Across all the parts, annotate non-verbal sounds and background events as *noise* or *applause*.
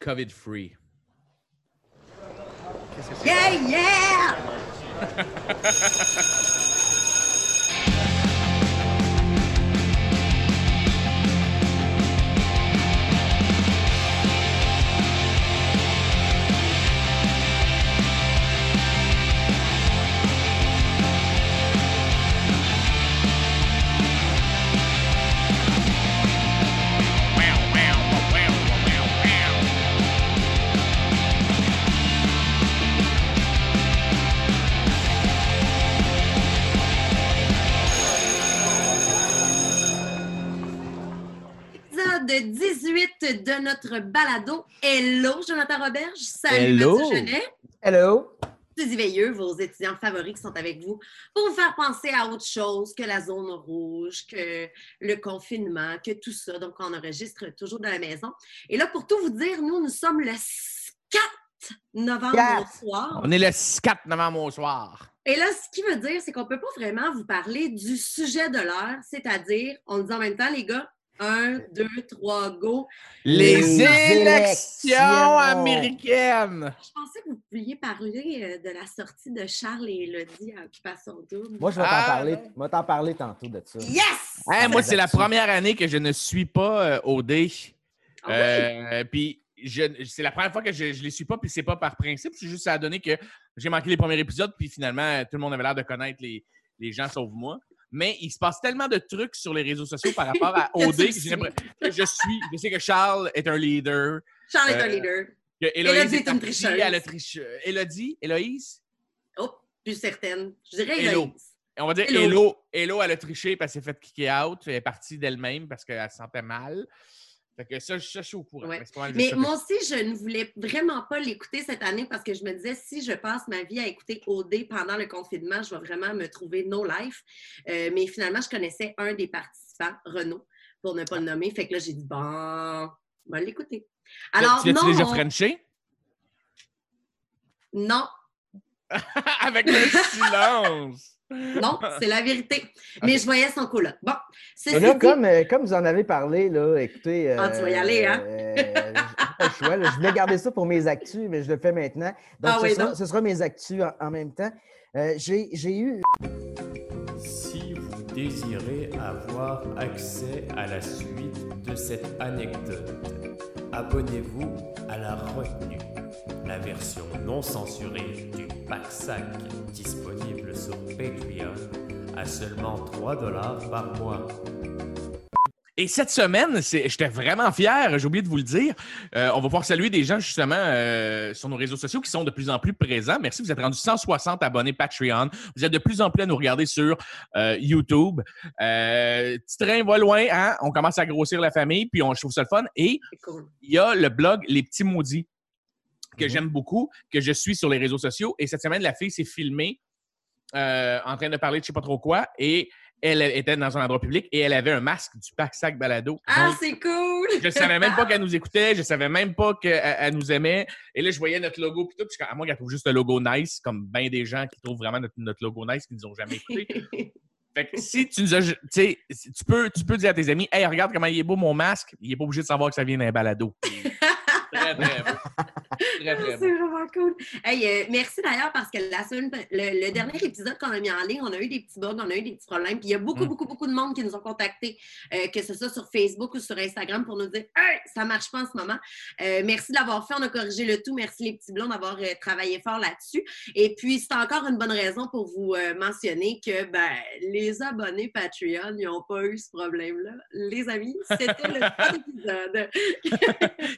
COVID-free. Yeah, yeah! *laughs* de notre balado. Hello, Jonathan Roberge. Salut, Hello. Mathieu Genet. Hello! Veilleux, vos étudiants favoris qui sont avec vous, pour vous faire penser à autre chose que la zone rouge, que le confinement, que tout ça. Donc, on enregistre toujours dans la maison. Et là, pour tout vous dire, nous, nous sommes le 4 novembre au soir. On est le 4 novembre au soir. Et là, ce qui veut dire, c'est qu'on ne peut pas vraiment vous parler du sujet de l'heure, c'est-à-dire, on le dit en même temps, les gars, un, deux, trois, go. Les, Les élections élections. américaines. Je pensais que vous pouviez parler euh, de la sortie de Charles et Elodie à Occupation Double. Moi, je vais t'en Ah, parler. t'en parler tantôt de ça. Yes! Moi, c'est la première année que je ne suis pas euh, OD. Ah oui? Euh, Puis je- c'est la première fois que je ne les suis pas, puis c'est pas par principe. C'est juste ça a donné que j'ai manqué les premiers épisodes, puis finalement, tout le monde avait l'air de connaître les, les gens sauf moi. Mais il se passe tellement de trucs sur les réseaux sociaux par rapport à *laughs* OD que, je suis. Je sais que Charles est un leader. Charles est un Euh, leader. Élodie Héloïse est est une tricheuse. Élodie? Héloïse? Oh, plus certaine. Je dirais. Héloïse. On va dire Hello. Hello. Hello, elle a triché parce qu'elle s'est fait kicker out. Elle est partie d'elle-même parce qu'elle se sentait mal. Fait que ça, je suis au courant. Ouais. Mais moi aussi, je ne voulais vraiment pas l'écouter cette année parce que je me disais, si je passe ma vie à écouter OD pendant le confinement, je vais vraiment me trouver no life. Euh, mais finalement, je connaissais un des participants, Renaud, pour ne pas le nommer. Fait que là, j'ai dit, bon, on va l'écouter. Alors, tu non, déjà on- frenché? non, *laughs* Avec le silence! non, c'est la vérité. Mais je voyais son coup là. Bon, Mais là, dit- comme, euh, comme vous en avez parlé, là, écoutez. Ah, tu vas y aller, hein? euh, pas le choix, là. Je voulais garder ça pour mes actus, mais je le fais maintenant. Donc, Ah ce, oui, sera, donc? ce sera mes actus en, en même temps. Euh, J'ai j'ai eu. Si vous désirez avoir accès à la suite de cette anecdote, abonnez-vous à la retenue, la version non censurée du pack sac disponible sur Patreon à seulement 3 dollars par mois. Et cette semaine, j'étais vraiment fier, j'ai oublié de vous le dire. Euh, on va pouvoir saluer des gens justement euh, sur nos réseaux sociaux qui sont de plus en plus présents. Merci, vous êtes rendu 160 abonnés Patreon. Vous êtes de plus en plus à nous regarder sur euh, YouTube. Petit train va loin, hein? On commence à grossir la famille, puis on je trouve ça le fun. Et il y a le blog Les Petits Maudits que Mhm. j'aime beaucoup, que je suis sur les réseaux sociaux. Et cette semaine, la fille s'est filmée euh, en train de parler de je sais pas trop quoi. Et elle était dans un endroit public et elle avait un masque du pack sac balado. Ah, c'est cool! je savais même pas *laughs* qu'elle nous écoutait, je savais même pas qu'elle elle nous aimait. Et là, je voyais notre logo puis tout. Puis à moi, qu'elle trouve juste le logo nice, comme bien des gens qui trouvent vraiment notre, notre logo nice qui nous ont jamais écouté. *laughs* Fait que si tu nous as. Tu sais, tu peux, tu peux dire à tes amis, hey, regarde comment il est beau mon masque. Il est pas obligé de savoir que ça vient d'un balado. *laughs* très, très beau. Très, très beau. C'est vraiment cool. Hey, euh, merci d'ailleurs parce que la semaine, le, le dernier épisode qu'on a mis en ligne, on a eu des petits bugs, on a eu des petits problèmes. Puis il y a beaucoup, Mm. beaucoup, beaucoup de monde qui nous ont contactés, euh, que ce soit sur Facebook ou sur Instagram, pour nous dire Hey, ça marche pas en ce moment. Euh, merci de l'avoir fait, on a corrigé le tout. Merci les petits blonds d'avoir travaillé fort là-dessus. Et puis, c'est encore une bonne raison pour vous mentionner que ben, les abonnés Patreon, ils n'ont pas eu ce problème-là. Les amis, c'était le *laughs* bon épisode.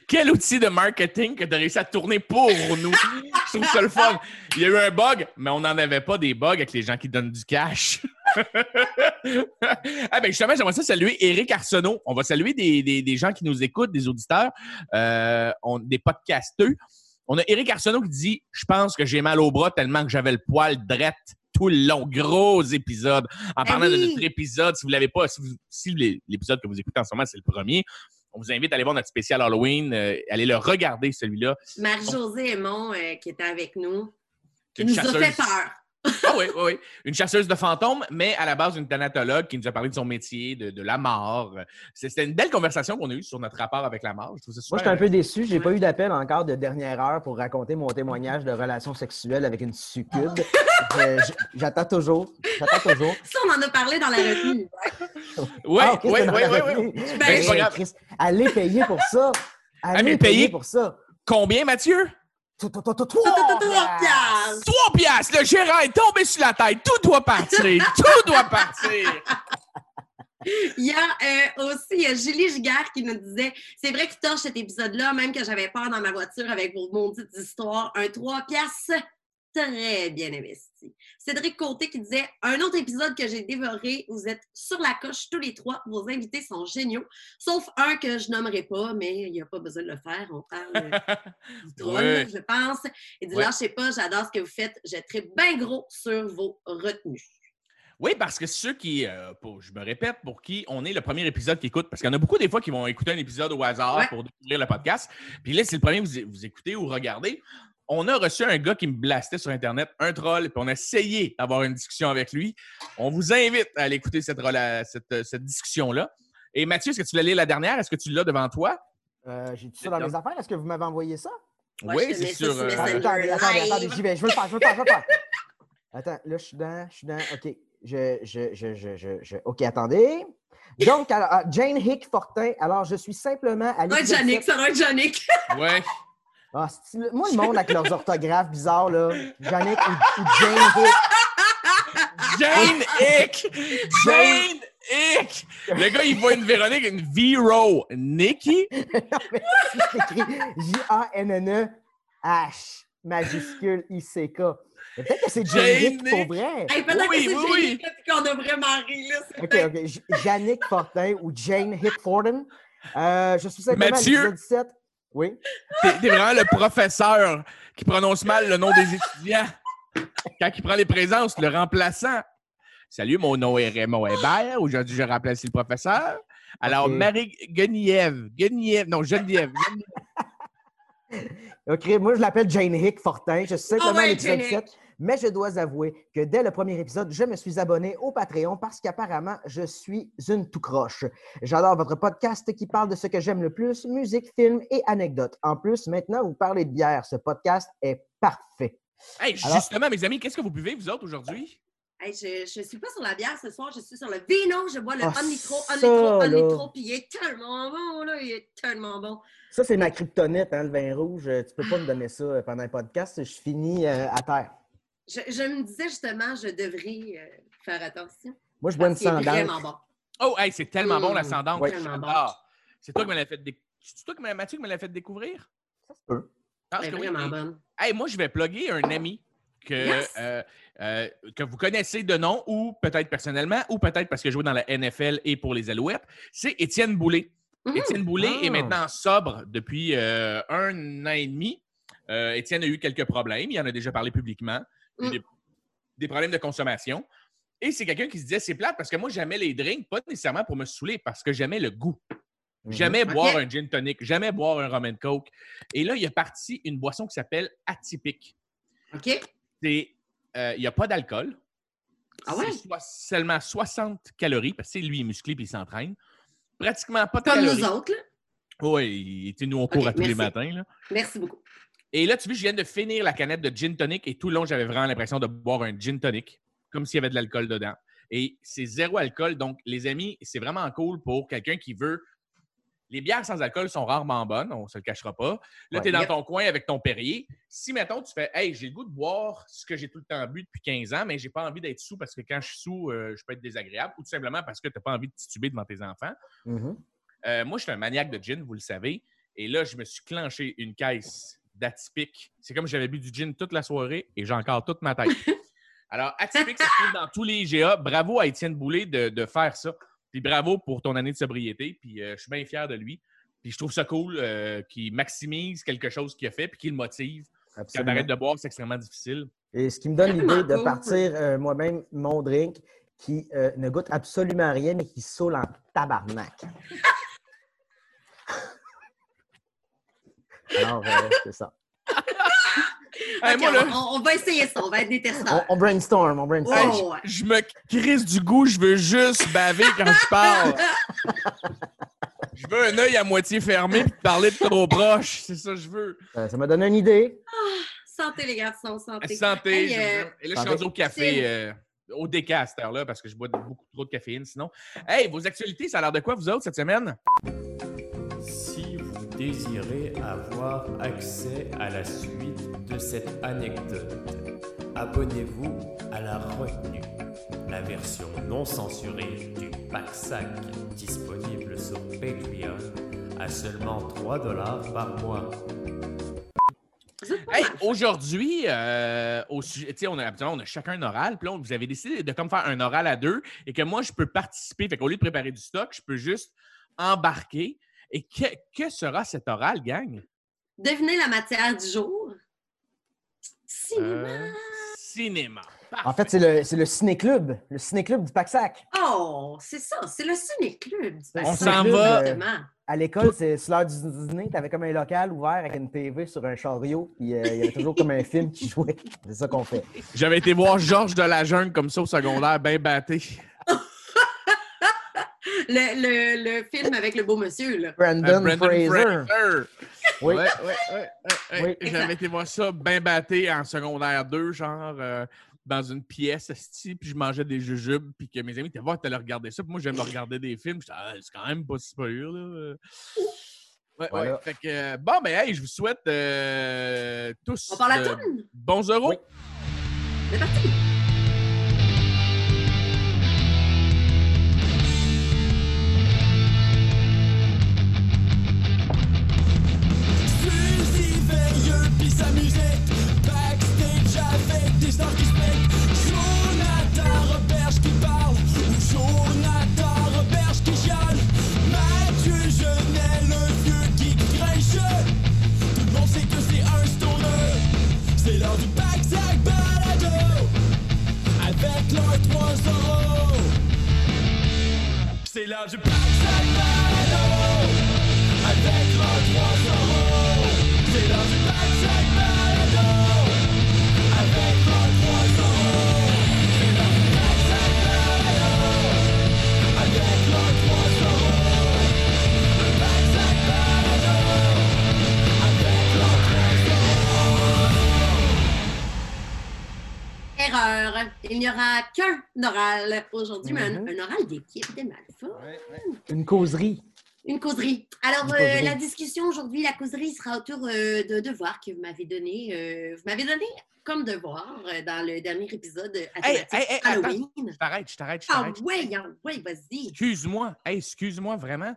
Quel outil de marketing que tu as réussi à tourner pour nous. Je trouve ça le fun. Il y a eu un bug, mais on n'en avait pas des bugs avec les gens qui donnent du cash. *laughs* ah ben justement, j'aimerais ça saluer Eric Arsenault. On va saluer des, des- des gens qui nous écoutent, des auditeurs, euh, on- des podcasteux. On a Eric Arsenault qui dit Je pense que j'ai mal au bras tellement que j'avais le poil drette tout le long. Gros épisode. En parlant de notre épisode, si vous l'avez pas, si, si l'é- l'épisode que vous écoutez en ce moment, c'est le premier, on vous invite à aller voir notre spécial Halloween. euh, allez le regarder, celui-là. Marie-Josée Aymon, euh, qui était avec nous, qui nous a chasseuse. fait peur. Ah oui, oui, oui. Une chasseuse de fantômes, mais à la base, une thanatologue qui nous a parlé de son métier, de, de la mort. C'est- C'était une belle conversation qu'on a eue sur notre rapport avec la mort. Je trouve ça Moi, je suis un peu déçu. J'ai pas eu d'appel encore de dernière heure pour raconter mon témoignage de relation sexuelle avec une succube. *laughs* J'attends toujours. J'attends toujours. Ça, on en a parlé dans la retenue. Oui, Ah, oui, oui, oui. Ben, Ben, Allez payer pour ça. Allez payer- pour ça. Combien, Mathieu? Trois piastres. Trois piastres! Le gérant est tombé sur la tête. Tout doit partir. *laughs* Tout doit partir. Il y a euh, aussi il y a Julie Giguère qui nous disait c'est vrai qu'il torche cet épisode-là, même que j'avais peur dans ma voiture avec vos maudites histoires. Un 3 piastres très bien Cédric Côté qui disait un autre épisode que j'ai dévoré, vous êtes sur la coche tous les trois, vos invités sont géniaux, sauf un que je nommerai pas, mais il n'y a pas besoin de le faire, on parle *laughs* du trône, Ouais. je pense. Il dit Ouais. lâchez pas, j'adore ce que vous faites, je très bien gros sur vos retenues. Oui, parce que ceux qui, euh, pour- je me répète, pour qui on est le premier épisode qui écoute, parce qu'il y en a beaucoup des fois qui vont écouter un épisode au hasard Ouais. pour découvrir le podcast. Puis là, c'est le premier que vous, vous écoutez ou regardez. On a reçu un gars qui me blastait sur Internet, un troll, puis on a essayé d'avoir une discussion avec lui. On vous invite à aller écouter cette, euh, cette discussion-là. Et Mathieu, est-ce que tu l'as lu la dernière? Est-ce que tu l'as devant toi? Euh, J'ai tout ça dans mes affaires? Est-ce que vous m'avez envoyé ça? Oui, c'est ça sur euh, Messenger. Attendez, j'y vais. Je veux le faire, je veux le faire, je veux le faire. *laughs* Attends, là, je suis dans, je suis dans. OK. Je, je, je, je, je, je- OK, attendez. Donc, alors, ah, Jane Hick Fortin. Alors, je suis simplement à Un l'épisode Jannick, sept. ça va être Jannick. ouais. *laughs* Ah, moi, le monde avec leurs *laughs* orthographes bizarres, là. Jannick ou, ou Jane Hick. Jane Hick! Jane Hick! Le gars, il voit une Véronique, une Vero écrit J-A-N-N-E-H, majuscule I-C-K. Peut-être que c'est Hick pour vrai. Hey, peut-être Oui, que c'est oui. Jannick qu'on a vraiment ri, là. OK, OK. Jannick Fortin ou Jane Hick Fortin. Euh, je suis simplement Mathieu. à l'épisode 7. Oui. T'es vraiment le professeur qui prononce mal le nom des étudiants. Quand il prend les présences, le remplaçant. Salut, mon nom est Raymond Hébert. Aujourd'hui, je remplace le professeur. Alors. Marie Guenièvre. Guenièvre. Non, Geneviève. Geneviève. *laughs* OK, moi, je l'appelle Jane Hick Fortin. Je suis simplement Ah ouais, à l'épisode Jane 7. Mais je dois avouer que dès le premier épisode, je me suis abonné au Patreon parce qu'apparemment, je suis une tout croche. J'adore votre podcast qui parle de ce que j'aime le plus, musique, films et anecdotes. En plus, maintenant, vous parlez de bière. Ce podcast est parfait. Hey, Alors- justement, mes amis, qu'est-ce que vous buvez, vous autres, aujourd'hui? Hey, je ne suis pas sur la bière ce soir, je suis sur le vino. Je bois le Ah, un nitro, un ça, nitro, un là. nitro, puis il est tellement bon, là. Il est tellement bon. Ça, c'est ma kryptonite, hein, le vin rouge. Tu peux pas me donner ça euh, pendant un podcast. Je finis euh, à terre. Je, je me disais justement, je devrais euh, faire attention. Moi, je bois une sandale. vraiment bon. Oh, hey, c'est tellement bon, Mmh, ouais. Tellement bon. J'adore. C'est toi qui me l'as fait découvrir. C'est toi, qui Mathieu, qui me l'a fait découvrir? Ça se peut. Ah, Elle est c'est oui. vraiment bonne. Hey, moi, je vais plugger un ami que, Yes. euh, euh, que vous connaissez de nom, ou peut-être personnellement, ou peut-être parce que je joue dans la NFL et pour les Alouettes. C'est Étienne Boulay. Mhm. Étienne Boulay Ah. est maintenant sobre depuis euh, un an et demi. Euh, Étienne a eu quelques problèmes. Il en a déjà parlé publiquement. Mm. Des, des problèmes de consommation. Et c'est quelqu'un qui se disait c'est plate parce que moi, j'aimais les drinks, pas nécessairement pour me saouler, parce que j'aimais le goût. Mhm. Jamais boire un gin tonic, jamais boire un rum and coke. Et là, il a parti une boisson qui s'appelle atypique. OK? C'est, euh, il n'y a pas d'alcool. Ah ouais? C'est seulement 60 calories, parce que lui, il est musclé puis il s'entraîne. Pratiquement pas de Comme calories. nous autres, là. Oui, nous, on court Ok, à tous les matins. là. Merci beaucoup. Et là, tu vois, je viens de finir la canette de gin tonic et tout le long, j'avais vraiment l'impression de boire un gin tonic, comme s'il y avait de l'alcool dedans. Et c'est zéro alcool. Donc, les amis, c'est vraiment cool pour quelqu'un qui veut. Les bières sans alcool sont rarement bonnes, on ne se le cachera pas. Là, Ouais. tu es dans ton coin avec ton Perrier. Si, mettons, tu fais Hey, j'ai le goût de boire ce que j'ai tout le temps bu depuis 15 ans, mais j'ai pas envie d'être sous parce que quand je suis sous, euh, je peux être désagréable, ou tout simplement parce que tu n'as pas envie de tituber devant tes enfants. Mhm. Euh, moi, je suis un maniaque de gin, vous le savez. Et là, je me suis clenché une caisse d'atypique. C'est comme si j'avais bu du gin toute la soirée et j'ai encore toute ma tête. *laughs* Alors, atypique, ça se trouve dans tous les IGA. Bravo à Étienne Boulay de, de faire ça. Puis bravo pour ton année de sobriété. Puis euh, je suis bien fier de lui. Puis je trouve ça cool euh, qu'il maximise quelque chose qu'il a fait puis qu'il le motive. Quand Absolument. arrête de boire, c'est extrêmement difficile. Et ce qui me donne l'idée de partir euh, moi-même mon drink qui euh, ne goûte absolument rien, mais qui saoule en tabarnak. *laughs* Alors, euh, c'est ça. Hey, Ok, moi, là, on, on va essayer ça, on va être des On, testeurs. on brainstorm, on brainstorm. Oh, ouais. je, je me crisse du goût, je veux juste baver quand je parle. *laughs* Je veux un œil à moitié fermé et parler de trop proche. C'est ça que je veux. Euh, ça m'a donné une idée. Santé, les garçons, santé. Santé. Hey, je- euh, Et là, je suis rendu au café, euh, au déca à cette heure-là, parce que je bois beaucoup trop de caféine sinon. Hey, vos actualités, ça a l'air de quoi, vous autres, cette semaine? Désirez avoir accès à la suite de cette anecdote, abonnez-vous à la retenue, la version non censurée du pack sac disponible sur Patreon à seulement 3 dollars par mois. Hey, aujourd'hui, euh, on a, on a chacun un oral, puis vous avez décidé de comme faire un oral à deux et que moi, je peux participer. Fait qu'au lieu de préparer du stock, je peux juste embarquer. Et que, que sera cet oral, gang? Devinez la matière du jour? Cinéma. Euh, cinéma. En fait, c'est le, c'est le ciné-club. Le ciné-club du Pack-Sac. Oh, c'est ça, c'est le ciné-club. du On s'en va. Exactement. À l'école, c'est l'heure du dîner, t'avais comme un local ouvert avec une TV sur un chariot, puis euh, il y avait toujours comme un film qui jouait. C'est ça qu'on fait. J'avais été voir Georges de la Jungle comme ça au secondaire, bien batté. Le, le, le film avec le beau monsieur, là. Brandon, Euh, Fraser. Fraser. Oui. Ouais, ouais. Oui. J'avais été voir ça bien batté en secondaire 2, genre euh, dans une pièce, esti, puis je mangeais des jujubes, puis que mes amis étaient voir, t'allais regarder ça, puis moi j'aime regarder des films, j'étais ah, c'est quand même pas si pire, là. Ouais, Voilà. ouais. Fait que, bon, ben, hey, je vous souhaite euh, tous On parle à bons euros. Oui. C'est parti. C'est l'heure du Erreur. Il n'y aura qu'un oral aujourd'hui, mais un, Mhm. un oral d'équipe des Malfaux. Une causerie. Une causerie. Alors, Une euh, la discussion aujourd'hui, la causerie sera autour euh, de devoirs que vous m'avez donné. euh, vous m'avez donné comme devoir euh, dans le dernier épisode à Hey. Halloween. Je t'arrête, je t'arrête, Ah ouais, ah ouais, vas-y. Excuse-moi, hey, excuse-moi vraiment.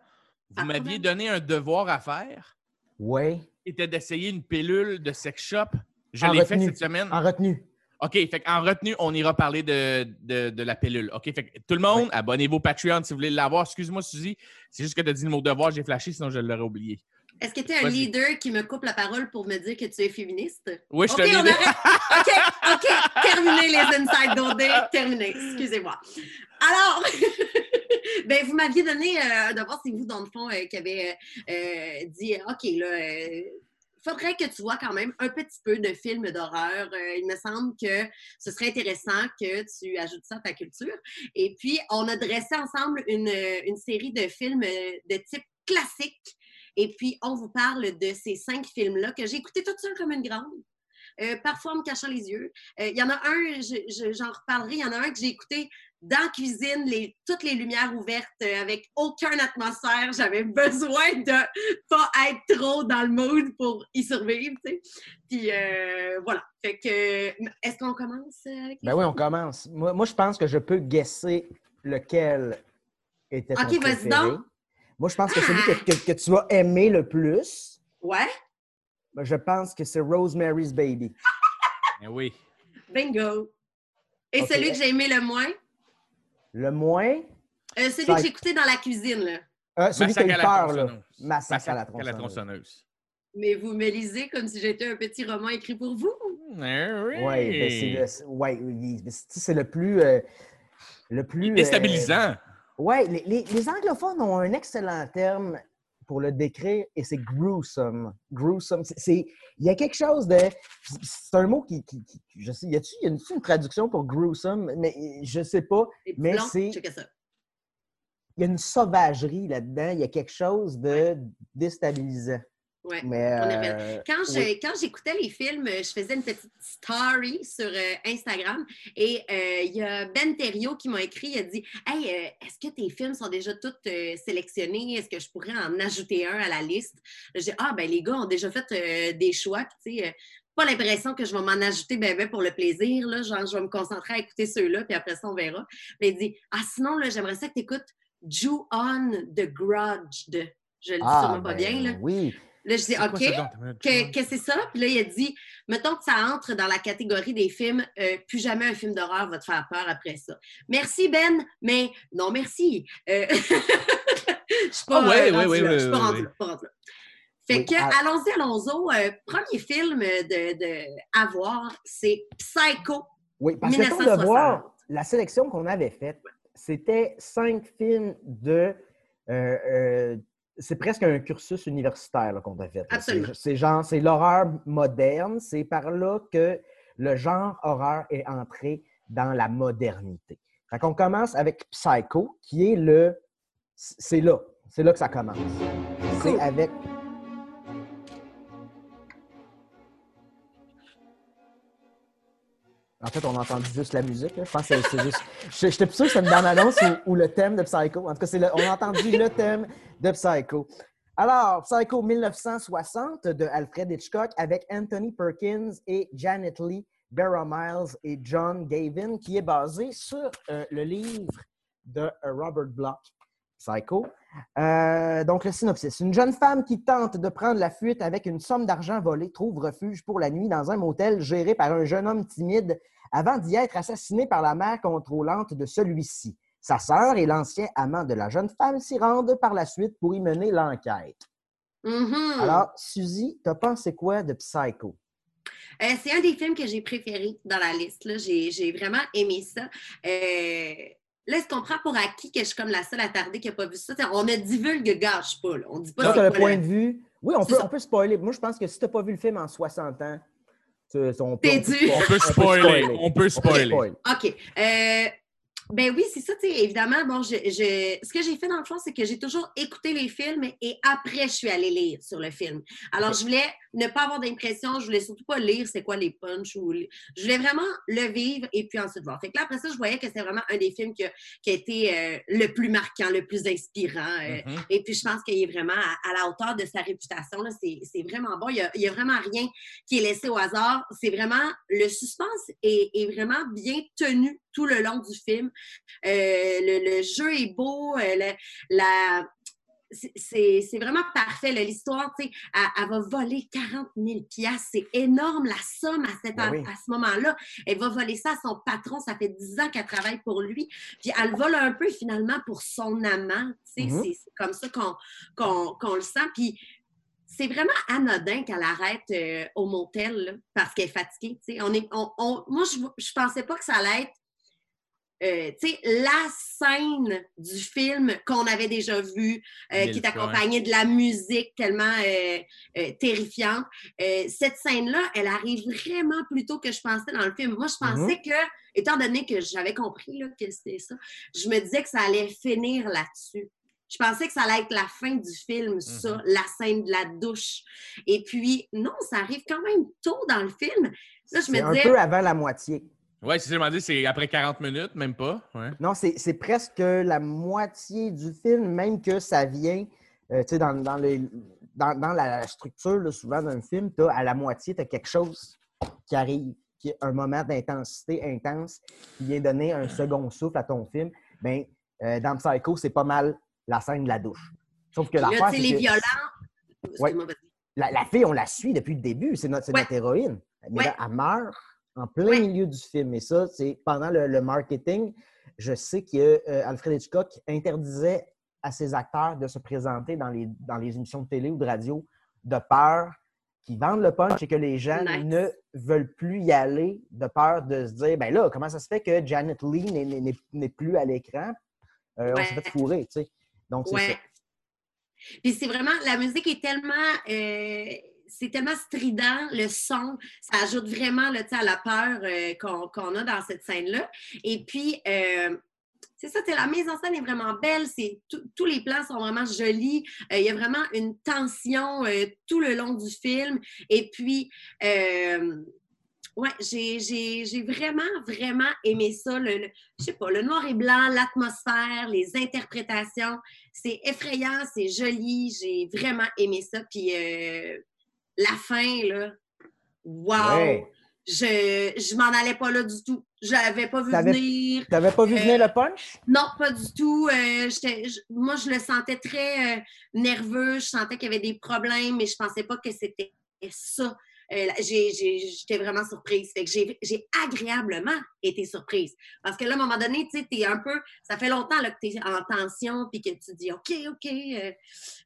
Vous de m'aviez donné un devoir à faire, Oui. était d'essayer une pilule de sex shop. Je l'ai fait cette semaine. En retenue. OK, fait en retenue, on ira parler de, de, de la pilule. OK, fait que tout le monde, abonnez-vous au Patreon si vous voulez l'avoir. Excuse-moi, Suzy, c'est juste que tu as dit le mot devoir, j'ai flashé, sinon je l'aurais oublié. Est-ce que tu es un leader qui me coupe la parole pour me dire que tu es féministe? Oui, je te on arrête. OK, OK. Terminé les Inside d'OD. Terminé. Excusez-moi. Alors, *laughs* ben, vous m'aviez donné euh, un devoir, c'est vous, dans le fond, euh, qui avez euh, euh, dit OK, là. Euh, faudrait que tu vois quand même un petit peu de films d'horreur. Euh, il me semble que ce serait intéressant que tu ajoutes ça à ta culture. Et puis, on a dressé ensemble une, une série de films euh, de type classique. Et puis, on vous parle de ces cinq films-là que j'ai écoutés toute seule comme une grande. Euh, parfois en me cachant les yeux. Il y en a un, je- je- j'en reparlerai, il y en a un que j'ai écouté dans la cuisine, les, toutes les lumières ouvertes, euh, avec aucune atmosphère. J'avais besoin de pas être trop dans le mood pour y survivre, tu sais. Puis euh, voilà. Fait que, est-ce qu'on commence euh, avec Ben oui, on commence. Moi, moi, je pense que je peux guesser lequel était ton Ok, vas-y préféré. donc. Moi, je pense que celui que, que- que tu as aimé le plus, Ouais, ben, je pense que c'est Rosemary's Baby. *laughs* Ben oui. bingo. Et celui que j'ai aimé le moins, Le moins, euh, celui Ça- que j'ai écouté dans la cuisine, là. euh, celui qui a Massacre la peur, là. tronçonneuse. Massacre à la Massacre à la tronçonneuse. tronçonneuse. Mais vous me lisez comme si j'étais un petit roman écrit pour vous. Ben oui. Oui, ben, c'est le, ouais, mais c'est le plus. euh, le plus. euh, Déstabilisant. ouais, les, les- les anglophones ont un excellent terme pour le décrire et c'est gruesome. Gruesome. C'est- il y a quelque chose de. C'est un mot qui. qui- qui- je sais, y a-tu y a une, une traduction pour gruesome? Mais je sais pas. Mais c'est-. Il y a une sauvagerie là-dedans. Il y a quelque chose de déstabilisant. Ouais. Mais. Euh, Quand je- oui. quand j'écoutais les films, je faisais une petite story sur euh, Instagram et euh, il y a Ben Terrio qui m'a écrit, il a dit Hey, est-ce que tes films sont déjà tous sélectionnés? Est-ce que je pourrais en ajouter un à la liste? J'ai dit Ah, ben les gars ont déjà fait des choix, tu sais. pas l'impression que je vais m'en ajouter ben, ben, pour le plaisir, là, genre je vais me concentrer à écouter ceux-là, puis après ça, on verra. Mais il dit Ah, sinon, là, j'aimerais ça que tu écoutes Jew on the Grudge. Je le dis Ah, sûrement pas ben bien, là. Oui. Là, je dis OK. donc? Que, que c'est ça. Puis là, il a dit, mettons que ça entre dans la catégorie des films, euh, plus jamais un film d'horreur va te faire peur après ça. Merci, Ben, mais non, merci. Euh, je suis pas, ouais, rendue ouais, là. ouais, Je suis pas rendue ouais. là, pas rendue là. Fait Oui, que, ah. allons-y, allons-y. Euh, premier film de, de, à voir, c'est Psycho. Oui, parce que pour 1960. le voir, la sélection qu'on avait faite, c'était cinq films de. euh, euh, c'est presque un cursus universitaire qu'on a fait. C'est- C'est genre, c'est l'horreur moderne. C'est par là que le genre horreur est entré dans la modernité. Fait qu'on commence avec Psycho, qui est le. C'est là. C'est là que ça commence. C'est avec. En fait, on a entendu juste la musique. Je pense que c'est juste. J'étais plus sûr que c'était une bande-annonce ou, ou le thème de Psycho. En tout cas, le- on a entendu le thème de Psycho. Alors, Psycho 1960 de Alfred Hitchcock avec Anthony Perkins et Janet Lee, Vera Miles et John Gavin, qui est basé sur euh, le livre de Robert Bloch, Psycho. Euh, donc, le synopsis. Une jeune femme qui tente de prendre la fuite avec une somme d'argent volée trouve refuge pour la nuit dans un motel géré par un jeune homme timide avant d'y être assassinée par la mère contrôlante de celui-ci. Sa sœur et l'ancien amant de la jeune femme s'y rendent par la suite pour y mener l'enquête. Mhm. Alors, Suzy, t'as pensé quoi de Psycho? Euh, c'est un des films que j'ai préférés dans la liste. j'ai vraiment aimé ça. Euh, là, est-ce qu'on prend pour acquis que je suis comme la seule attardée qui n'a pas vu ça? T'sais, on ne divulgue gâche pas. Là. On dit pas Donc, c'est le point de vue. Oui, on peut, ça. on peut spoiler. Moi, je pense que si t'as pas vu le film en 60 ans, tu- on peut, T'es *laughs* on peut- dû. On peut spoiler. On peut On peut spoiler. spoiler. OK. Euh, ben oui, c'est ça, tu sais, évidemment. Bon, je, je- ce que j'ai fait dans le fond, c'est que j'ai toujours écouté les films et après, je suis allée lire sur le film. Alors, je voulais ne pas avoir d'impression, je voulais surtout pas lire c'est quoi les punchs ou je voulais vraiment le vivre et puis ensuite voir. Fait que là, après ça, je voyais que c'était vraiment un des films qui a, qui a été euh, le plus marquant, le plus inspirant. euh, Mhm. et puis, je pense qu'il est vraiment à, à la hauteur de sa réputation. C'est c'est vraiment bon. Il n'y a, vraiment rien qui est laissé au hasard. C'est vraiment, le suspense est, est vraiment bien tenu tout le long du film. Euh, le, le jeu est beau. euh, le- la, c'est- vraiment parfait. L'histoire, tu sais, elle, elle va voler 40 000 piastres. C'est énorme la somme à, cet- Ben oui. à ce moment-là. Elle va voler ça à son patron. Ça fait 10 ans qu'elle travaille pour lui. Puis elle vole un peu finalement pour son amant. Tu sais, Mhm. C'est c'est comme ça qu'on le sent. Puis c'est vraiment anodin qu'elle arrête euh, au motel là, parce qu'elle est fatiguée. tu sais. On est, on, on- moi, je ne pensais pas que ça allait être euh, tu sais, la scène du film qu'on avait déjà vu, euh, qui est accompagnée de la musique tellement euh, euh, terrifiante. Euh, cette scène-là, elle arrive vraiment plus tôt que je pensais dans le film. Moi, je pensais que, étant donné que j'avais compris là, que c'était ça, je me disais que ça allait finir là-dessus. Je pensais que ça allait être la fin du film, ça, la scène de la douche. Et puis, non, ça arrive quand même tôt dans le film. Là, je me C'est un disais, peu avant la moitié. Ouais, c'est ça, je m'en dis, c'est après 40 minutes, même pas. Ouais. Non, c'est c'est presque la moitié du film, même que ça vient, euh, tu sais, dans, dans, dans, dans la structure, là, souvent d'un film, t'as, à la moitié, tu as quelque chose qui arrive, qui est un moment d'intensité intense, qui vient donner un second souffle à ton film. Bien, euh, dans Psycho, c'est pas mal la scène de la douche. Sauf que sais, c'est les que violents. Vas-y. la, la fille, on la suit depuis le début, c'est notre, c'est Ouais. notre héroïne. Mais Ouais. là, elle meurt en plein milieu du film. Et ça, c'est pendant le, le marketing, je sais qu'Alfred Hitchcock interdisait à ses acteurs de se présenter dans les, dans les émissions de télé ou de radio de peur qu'ils vendent le punch et que les gens Nice. ne veulent plus y aller de peur de se dire ben là, comment ça se fait que Janet Lee n'est- plus à l'écran? Euh, On s'est fait fourrer, tu sais. Donc, c'est Ouais. ça. Puis c'est vraiment, la musique est tellement, euh, c'est tellement strident, le son, ça ajoute vraiment là, à la peur euh, qu'on a dans cette scène-là. Et puis, euh, c'est ça, la mise en scène est vraiment belle, tous les plans sont vraiment jolis, Euh, il y a vraiment une tension tout le long du film. Et puis, Ouais, j'ai- j'ai vraiment, vraiment aimé ça. Le, le- je sais pas, le noir et blanc, l'atmosphère, les interprétations. C'est effrayant, c'est joli. J'ai vraiment aimé ça. Puis la fin, là, wow! Ouais. Je, je m'en allais pas là du tout. Je l'avais pas vu T'avais- venir. T'avais pas vu Euh, venir le punch? Non, pas du tout. Euh, je- moi, je le sentais très euh, nerveux. Je sentais qu'il y avait des problèmes, mais je pensais pas que c'était ça. Euh, j'ai- j'ai- J'étais vraiment surprise. Fait que j'ai j'ai agréablement été surprise. Parce que là, à un moment donné, tu sais, t'es un peu. Ça fait longtemps là, que tu es en tension, puis que tu dis OK, OK, euh,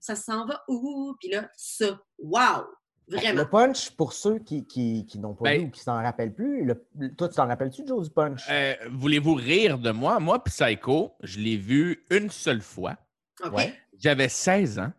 ça s'en va où? Puis là, ça, wow! Vraiment. Le punch, pour ceux qui, qui, qui n'ont pas Ben- vu ou qui s'en rappellent plus, le- toi, tu t'en rappelles-tu, Joe, du punch? Euh, Voulez-vous rire de moi? Moi, Psycho, je l'ai vu une seule fois. Ouais. J'avais 16 ans.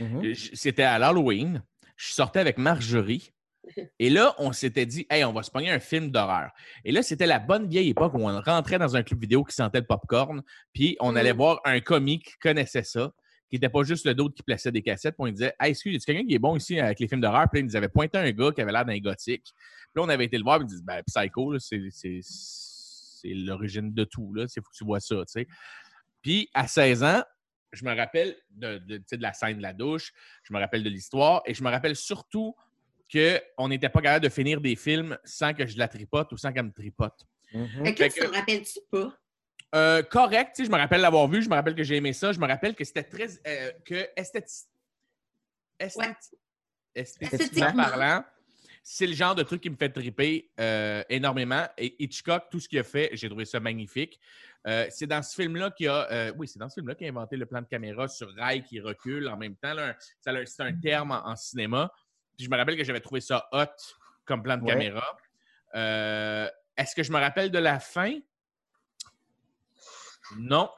Mhm. Je- C'était à l'Halloween. Je sortais avec Marjorie. *laughs* Et là, on s'était dit, hey, on va se pogner un film d'horreur. Et là, c'était la bonne vieille époque où on rentrait dans un club vidéo qui sentait le popcorn, puis on Mm. allait voir un comique qui connaissait ça, qui n'était pas juste le d'autre qui plaçait des cassettes, puis on lui disait, hey, excuse, y a quelqu'un qui est bon ici avec les films d'horreur? Puis là, il nous avait pointé un gars qui avait l'air d'un gothique. Puis là, on avait été le voir, puis il dit, ben, Psycho, là, c'est- c'est c'est l'origine de tout, là. C'est faut que tu vois ça, tu sais. Puis à 16 ans, je me rappelle de, de, tu sais, de la scène de la douche, je me rappelle de l'histoire et je me rappelle surtout qu'on n'était pas capable de finir des films sans que je la tripote ou sans qu'elle me tripote. Mhm. Fait que tu te rappelles-tu pas? Euh, correct, je me rappelle l'avoir vu, je me rappelle que j'ai aimé ça, je me rappelle que c'était très. euh, que esthéti- esthé- Ouais. esthétiquement Esthétiquement. parlant, c'est le genre de truc qui me fait triper euh, énormément. Et Hitchcock, tout ce qu'il a fait, j'ai trouvé ça magnifique. Euh, c'est dans ce film-là qu'il a. euh, oui, c'est dans ce film-là qu'il a inventé le plan de caméra sur rail qui recule en même temps. c'est un terme en, en cinéma. Puis je me rappelle que j'avais trouvé ça hot comme plan de Ouais. caméra. Euh, Est-ce que je me rappelle de la fin? Non.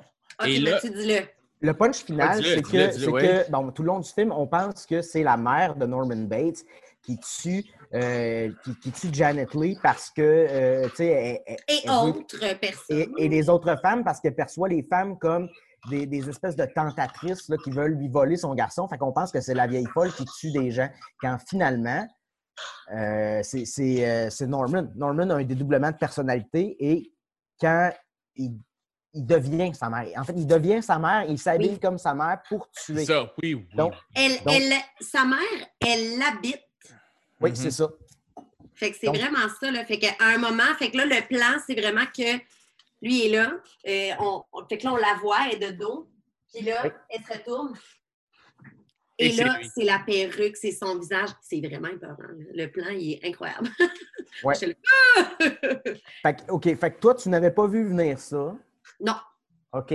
OK, Et ben, là- tu dis-le. Le punch final, dis-le, c'est que, que bon, tout le long du film, on pense que c'est la mère de Norman Bates qui tue, euh, qui, qui tue Janet Lee parce que, euh, tu sais, elle- elle- Et elle autres personnes. et, et les autres femmes parce qu'elle perçoit les femmes comme des, des espèces de tentatrices là, qui veulent lui voler son garçon. Fait qu'on pense que c'est la vieille folle qui tue des gens. Quand finalement, euh, c'est c'est, euh, c'est Norman. Norman a un dédoublement de personnalité et quand il, il devient sa mère, en fait, il devient sa mère, il s'habille Oui. comme sa mère pour tuer. Ça, oui, oui. Donc, Elle, Donc- elle, sa mère, elle l'habite. oui, Mhm. c'est ça. Fait que c'est vraiment ça. Là. Fait qu'à un moment, fait que là, le plan, c'est vraiment que lui est là. euh, on, on- fait que là, on la voit, elle est de dos. Puis là, Oui. elle se retourne. Et là, c'est la perruque, c'est son visage. C'est vraiment là. Le plan, il est incroyable. *laughs* Ouais. Ah! *laughs* Fait que, OK, fait que toi, tu n'avais pas vu venir ça. Non. OK.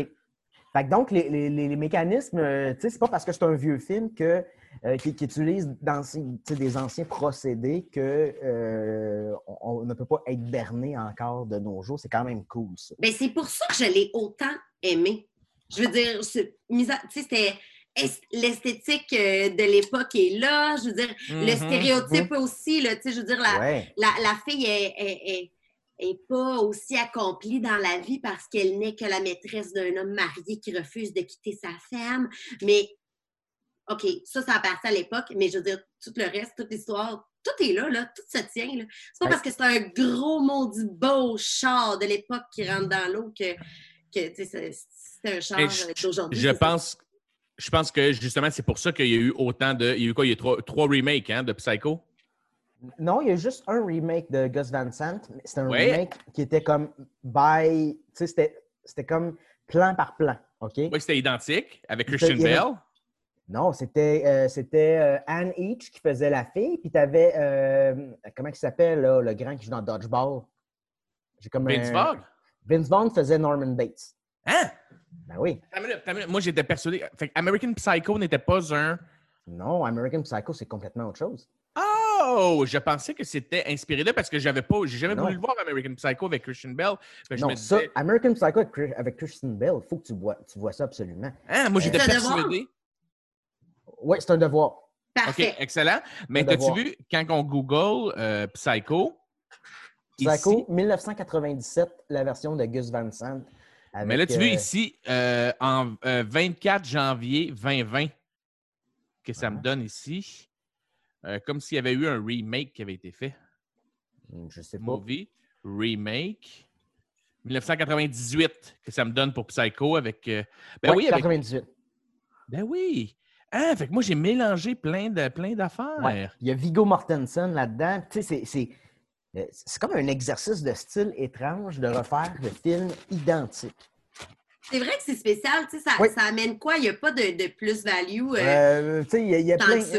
Fait que donc, les, les- les- les mécanismes, euh, tu sais, c'est pas parce que c'est un vieux film que, euh, qui, qui utilise des anciens procédés que euh, on, on ne peut pas être berné encore de nos jours. C'est quand même cool, ça. Ben, c'est pour ça que je l'ai autant aimé. Je veux dire, c'était est- l'esthétique euh, de l'époque est là? Je veux dire, le Mhm. stéréotype aussi, là, tu sais, je veux dire, la, Ouais. la, la fille est, est- est- est pas aussi accomplie dans la vie parce qu'elle n'est que la maîtresse d'un homme marié qui refuse de quitter sa femme. Mais, OK, ça, ça appartient à l'époque, mais je veux dire, tout le reste, toute l'histoire, tout est là, là, tout se tient. là. C'est pas Ouais. parce que c'est un gros maudit beau char de l'époque qui rentre dans l'eau que, que c'est un char d'aujourd'hui. Je pense, je pense que justement, c'est pour ça qu'il y a eu autant de. Il y a eu quoi? Il y a eu trois, trois remakes hein, de Psycho? Non, il y a juste un remake de Gus Van Sant. C'est un Ouais. remake qui était comme by. Tu sais, c'était- c'était comme plan par plan. OK? Oui, c'était identique avec Christian Bell. Non, c'était euh, c'était euh, Anne Each qui faisait la fille, puis tu avais. comment il s'appelle, le grand qui joue dans Dodgeball? J'ai comme Vince un- Vaughn. Vince Vaughn faisait Norman Bates. Hein? Ben oui. Moi, j'étais persuadé. Fait American Psycho n'était pas un. Non, American Psycho, c'est complètement autre chose. Oh! Je pensais que c'était inspiré d'eux parce que j'avais pas. J'ai jamais Non. voulu le voir American Psycho avec Christian Bell. Je non, me ça, disais, American Psycho avec, Chris- avec Christian Bell, il faut que tu vois, tu vois ça absolument. hein, moi, j'étais de persuadé. Oui, c'est un devoir. OK, Parfait. excellent. Mais t'as-tu vu, quand on Google euh, Psycho, Psycho, ici- 1997, la version de Gus Van Sant. mais là, tu vois euh, ici, euh, en euh, 24 janvier 2020, que ça me donne ici, euh, comme s'il y avait eu un remake qui avait été fait. Je sais pas. Movie, remake. 1998, que ça me donne pour Psycho avec. euh, ben Ouais, oui, avec. 98. Ben oui! Ah, fait que moi, j'ai mélangé plein de plein d'affaires. Ouais. Il y a Vigo Mortensen là-dedans. Tu sais, c'est- c'est. euh, C'est comme un exercice de style étrange de refaire le film identique. C'est vrai que c'est spécial, tu sais, ça, Oui. ça amène quoi? Il n'y a pas de, de plus-value euh, Euh, tu sais, il y a, il y a tant plein, ça.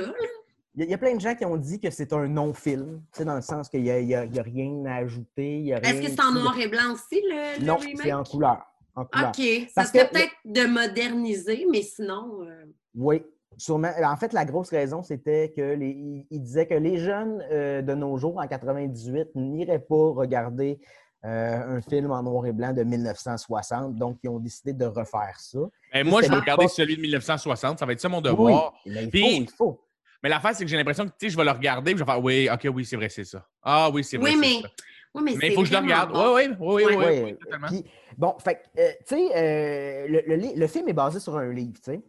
Il y a- il y a plein de gens qui ont dit que c'est un non-film, tu sais, dans le sens qu'il n'y a, il y a- il y a rien à ajouter. il y a Est-ce que c'est en noir et blanc aussi, le, le Non, remake? c'est en couleur. En couleur. OK. Ça serait que- peut-être de moderniser, mais sinon... euh, Oui, sûrement. En fait, la grosse raison, c'était que les, il, disait que les jeunes euh, de nos jours, en 98, n'iraient pas regarder euh, un film en noir et blanc de 1960. Donc, ils ont décidé de refaire ça. Ben, moi, je vais regarder celui de 1960. Ça va être ça mon Oui, devoir. mais il Puis- faut, il faut. Mais l'affaire, c'est que j'ai l'impression que tu sais, je vais le regarder et je vais faire Oui, OK, oui, c'est vrai, c'est ça. Ah oui, c'est vrai. Oui, mais, ça. oui, mais, il faut que je le regarde. bon. Oui, oui, oui, oui, oui, Ouais, totalement. puis, bon, fait que, euh, tu sais, euh, le, le le film est basé sur un livre, tu sais.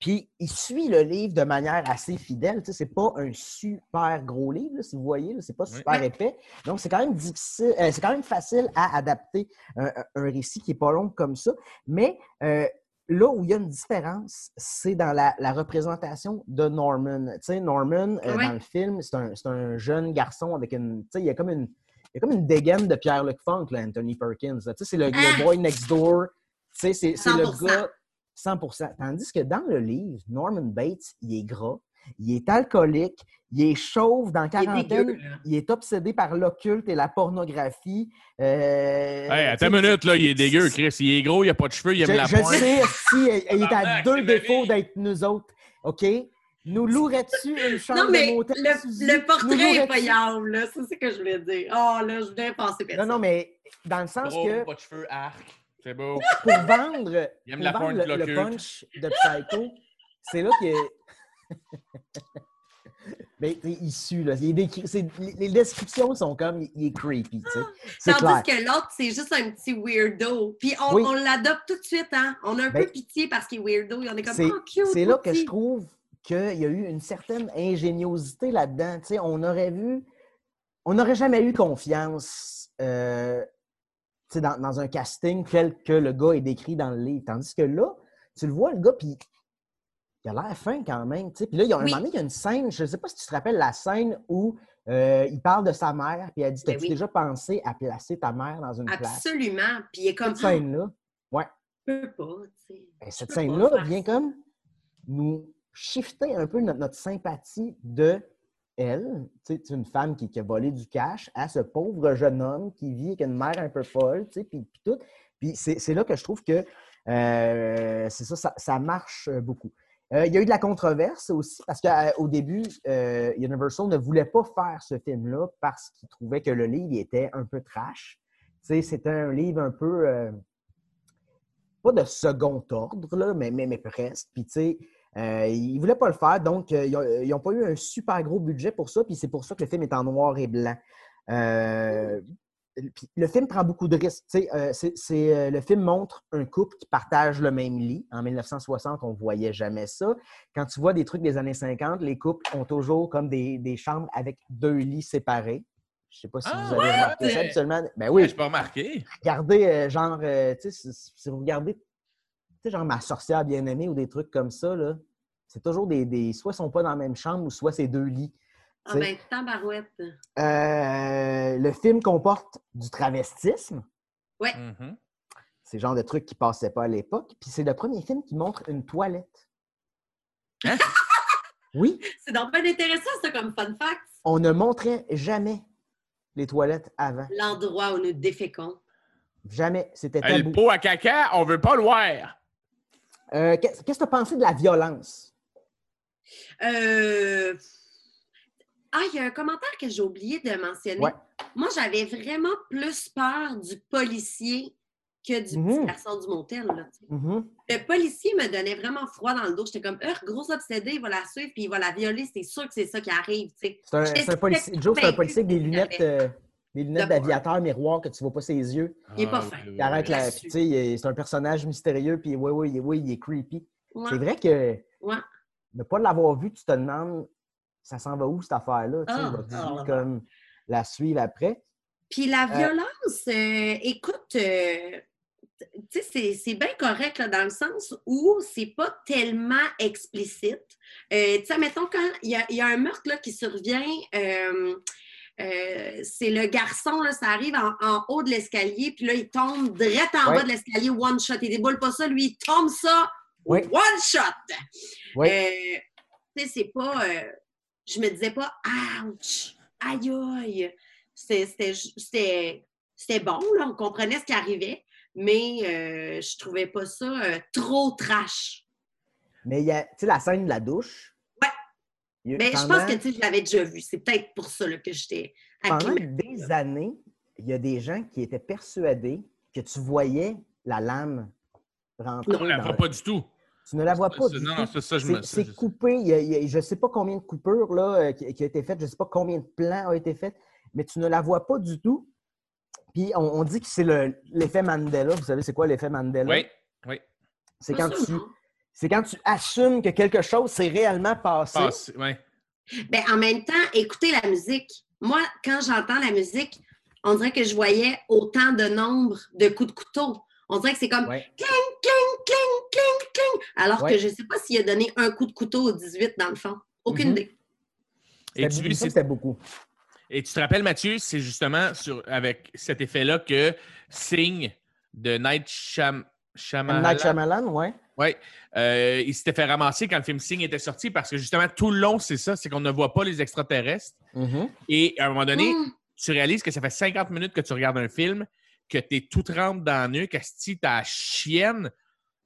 Puis, il suit le livre de manière assez fidèle. Tu sais, c'est pas un super gros livre, là, si vous voyez. C'est pas Oui. super épais. Donc, c'est quand même difficile, euh, c'est quand même facile à adapter un, un- un récit qui est pas long comme ça. Mais euh, là où il y a une différence, c'est dans la, la représentation de Norman. Tu sais, Norman, euh, Ouais. dans le film, c'est un, jeune garçon avec une. Tu sais, il y a comme une. Il y a comme une dégaine de Pierre-Luc Funk, là, Anthony Perkins. là. Tu sais, c'est le, le Ah! boy next door. Tu sais, c'est le 100%. gars 100 Tandis que dans le livre, Norman Bates, il est gras, il est alcoolique, il est chauve dans Il est quarantaine, dégueu, là. il est obsédé par l'occulte et la pornographie. Euh, Hey, attends une minute, là, il est dégueu, Chris. Il est gros, il a pas de cheveux, il aime je, la je pointe. sais, si, il il est à deux défauts d'être nous autres. OK? Nous louerais-tu une chambre Non, mais de motel le, portrait est payable, là. C'est ce que je voulais dire. Oh, là, je voulais penser Non, personne. non, mais dans le sens Gros, que pas de cheveux, arc. C'est beau. pour vendre, Il aime pour la vendre le, le punch de Psycho, c'est là que. Mais il est issu, là. Il est les, descriptions sont comme. Il, est creepy, tu sais. C'est Tandis clair. que l'autre, c'est juste un petit weirdo. Puis on, Oui. on l'adopte tout de suite, hein? On a un Ben, peu pitié parce qu'il est weirdo. On est comme, C'est oh, cute. c'est là que je trouve qu'il y a eu une certaine ingéniosité là-dedans. Tu sais, on aurait vu. On n'aurait jamais eu confiance euh, dans, dans un casting tel que le gars est décrit dans le livre. Tandis que là, tu le vois, le gars, puis il a l'air fin quand même. Puis là, il y a un Oui. moment donné, il y a une scène, je ne sais pas si tu te rappelles la scène où euh, il parle de sa mère, puis elle dit Ben As-tu oui. déjà pensé à placer ta mère dans une place? Absolument. Puis il est comme, Cette scène-là, je peux pas, tu sais. ben, cette scène-là vient comme nous shifter un peu notre, notre sympathie de elle, tu sais, une femme qui, qui a volé du cash, à ce pauvre jeune homme qui vit avec une mère un peu folle, tu sais, puis, puis tout. Puis c'est c'est là que je trouve que euh, c'est ça, ça, ça marche beaucoup. Euh, il y a eu de la controverse aussi parce qu'au début, euh, Universal ne voulait pas faire ce film-là parce qu'il trouvait que le livre était un peu trash. C'était un livre un peu, euh, pas de second ordre, là, mais, presque. Puis, tu sais, euh, ils ne voulaient pas le faire, donc euh, ils n'ont pas eu un super gros budget pour ça, puis c'est pour ça que le film est en noir et blanc. Euh, le film prend beaucoup de risques. Euh, euh, le film montre un couple qui partage le même lit. En 1960, on ne voyait jamais ça. Quand tu vois des trucs des années 50, les couples ont toujours comme des, des chambres avec deux lits séparés. Je ne sais pas si Ah, vous avez ouais? remarqué ça habituellement. Ben Oui, je pas remarqué. regardez, euh, genre, tu sais, si, vous regardez, tu sais, genre ma sorcière bien-aimée ou des trucs comme ça, là, c'est toujours des, des. Soit ils sont pas dans la même chambre ou soit c'est deux lits. Ah ben, tabarouette. Euh, le film comporte du travestisme. Mhm. C'est le genre de truc qui passait pas à l'époque. Puis c'est le premier film qui montre une toilette. Hein? *laughs* Oui, C'est donc pas intéressant, ça, comme fun fact. on ne montrait jamais les toilettes avant. L'endroit où nous déféquons. Jamais. C'était tabou. le pot à caca, on veut pas le voir. Euh, Qu'est-ce que tu as pensé de la violence? Euh... Ah, il y a un commentaire que j'ai oublié de mentionner. Ouais. Moi, j'avais vraiment plus peur du policier que du Mhm. petit garçon du motel. Là. Mhm. Le policier me donnait vraiment froid dans le dos. J'étais comme, Ugh, gros obsédé, il va la suivre puis il va la violer. C'est sûr que c'est ça qui arrive. tu sais. C'est un, policier. Joe, c'est un policier avec des lunettes, euh, des lunettes d'aviateur miroir que tu vois pas ses yeux. Il est pas Ah, fin. Il arrête la. c'est un personnage mystérieux, puis oui, oui, oui, il est creepy. Ouais, C'est vrai que ouais. ne pas l'avoir vu, tu te demandes, ça s'en va où cette affaire-là? Ah, vas-tu ah, ouais. comme la suivre après? Puis la Euh, violence, euh, écoute, euh, tu sais, c'est- bien correct là, dans le sens où c'est pas tellement explicite. Euh, tu sais, mettons, quand il y y a un meurtre là, qui survient, euh, c'est le garçon, là, ça arrive en, en haut de l'escalier, puis là, il tombe direct en Ouais. bas de l'escalier, one shot. Il déboule pas ça, lui, il tombe ça, one shot. Oui. Euh, tu sais, c'est pas. euh, je me disais pas, ouch, aïe aïe. C'était- bon, là, on comprenait ce qui arrivait, mais euh, je trouvais pas ça euh, trop trash. Mais il y a, tu sais, la scène de la douche? Ouais. Mais je pense que tu je l'avais déjà vu. C'est peut-être pour ça là, que j'étais Pendant des années, il y a des gens qui étaient persuadés que tu voyais la lame rentrer. On la voit pas du tout. Tu ne la vois pas C'est coupé. Il y a- il y a- je ne sais pas combien de coupures là, euh, qui, qui ont été faites. Je ne sais pas combien de plans ont été faits, mais tu ne la vois pas du tout. Puis on, on dit que c'est le- l'effet Mandela. Vous savez, c'est quoi l'effet Mandela? Oui, oui. C'est quand, tu, c'est quand tu assumes que quelque chose s'est réellement passé. Passe, ouais. Ben, en même temps, écoutez la musique. Moi, quand j'entends la musique, on dirait que je voyais autant de nombre de coups de couteau. On dirait que c'est comme Ouais. cling, cling, cling, cling, cling. Alors Ouais. que je ne sais pas s'il a donné un coup de couteau au 18 dans le fond. Aucune Mhm. idée. Et tu, c'était beaucoup. et tu te rappelles, Mathieu, c'est justement sur, avec cet effet-là que Sing de Night Sham, M. Night Shyamalan, ouais. Oui, euh, il s'était fait ramasser quand le film Sing était sorti parce que justement, tout le long, c'est ça, c'est qu'on ne voit pas les extraterrestres. Mhm. Et à un moment donné, Mm. tu réalises que ça fait 50 minutes que tu regardes un film, que tu es toute trempe dans la nuque, asti, ta chienne.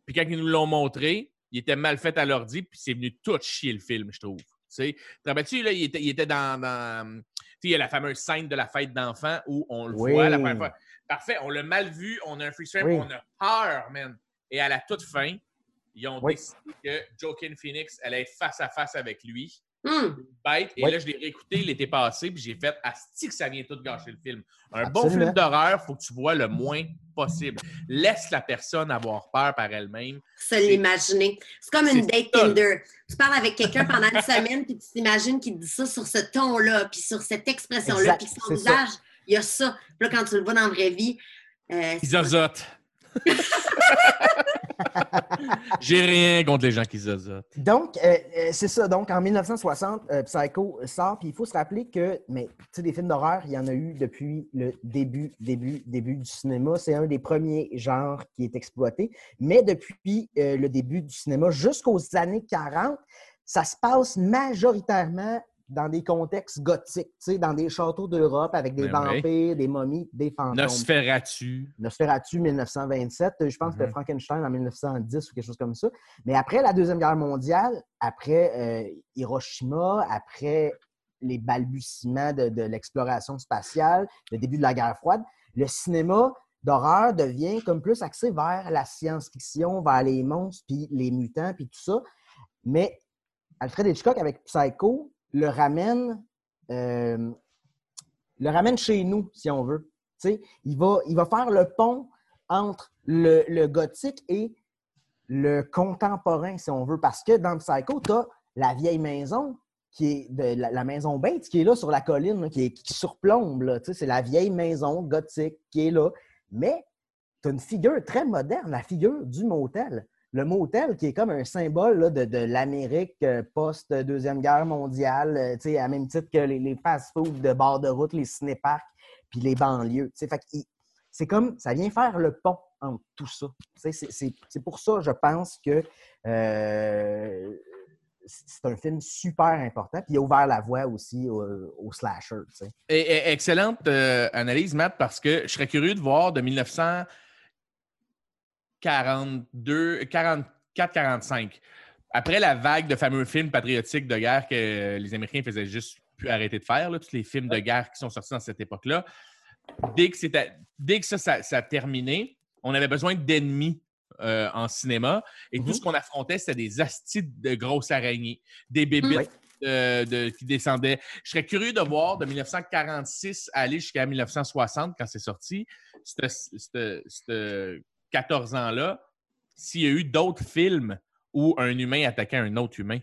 Puis quand ils nous l'ont montré, il était mal fait à l'ordi, puis c'est venu tout chier le film, je trouve. Tu te rappelles-tu, là, il était, il était dans. il y a la fameuse scène de la fête d'enfants où on le Oui. voit la première fois. Parfait, on l'a mal vu, on a un frame, Oui. on a peur, man. Et à la toute fin, ils ont Oui. décidé que Joaquin Phoenix allait être face à face avec lui Mm. bête. Et Oui. là, je l'ai réécouté l'été passé, puis j'ai fait Asti que ça vient tout gâcher le film. Un bon film d'horreur, il faut que tu vois le moins possible. Laisse la personne avoir peur par elle-même. Se l'imaginer. C'est comme une date ça. Tinder. Tu parles avec quelqu'un pendant une semaine, puis tu t'imagines qu'il dit ça sur ce ton-là, puis sur cette expression-là, puis son visage, il y a ça. Puis là, quand tu le vois dans la vraie vie, euh, Ils. *laughs* *laughs* j'ai rien contre les gens qui zozotent. Donc, euh, euh, c'est ça. Donc, en 1960, euh, Psycho sort. Puis il faut se rappeler que, mais tu sais, des films d'horreur, il y en a eu depuis le début, début, début du cinéma. C'est un des premiers genres qui est exploité. Mais depuis le début du cinéma jusqu'aux années 40, ça se passe majoritairement dans des contextes gothiques, tu sais, dans des châteaux d'Europe avec des Ben vampires, des momies, des fantômes. Nosferatu. Nosferatu 1927, je pense que Mhm. Frankenstein en 1910 ou quelque chose comme ça. Mais après la Deuxième Guerre mondiale, après euh, Hiroshima, après les balbutiements de, de l'exploration spatiale, le début de la guerre froide, le cinéma d'horreur devient comme plus axé vers la science-fiction, vers les monstres, puis les mutants, puis tout ça. Mais Alfred Hitchcock, avec Psycho, le ramène, euh, le ramène chez nous, si on veut. Il va, faire le pont entre le, gothique et le contemporain, si on veut. Parce que dans Psycho, tu as la vieille maison, qui est de la, maison Bates, qui est là sur la colline, qui, qui surplombe. C'est la vieille maison gothique qui est là. Mais tu as une figure très moderne, la figure du motel. Le motel qui est comme un symbole là, de, l'Amérique euh, post-Deuxième Guerre mondiale, euh, à même titre que les, les fast-foods de bord de route, les cinéparks, puis les banlieues. c'est comme, ça vient faire le pont entre tout ça. C'est pour ça, je pense que euh, c'est un film super important. Puis il a ouvert la voie aussi au, au slasher. tu sais. Et- et- excellente euh, analyse, Matt, parce que je serais curieux de voir de 1942, 44, 45. Après la vague de fameux films patriotiques de guerre que les Américains faisaient juste plus arrêter de faire, là, tous les films de guerre qui sont sortis dans cette époque-là, dès que, c'était- dès que ça, ça, ça a terminé, on avait besoin d'ennemis euh, en cinéma. Et tout Mhm. ce qu'on affrontait, c'était des astis de grosses araignées, des bébites euh, de- qui descendaient. Je serais curieux de voir de 1946 à aller jusqu'à 1960, quand c'est sorti, ce 14 ans-là, s'il y a eu d'autres films où un humain attaquait un autre humain?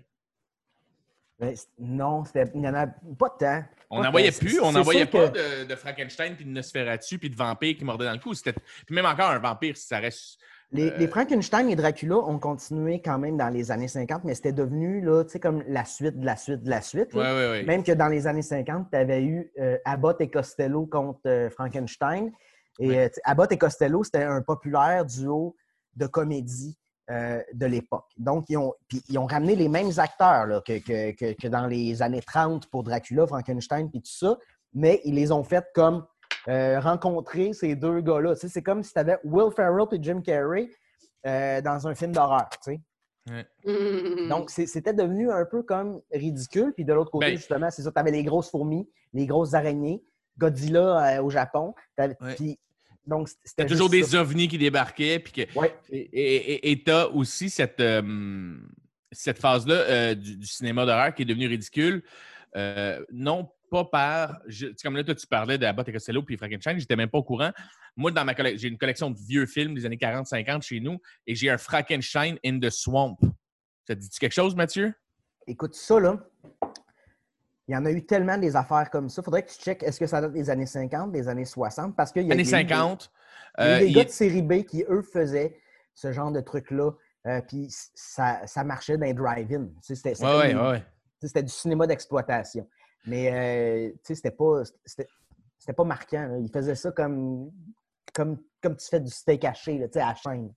Mais c- non, il n'y en a pas tant. On Pas n'en voyait plus, on n'en voyait pas que- de, de Frankenstein, puis de Nosferatu, puis de vampires qui mordaient dans le cou. C'était- Puis même encore un vampire, si ça reste... Les, Euh, les Frankenstein et Dracula ont continué quand même dans les années 50, mais c'était devenu là, tu sais, comme la suite de la suite de la suite. là. Ouais, ouais, ouais. Même que dans les années 50, tu avais eu euh, Abbott et Costello contre euh, Frankenstein. Et euh, Abbott et Costello, c'était un populaire duo de comédie euh, de l'époque. Donc, ils ont, puis ils ont ramené les mêmes acteurs là, que, que- que- que dans les années 30 pour Dracula, Frankenstein, puis tout ça, mais ils les ont fait comme euh, rencontrer ces deux gars-là. Tu sais, c'est comme si tu avais Will Ferrell et Jim Carrey euh, dans un film d'horreur. tu sais. *laughs* Donc, c'était devenu un peu comme ridicule. Puis de l'autre côté, Ben- justement, c'est ça. Tu avais les grosses fourmis, les grosses araignées, Godzilla euh, au Japon. T'avais- Ouais. Puis, donc, c'était toujours des ça. ovnis qui débarquaient, puis que... Ouais. Et tu as aussi cette, euh, cette phase-là euh, du, du cinéma d'horreur qui est devenue ridicule. euh, non pas par. je- comme là, toi, tu parlais de Abbott et Costello puis Frankenstein, j'étais même pas au courant. Moi, dans ma collection, j'ai une collection de vieux films des années 40-50 chez nous et j'ai un Frankenstein in the Swamp. Ça te dit quelque chose, Mathieu? Écoute, ça, là, il y en a eu tellement des affaires comme ça. faudrait que tu checkes est-ce que ça date des années 50, des années 60, parce qu'il y a, Années il y a eu des- 50. il y a eu euh, des gars de série B qui, eux, faisaient ce genre de truc-là. euh, puis ça, ça marchait dans les drive-in. C'était Ouais, ouais, des- ouais, du cinéma d'exploitation. Mais euh, tu sais, c'était pas, c'était, c'était pas marquant. là. Ils faisaient ça comme, comme, comme tu fais du steak haché là, tu sais, à la chaîne.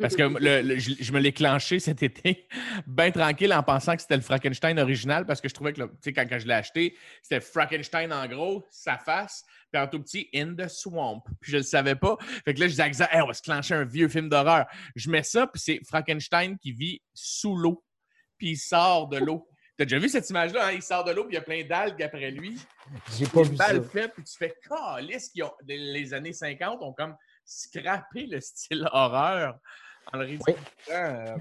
Parce que le- le- je, je me l'ai clenché cet été, *laughs* bien tranquille, en pensant que c'était le Frankenstein original, parce que je trouvais que, tu sais, quand, quand je l'ai acheté, c'était Frankenstein en gros, sa face, puis en tout petit, In the Swamp. Puis je le savais pas. Fait que là, je disais, Hey, on va se clencher un vieux film d'horreur. Je mets ça, puis c'est Frankenstein qui vit sous l'eau, puis il sort de l'eau. *laughs* T'as déjà vu cette image-là? hein? Il sort de l'eau, puis il y a plein d'algues après lui. J'ai pas vu ça. Fait, puis tu fais, ont, les années 50 ont comme scrappé le style horreur en le réduisant. euh,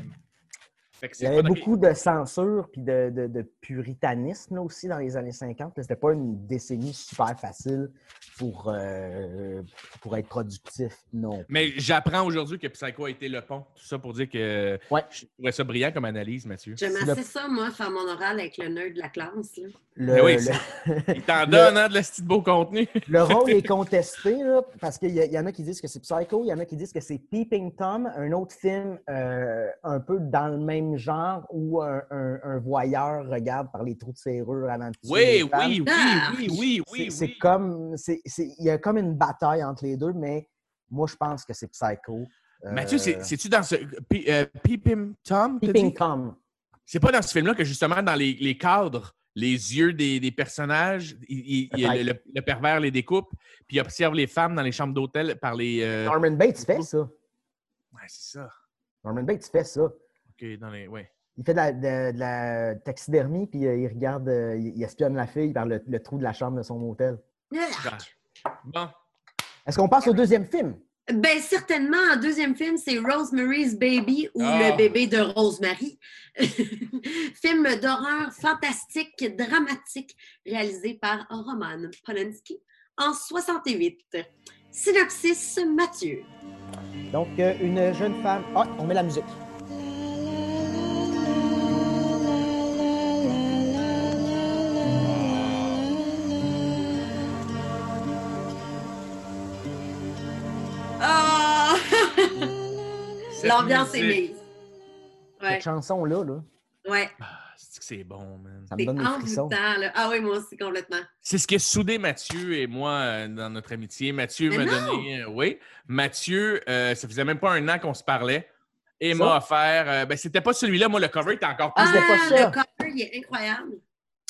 Il y avait beaucoup de censure puis de, de- de puritanisme là, aussi dans les années 50. là. C'était pas une décennie super facile pour, euh, pour être productif, non. Mais j'apprends aujourd'hui que Psycho a été le pont. Tout ça pour dire que Ouais. je trouvais ça brillant comme analyse, Mathieu. Le- assez ça, moi, faire mon oral avec le nerd de la classe. Là. Le, Mais oui, le- Il t'en *laughs* donne, hein, de la petite beau contenu. *laughs* Le rôle est *laughs* contesté là, parce qu'il y, y en a qui disent que c'est Psycho, il y en a qui disent que c'est Peeping Tom, un autre film euh, un peu dans le même genre où un, un- un voyeur regarde par les trous de serrure avant de tuer Oui, oui, oui, oui, oui, C'est- oui, c'est oui. comme, c'est- c'est- il y a comme une bataille entre les deux, mais moi je pense que c'est Psycho. Euh, Mathieu, c'est- c'est-tu dans ce. Pe- euh, Peeping Tom? Peeping? Tom. C'est pas dans ce film-là que justement, dans les, les cadres, les yeux des, des personnages, il- il- il- le, le- le pervers les découpe, puis il observe les femmes dans les chambres d'hôtel par les. euh, Norman Bates fait ça. Ouais, c'est ça. Norman Bates fait ça. OK, dans les. Ouais. Il fait de la, de- de la taxidermie, puis euh, il regarde, il, il espionne la fille par le, le trou de la chambre de son hôtel. Bon. Est-ce qu'on passe au deuxième film? Ben certainement, en deuxième film, c'est Rosemary's Baby ou Ah. Le bébé de Rosemary. *laughs* film d'horreur fantastique, dramatique, réalisé par Roman Polanski en 68. Synopsis, Mathieu. Donc, euh, une jeune femme. Ah, on met la musique. L'ambiance est mise. Ouais, Cette chanson-là, là, ouais. Ah, c'est que c'est bon, man? ça me C'est donne des frissons. là. Ah oui, moi aussi, complètement. C'est ce qui a soudé Mathieu et moi euh, dans notre amitié. Mathieu m'a donné. euh, oui. Mathieu, euh, ça faisait même pas un an qu'on se parlait. Et m'a offert. euh, ben, c'était pas celui-là. Moi, le cover était encore plus. Ah, pas le cover, il est incroyable.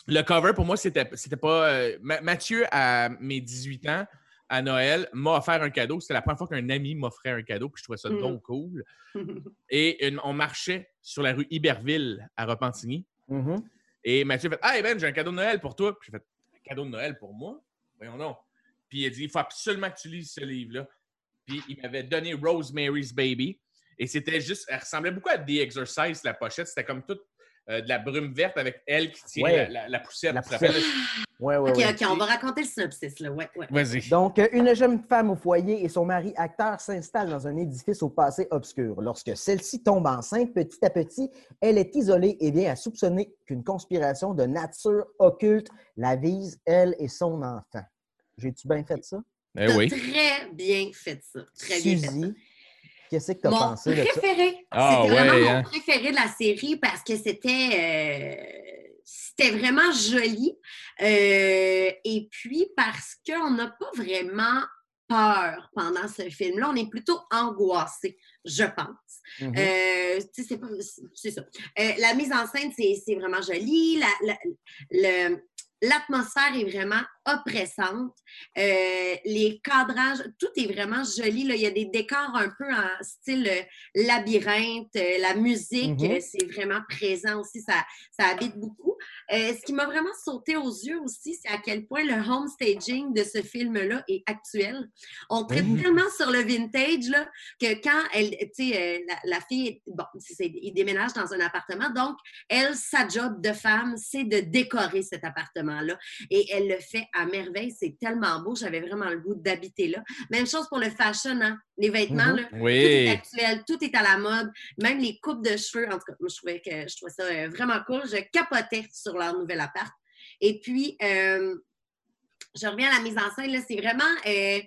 Le cover, pour moi, c'était, c'était pas. euh, Ma- Mathieu, à mes 18 ans, à Noël, m'a offert un cadeau. C'était la première fois qu'un ami m'offrait un cadeau, puis je trouvais ça Mhm. donc cool. *laughs* Et une- on marchait sur la rue Iberville à Repentigny. Mhm. Et Mathieu a fait Hey Ben, j'ai un cadeau de Noël pour toi. Puis j'ai fait Un cadeau de Noël pour moi? Voyons donc. Puis il a dit Il faut absolument que tu lises ce livre-là. puis il m'avait donné Rosemary's Baby. Et c'était juste, elle ressemblait beaucoup à The Exercise, la pochette. C'était comme toute euh, de la brume verte avec elle qui Ouais. la, la, la poussière. La tu te rappelles? poussière. Ouais, ouais, OK, ouais. OK, on va raconter le synopsis, là. Ouais, ouais. Vas-y. Donc, euh, une jeune femme au foyer et son mari acteur s'installent dans un édifice au passé obscur. Lorsque celle-ci tombe enceinte, petit à petit, elle est isolée et vient à soupçonner qu'une conspiration de nature occulte la vise, elle et son enfant. J'ai-tu bien fait ça? Eh oui. très bien fait ça. Très bien fait ça. Qu'est-ce que tu as Mon pensé de ça? préféré. Ah, c'était vraiment mon hein. préféré de la série parce que c'était euh, c'était vraiment joli. Euh, et puis parce qu'on n'a pas vraiment peur pendant ce film-là. On est plutôt angoissé, je pense. Mhm. Euh, c'est pas- c'est ça. Euh, la mise en scène, c'est c'est vraiment joli. La- la- le- L'atmosphère est vraiment oppressante. Euh, les cadrages, tout est vraiment joli. Là. Il y a des décors un peu en style euh, labyrinthe. Euh, la musique, Mhm. euh, c'est vraiment présent aussi. Ça, ça habite beaucoup. Euh, ce qui m'a vraiment sauté aux yeux aussi, c'est à quel point le home staging de ce film-là est actuel. On traite tellement sur le vintage là, que quand elle, tu sais, la, la fille, bon, il déménage dans un appartement, donc elle, sa job de femme, c'est de décorer cet appartement-là. Et elle le fait à merveille, c'est tellement beau, j'avais vraiment le goût d'habiter là. Même chose pour le fashion, hein? les vêtements, Mhm. là, tout est Oui. actuel, tout est à la mode, même les coupes de cheveux. En tout cas, moi, je trouvais, que, je trouvais ça euh, vraiment cool. Je capotais sur leur nouvel appart. Et puis, euh, je reviens à la mise en scène, là, c'est vraiment. euh,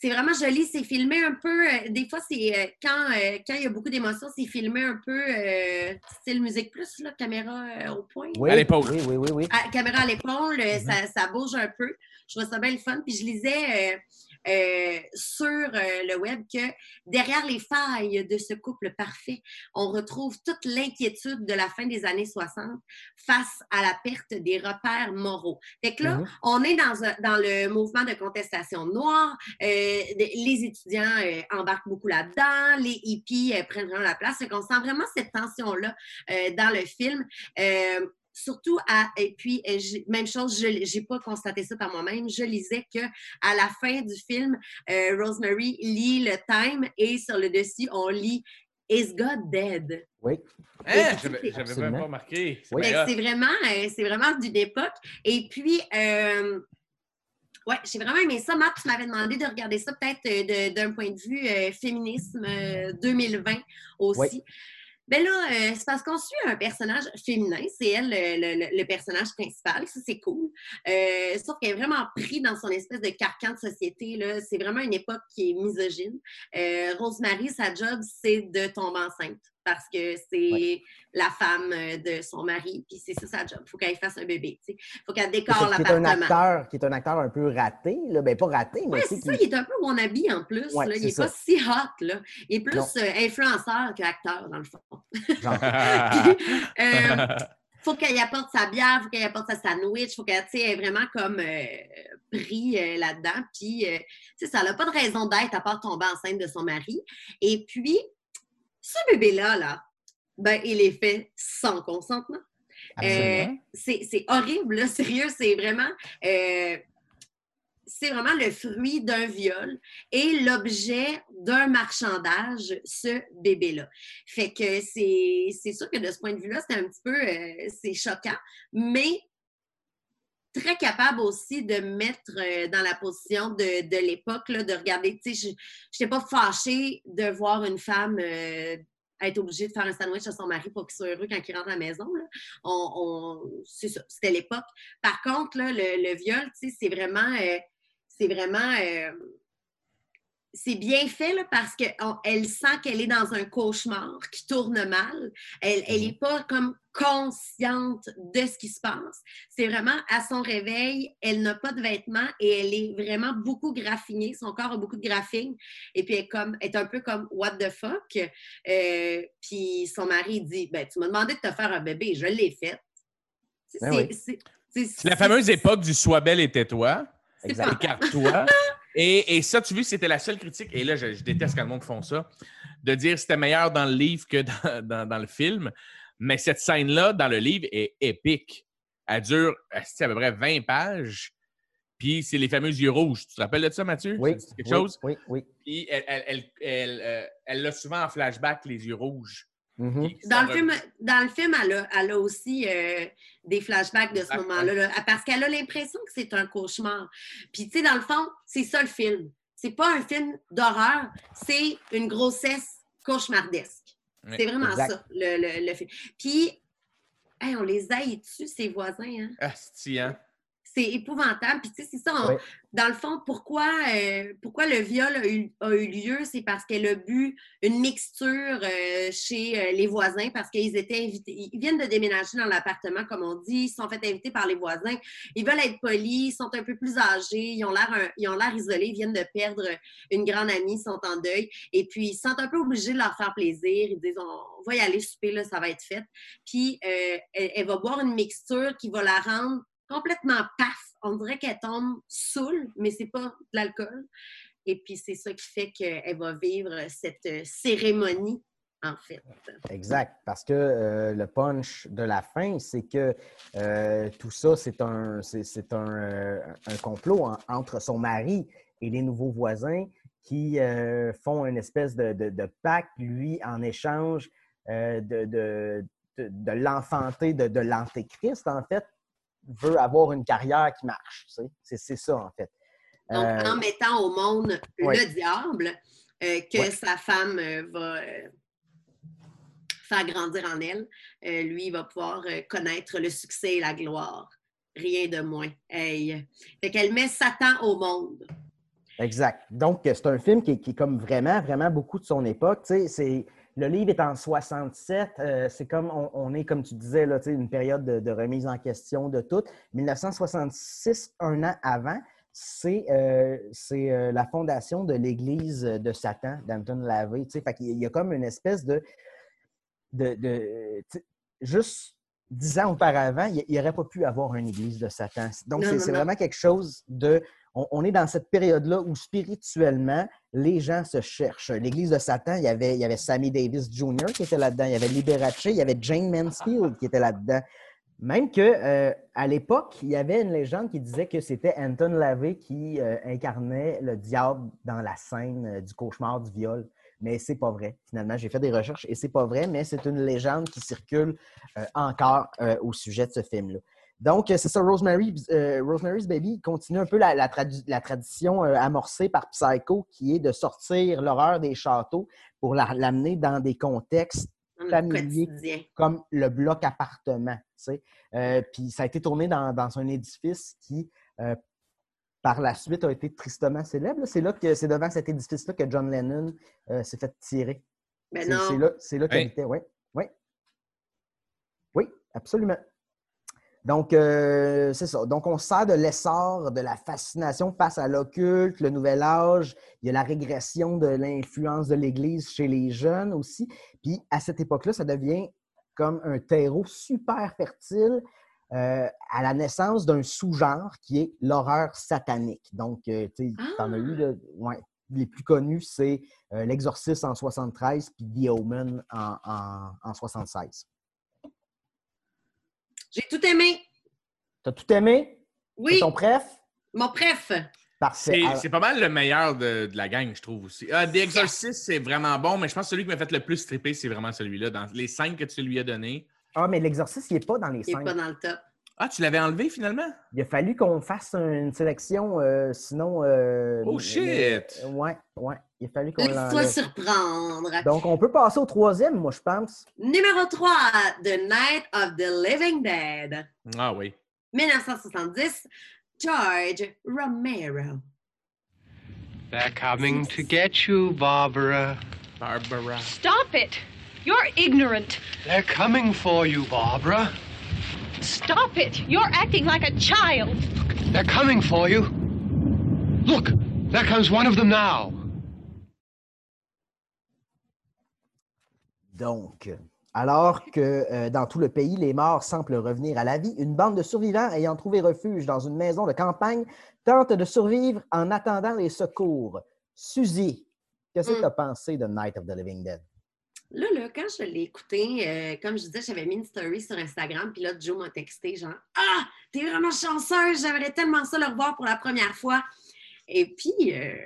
c'est vraiment joli, c'est filmé un peu. euh, des fois, c'est euh, quand, euh, quand il y a beaucoup d'émotions, c'est filmé un peu euh, style musique plus, là, caméra euh, au point. Oui, À l'épaule. Oui, oui, oui, oui. À- caméra à l'épaule, Mhm. ça, ça bouge un peu. Je trouve ça bien le fun. Puis je lisais euh, sur euh, le web que derrière les failles de ce couple parfait, on retrouve toute l'inquiétude de la fin des années 60 face à la perte des repères moraux. Fait que là, Mhm. on est dans, le mouvement de contestation noire. Euh, les étudiants embarquent beaucoup là-dedans. Les hippies prennent vraiment la place. Fait qu'on sent vraiment cette tension-là dans le film. Surtout à et puis même chose je j'ai pas constaté ça par moi-même je lisais que à la fin du film euh, Rosemary lit le time et sur le dessus on lit Is God dead? Oui. Hein, Et- J'avais même pas remarqué. C'est Oui. C'est vraiment, euh, c'est vraiment d'une époque. Et puis, euh, ouais, j'ai vraiment aimé ça. Matt, tu m'avais demandé de regarder ça peut-être de- d'un point de vue euh, féminisme euh, 2020 aussi. Oui. Ben là, euh, c'est parce qu'on suit un personnage féminin, c'est elle le, personnage principal, ça c'est cool. Euh, sauf qu'elle est vraiment prise dans son espèce de carcan de société. C'est vraiment une époque qui est misogyne. Euh, Rosemary, sa job, c'est de tomber enceinte parce que c'est Ouais. la femme euh, de son mari, puis c'est ça sa job. Il faut qu'elle fasse un bébé. Il faut qu'elle décore est un l'appartement. acteur, qui est un acteur un peu raté, là. Ben, pas raté, mais Oui, tu sais, c'est ça, il est un peu wannabe en plus. Ouais, là. Il n'est pas si hot. Là. Il est plus euh, influenceur qu'acteur, dans le fond. genre, *laughs* Euh, faut qu'elle apporte sa bière, faut qu'elle apporte sa sandwich, faut qu'elle, tu sais, elle est vraiment comme euh, pris euh, là-dedans. Puis, euh, tu sais, ça n'a pas de raison d'être à part tomber enceinte de son mari. Et puis, ce bébé-là, là, ben, il est fait sans consentement. Euh, c'est horrible, là, *laughs* sérieux, c'est vraiment. euh, c'est vraiment le fruit d'un viol et l'objet d'un marchandage, ce bébé-là. Fait que c'est c'est sûr que de ce point de vue-là, c'est un petit peu euh, c'est choquant, mais très capable aussi de mettre euh, dans la position de, de l'époque, de regarder, tu sais, je n'étais pas fâchée de voir une femme euh, être obligée de faire un sandwich à son mari pour qu'il soit heureux quand il rentre à la maison. C'était l'époque. Par contre, là, le, le viol, tu sais, c'est vraiment, euh, c'est vraiment, c'est bien fait là, parce qu'elle sent qu'elle est dans un cauchemar qui tourne mal. Elle Mhm. n'est pas comme consciente de ce qui se passe. C'est vraiment à son réveil, elle n'a pas de vêtements et elle est vraiment beaucoup graffinée. Son corps a beaucoup de graphing. Et puis elle est, comme, elle est un peu comme What the fuck? Euh, puis son mari dit ben, Tu m'as demandé de te faire un bébé, je l'ai fait. C'est Ben c'est- la fameuse époque du Sois belle et tais-toi. Écarte-toi. *laughs* Et, et ça, tu vois, c'était la seule critique. Et là, je, je déteste quand le monde font ça. De dire que c'était meilleur dans le livre que dans, *laughs* dans- dans le film. Mais cette scène-là, dans le livre, est épique. Elle dure à peu près 20 pages. Puis c'est les fameux yeux rouges. Tu te rappelles de ça, Mathieu? Oui. Quelque oui, chose? Oui, oui. Puis elle, elle, elle, elle, euh, elle l'a souvent en flashback, les yeux rouges. Mhm. Dans le, film, dans le film, elle a, elle a aussi euh, des flashbacks de ce moment-là, là, parce qu'elle a l'impression que c'est un cauchemar. Puis, tu sais, dans le fond, c'est ça le film. C'est pas un film d'horreur, c'est une grossesse cauchemardesque. C'est vraiment exact. ça, le, le, le film. Puis, hey, on les haït dessus, ces voisins. Hein? Ah, hein? C'est épouvantable. Puis, tu sais, c'est ça. on-. Dans le fond, pourquoi, euh, pourquoi le viol a eu, a eu lieu? C'est parce qu'elle a bu une mixture euh, chez euh, les voisins parce qu'ils étaient invités. Ils viennent de déménager dans l'appartement, comme on dit. Ils sont fait inviter par les voisins. Ils veulent être polis. Ils sont un peu plus âgés. Ils ont l'air ils ont l'air isolés. Ils viennent de perdre une grande amie. Ils sont en deuil. Et puis, ils se sentent un peu obligés de leur faire plaisir. Ils disent, on va y aller souper, là, ça va être fait. Puis, euh, elle, elle va boire une mixture qui va la rendre complètement paf. On dirait qu'elle tombe saoule, mais c'est pas de l'alcool. Et puis, c'est ça qui fait qu'elle va vivre cette euh, cérémonie, en fait. Exact. Parce que euh, le punch de la fin, c'est que euh, tout ça, c'est un, c'est, un, complot en- entre son mari et les nouveaux voisins qui font une espèce de, de- pacte, lui, en échange de, de, de, de l'antéchrist, en fait, veut avoir une carrière qui marche. tu sais. C'est, c'est ça, en fait. Donc, Euh, en mettant au monde ouais. le diable, euh, que Ouais. sa femme euh, va faire grandir en elle, lui, il va pouvoir connaître le succès et la gloire. Rien de moins. Hey. Fait qu'elle met Satan au monde. Exact. Donc, c'est un film qui est, qui est comme vraiment, vraiment beaucoup de son époque. Tu sais, c'est, le livre est en 67. euh, c'est comme, on, on est, comme tu disais, là, tu sais, une période de, de remise en question de tout. 1966, un an avant, c'est, euh, euh, la fondation de l'Église de Satan d'Anton Lavey. Fait qu'il y a comme une espèce de... de, de juste dix ans auparavant, il n'y aurait pas pu avoir une Église de Satan. Donc, c'est, vraiment quelque chose de on, est dans cette période-là où spirituellement, les gens se cherchent. L'Église de Satan, il y avait, Sammy Davis Jr. qui était là-dedans, il y avait Liberace, il y avait Jane Mansfield qui était là-dedans. Même que euh, à l'époque, il y avait une légende qui disait que c'était Anton LaVey qui euh, incarnait le diable dans la scène euh, du cauchemar du viol. Mais c'est pas vrai. Finalement, j'ai fait des recherches et c'est pas vrai, mais c'est une légende qui circule encore au sujet de ce film-là. Donc, euh, c'est ça, Rosemary, euh, Rosemary's Baby continue un peu la, la tradu- la tradition euh, amorcée par Psycho, qui est de sortir l'horreur des châteaux pour la- l'amener dans des contextes dans le Familier. quotidien. comme le bloc appartement. tu sais. Euh, puis ça a été tourné dans, dans un édifice qui, euh, par la suite, a été tristement célèbre. C'est là que c'est devant cet édifice-là que John Lennon euh, s'est fait tirer. Ben C'est- non. C'est là, c'est là qu'il habitait, oui. Oui. Oui, absolument. Donc, euh, c'est ça. Donc, on sert de l'essor de la fascination face à l'occulte, le nouvel âge. Il y a la régression de l'influence de l'Église chez les jeunes aussi. Puis, à cette époque-là, ça devient comme un terreau super fertile euh, à la naissance d'un sous-genre qui est l'horreur satanique. Donc, euh, tu sais, en as eu, ouais, les plus connus, c'est euh, L'Exorciste en 73 puis The Omen en, en, en 76. J'ai tout aimé. T'as tout aimé? Oui, ton préf? mon préf. Parfait. C'est pas mal le meilleur de, de la gang, je trouve aussi. Ah, The Exorcist, c'est vraiment bon, mais je pense que celui qui m'a fait le plus stripper, c'est vraiment celui-là. Dans les cinq que tu lui as donnés. Ah, mais l'exorciste, il n'est pas dans les Il cinq. n'est pas dans le top. Ah, tu l'avais enlevé finalement? Il a fallu qu'on fasse une sélection, euh, sinon. euh, Oh, shit! le- ouais, ouais. Il a fallu qu'on Laisse-toi surprendre. Donc, on peut passer au troisième, moi, je pense. Numéro 3, The Night of the Living Dead. Ah oui. 1970, George Romero. They're coming to get you, Barbara. Barbara. Stop it! You're ignorant. They're coming for you, Barbara. Stop it! You're acting like a child. They're coming for you. Look, there comes one of them now. Donc, alors que euh, dans tout le pays, les morts semblent revenir à la vie, une bande de survivants ayant trouvé refuge dans une maison de campagne tente de survivre en attendant les secours. Suzy, qu'est-ce que Mm. tu as pensé de Night of the Living Dead? Là, là, quand je l'ai écouté, euh, comme je disais, j'avais mis une story sur Instagram, puis là, Joe m'a texté genre Ah, t'es vraiment chanceuse, j'aimerais tellement ça le revoir pour la première fois. Et puis, euh,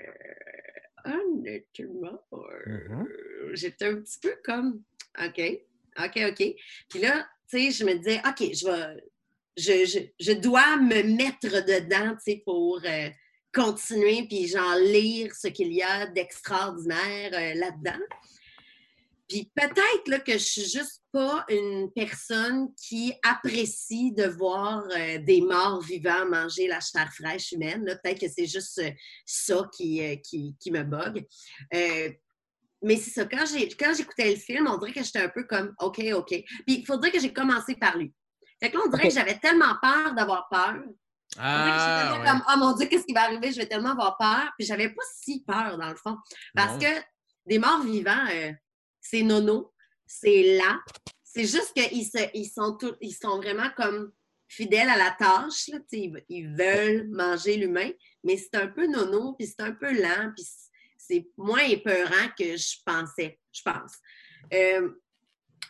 honnêtement, euh, Mhm. j'étais un petit peu comme OK, OK, OK. Puis là, tu sais, je me disais OK, je vais. Je, je, je dois me mettre dedans, tu sais, pour euh, continuer, puis genre lire ce qu'il y a d'extraordinaire là-dedans. Puis peut-être là, que je suis juste pas une personne qui apprécie de voir euh, des morts vivants manger la chair fraîche humaine. là. Peut-être que c'est juste euh, ça qui, euh, qui, qui me bug. Mais c'est ça, quand j'ai- quand j'écoutais le film, on dirait que j'étais un peu comme OK, OK. Puis il faudrait que j'ai commencé par lui. Fait que là, on dirait que j'avais tellement peur d'avoir peur. J'étais Ah, ouais. comme Oh mon Dieu, qu'est-ce qui va arriver? Je vais tellement avoir peur. Puis j'avais pas si peur, dans le fond. Parce Non. que des morts vivants, euh, c'est nono, c'est lent. C'est juste qu'ils ils sont, tous- ils sont vraiment comme fidèles à la tâche. là, ils, ils veulent manger l'humain, mais c'est un peu nono, puis c'est un peu lent, puis c'est moins épeurant que je pensais, je pense. Euh,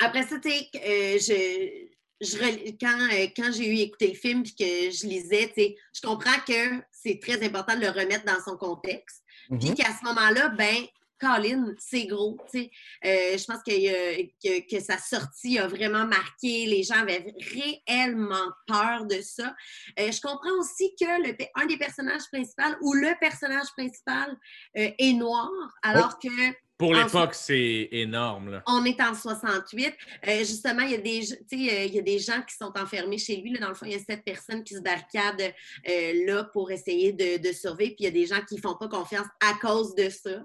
après ça, tu sais, euh, je, je rel- quand, euh, quand j'ai eu écouté le film puis que je lisais, tu sais, je comprends que c'est très important de le remettre dans son contexte. Puis Mhm. qu'à ce moment-là, ben, Colin, c'est gros. tu sais. Euh, je pense que, euh, que, que sa sortie a vraiment marqué. Les gens avaient réellement peur de ça. Euh, je comprends aussi que le, un des personnages principaux ou le personnage principal euh, est noir, alors que Pour l'époque, c'est énorme. Là. on est en 68. Euh, justement, il y, a des, il y a des gens qui sont enfermés chez lui. Là, dans le fond, il y a sept personnes qui se barricadent là pour essayer de, de survivre. Puis il y a des gens qui ne font pas confiance à cause de ça.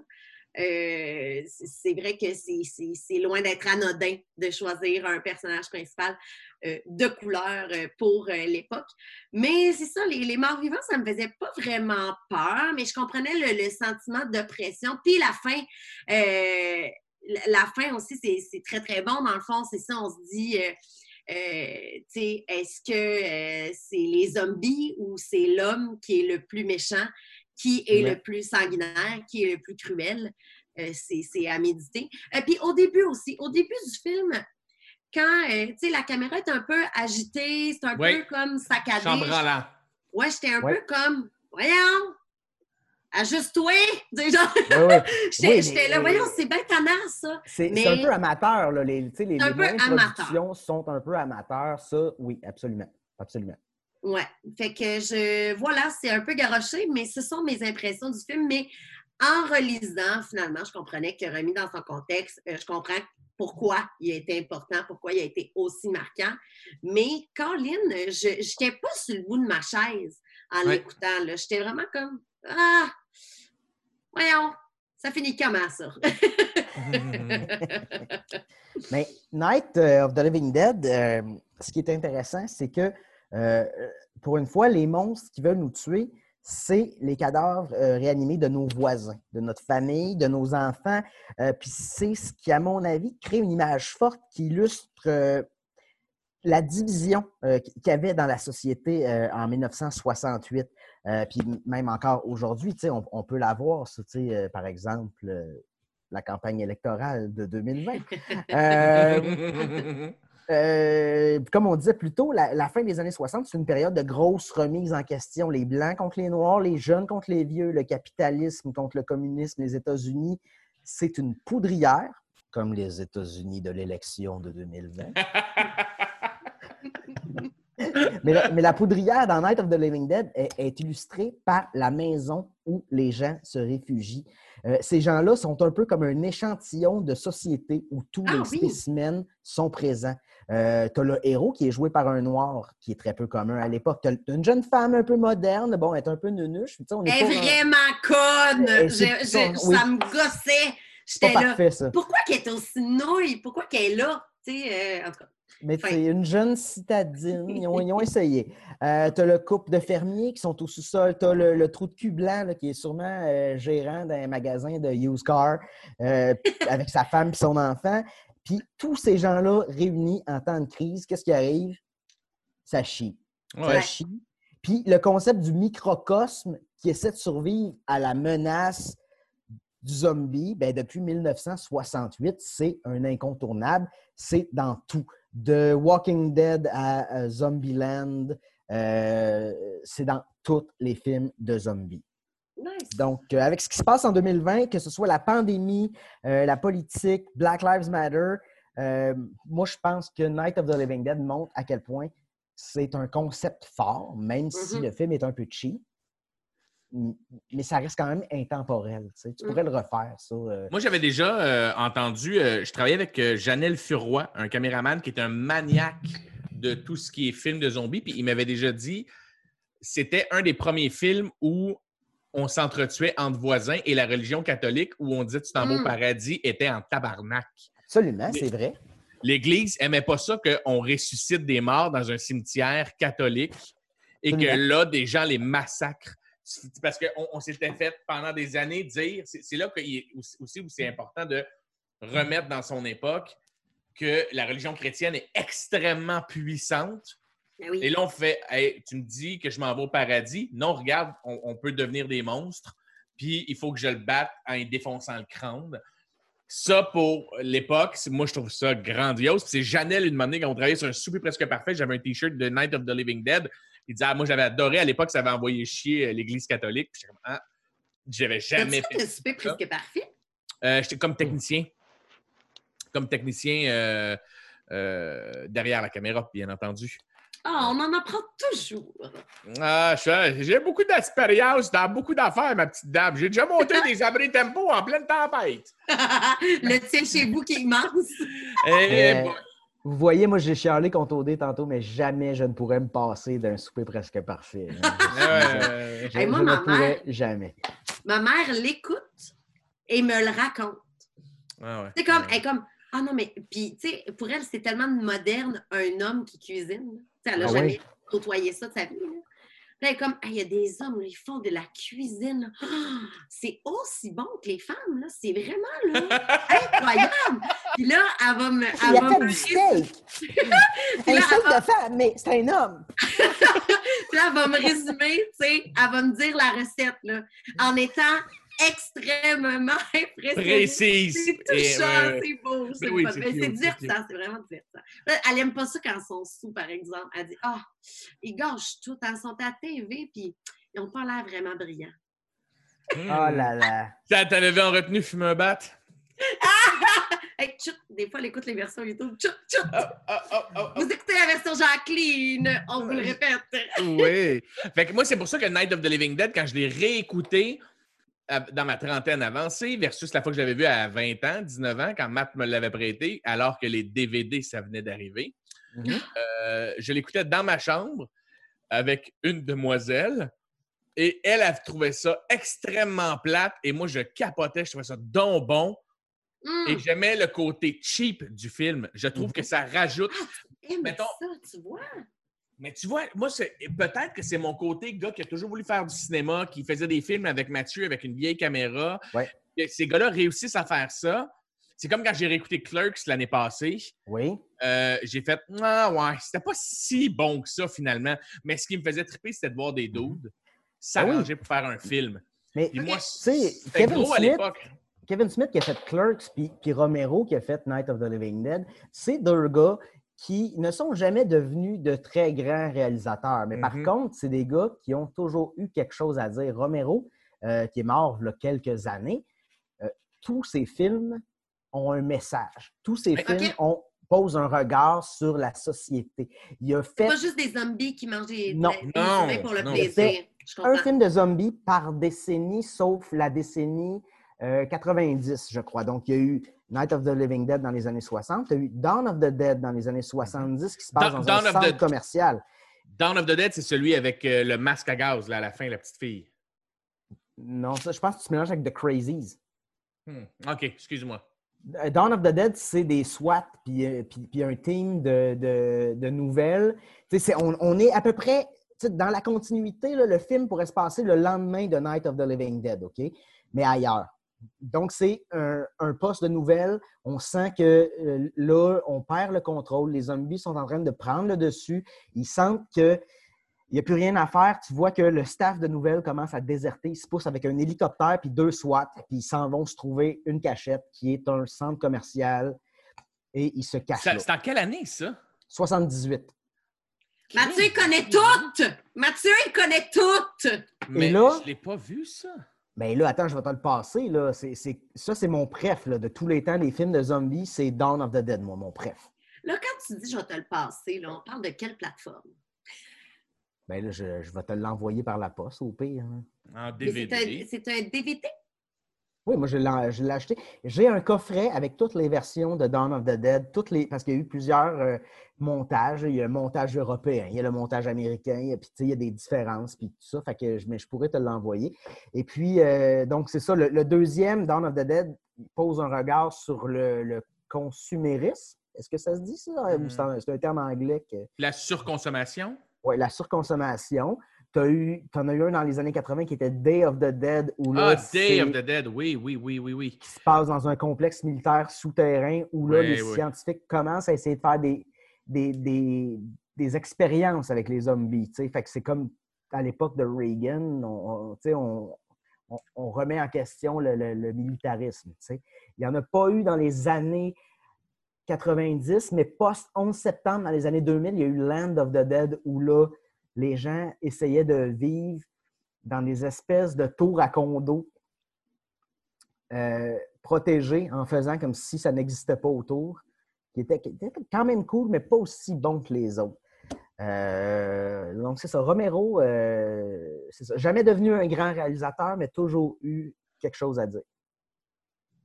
Euh, c'est vrai que c'est- loin d'être anodin de choisir un personnage principal euh, de couleur euh, pour l'époque. Mais c'est ça, les, morts vivants, ça ne me faisait pas vraiment peur, mais je comprenais le, sentiment d'oppression. Puis la fin, la fin aussi, c'est très, très bon. Dans le fond, c'est ça, on se dit, est-ce que c'est les zombies ou c'est l'homme qui est le plus méchant, qui est Ouais. le plus sanguinaire, qui est le plus cruel? Euh, c'est à méditer. Et puis au début aussi, au début du film, quand euh, la caméra est un peu agitée, c'est un Ouais. peu comme saccadé. Chambranlant. Ouais, j'étais un Ouais. peu comme, voyons, ajuste-toi! *laughs* Ouais. *laughs* J'étais là, voyons, c'est bien tannant, ça. C'est Mais- un peu amateur, là. Les, les, un les peu moyens de amateur. production sont un peu amateurs. Ça, oui, absolument. Absolument. Ouais. Fait que je. Voilà, c'est un peu garoché, mais ce sont mes impressions du film. Mais en relisant, finalement, je comprenais que remis dans son contexte, euh, je comprends pourquoi il a été important, pourquoi il a été aussi marquant. Mais Colin, je n'étais pas sur le bout de ma chaise en Ouais. l'écoutant. J'étais vraiment comme Ah! Voyons, ça finit comment ça? *laughs* *laughs* Mais Night euh, of the Living Dead, euh, ce qui est intéressant, c'est que euh, pour une fois, les monstres qui veulent nous tuer, c'est les cadavres euh, réanimés de nos voisins, de notre famille, de nos enfants. Euh, Puis c'est ce qui, à mon avis, crée une image forte qui illustre euh, la division euh, qu'il y avait dans la société euh, en 1968. Euh, puis même encore aujourd'hui, on, on peut la voir, euh, par exemple, euh, la campagne électorale de 2020. *laughs* Euh, comme on disait plus tôt, la, la fin des années 60, c'est une période de grosse remise en question. Les Blancs contre les Noirs, les jeunes contre les vieux, le capitalisme contre le communisme, les États-Unis. C'est une poudrière, comme les États-Unis de l'élection de 2020. *laughs* mais, la, mais la poudrière dans Night of the Living Dead est, est illustrée par la maison où les gens se réfugient. Euh, ces gens-là sont un peu comme un échantillon de société où tous Ah les oui. spécimens sont présents. Euh, tu as le héros qui est joué par un noir, qui est très peu commun à l'époque. Tu as une jeune femme un peu moderne, bon, elle est un peu nunuche. On Elle est est pas dans- vraiment conne! Je- c'est- je- oui. Ça me gossait! J'étais là. parfait, ça. Pourquoi qu'elle est aussi nouille? Pourquoi qu'elle est là? Euh, en tout cas. Mais c'est une jeune citadine. Ils ont, ils ont essayé. Euh, tu as le couple de fermiers qui sont au sous-sol. Tu as le, le trou de cul blanc là, qui est sûrement euh, gérant d'un magasin de used car euh, *laughs* avec sa femme et son enfant. Puis tous ces gens-là réunis en temps de crise, qu'est-ce qui arrive? Ça chie. Ça chie. Puis le concept du microcosme qui essaie de survivre à la menace du zombie, ben, depuis 1968, c'est un incontournable. C'est dans tout. De Walking Dead à euh, Zombieland, euh, c'est dans tous les films de zombies. Nice. Donc, euh, avec ce qui se passe en 2020, que ce soit la pandémie, euh, la politique, Black Lives Matter, moi, je pense que Night of the Living Dead montre à quel point c'est un concept fort, même si Mhm. le film est un peu cheap. Mais ça reste quand même intemporel. tu sais. Tu pourrais le refaire, ça. euh. Moi, j'avais déjà euh, entendu, euh, je travaillais avec euh, Janelle Furoy, un caméraman qui est un maniaque de tout ce qui est film de zombies, puis il m'avait déjà dit c'était un des premiers films où on s'entretuait entre voisins et la religion catholique où on disait tu t'en vas au Mm. paradis était en tabarnak. Absolument, c'est vrai. L'Église aimait pas ça qu'on ressuscite des morts dans un cimetière catholique et que là, des gens les massacrent. Parce qu'on on, s'était fait pendant des années dire, c'est là est aussi- où c'est important de remettre dans son époque que la religion chrétienne est extrêmement puissante. Ben oui. Et là, on fait, Hey, tu me dis que je m'en vais au paradis. Non, regarde, on, on peut devenir des monstres. Puis il faut que je le batte en y défonçant le crâne. Ça, pour l'époque, moi, je trouve ça grandiose. Puis c'est Janelle, une année, quand on travaillait sur un souper presque parfait, j'avais un T-shirt de Night of the Living Dead. Il disait, ah, moi, j'avais adoré à l'époque, ça avait envoyé chier euh, l'Église catholique. Puis j'étais comme, ah, j'avais jamais fait souper ça. presque parfait? Euh, J'étais comme technicien. Comme technicien euh, euh, derrière la caméra, bien entendu. Ah, on en apprend toujours. Ah, je- j'ai beaucoup d'expérience dans beaucoup d'affaires, ma petite dame. J'ai déjà monté *laughs* des abris tempo en pleine tempête. *laughs* le tien chez vous qui est immense. Boy. Vous voyez, moi, j'ai chialé contre OD tantôt, mais jamais je ne pourrais me passer d'un souper presque parfait. hein. Je, Hey, moi, je ne ma pourrais mère- jamais. Ma mère l'écoute et me le raconte. ah ouais. C'est comme, elle est comme, ah non, mais, puis, tu sais, pour elle, c'est tellement moderne, un homme qui cuisine. là. Tu sais, elle n'a Ah jamais ouais? côtoyé ça de sa vie. Là. Elle est comme, Ah, il y a des hommes, là, ils font de la cuisine. là. Ah, c'est aussi bon que les femmes, là. C'est vraiment, là, incroyable. Puis là, elle va me. Il Elle va a fait me du steak! *laughs* Un là, steak elle va- de femme, mais c'est un homme! *laughs* Puis là, elle va me résumer, tu sais, elle va me dire la recette, là, en étant extrêmement. *laughs* Précise. C'est touchant, euh, c'est beau. C'est oui, fun. c'est c'est divertissant, c'est vraiment divertissant. Elle aime pas ça quand ils sont sous, par exemple. Elle dit Ah, ils gâchent tout. Ils sont à la TV, puis ils n'ont pas l'air vraiment brillants. Oh là là! Ça, t'avais en retenu fumer un bat? *laughs* Hey, tchut, des fois, elle écoute les versions YouTube. Tchut, tchut. Ah, ah, ah, ah, Vous écoutez la version Jacqueline, on vous le répète. Oui. Fait que moi, c'est pour ça que Night of the Living Dead, quand je l'ai réécouté dans ma trentaine avancée, versus la fois que je l'avais vu à 20 ans, 19 ans, quand Matt me l'avait prêté, alors que les DVD, ça venait d'arriver. Mhm. Euh, je l'écoutais dans ma chambre avec une demoiselle. Et elle, elle trouvait ça extrêmement plate. Et moi, je capotais. Je trouvais ça donc bon. Et j'aimais le côté cheap du film. Je trouve que ça rajoute aime mettons- ça, tu vois. Mais tu vois, moi, peut-être que c'est mon côté gars qui a toujours voulu faire du cinéma, qui faisait des films avec Mathieu, avec une vieille caméra. Ouais. Ces gars-là réussissent à faire ça. C'est comme quand j'ai réécouté Clerks l'année passée. Oui. Euh, j'ai fait Ah ouais, c'était pas si bon que ça finalement. Mais ce qui me faisait triper, c'était de voir des dudes s'arranger pour faire un film. Mais Puis moi, c'était Kevin gros à Smith- l'époque. Kevin Smith qui a fait Clerks, puis, puis Romero qui a fait Night of the Living Dead, c'est deux gars qui ne sont jamais devenus de très grands réalisateurs. Mais par Mhm. contre, c'est des gars qui ont toujours eu quelque chose à dire. Romero, euh, qui est mort il y a quelques années, euh, tous ses films ont un message. Tous ses films ont, posent un regard sur la société. Il a fait Pas juste des zombies qui mangent des, Non. des- Non, pour le non. plaisir. Un film de zombies par décennie, sauf la décennie euh, 90, je crois. Donc, il y a eu Night of the Living Dead dans les années 60, il y a eu Dawn of the Dead dans les années 70 qui se passe dans un centre the- commercial. Dawn of the Dead, c'est celui avec euh, le masque à gaz là, à la fin, la petite fille. Non, ça, je pense que tu mélanges avec The Crazies. Hmm. OK, excuse-moi. Euh, Dawn of the Dead, c'est des SWAT puis, euh, puis, puis un team de, de- de nouvelles. Tu on, on est à peu près tu dans la continuité. là, le film pourrait se passer le lendemain de Night of the Living Dead, OK? Mais ailleurs. Donc, c'est un, un poste de nouvelles. On sent que euh, là, on perd le contrôle. Les zombies sont en train de prendre le dessus. Ils sentent que Il n'y a plus rien à faire. Tu vois que le staff de nouvelles commence à déserter. Ils se poussent avec un hélicoptère puis deux SWAT, puis ils s'en vont se trouver une cachette qui est un centre commercial et ils se cachent. C'est en quelle année, ça? 78. Mathieu, il connaît toutes! Mathieu, il connaît toutes! Mais là- je l'ai pas vu, ça. Mais là, attends, je vais te le passer. Là. C'est, c'est- ça, c'est mon préf là, de tous les temps des films de zombies. C'est Dawn of the Dead, moi, mon préf. Là, quand tu dis je vais te le passer, là, on parle de quelle plateforme? Ben là, je, je vais te l'envoyer par la poste, au pire. hein. En Mais C'est DVD. un, c'est un DVD? Oui, moi, je l'ai, acheté. J'ai un coffret avec toutes les versions de Dawn of the Dead, toutes les, parce qu'il y a eu plusieurs euh, montages. Il y a le montage européen, il y a le montage américain, et puis il y a des différences, puis tout ça. Fait que mais je pourrais te l'envoyer. Et puis, euh, donc, c'est ça. Le, le deuxième, Dawn of the Dead, pose un regard sur le, le consumérisme. Est-ce que ça se dit, ça? Hmm. c'est un, c'est un terme anglais que. La surconsommation? Oui, la surconsommation. Tu en as eu un dans les années 80 qui était Day of the Dead, où là, Ah, Day of the Dead. Oui, oui, oui, oui, oui. qui se passe dans un complexe militaire souterrain où là, les scientifiques commencent à essayer de faire des, des, des- des expériences avec les zombies. Fait que c'est comme à l'époque de Reagan, on, on- on- remet en question le, le- le militarisme. Il n'y en a pas eu dans les années 90, mais post-11 septembre, dans les années 2000, il y a eu Land of the Dead où là, les gens essayaient de vivre dans des espèces de tours à condos euh, protégés en faisant comme si ça n'existait pas autour, qui était, qui était quand même cool, mais pas aussi bon que les autres. Euh, donc, c'est ça. Romero, euh, c'est ça. Jamais devenu un grand réalisateur, mais toujours eu quelque chose à dire.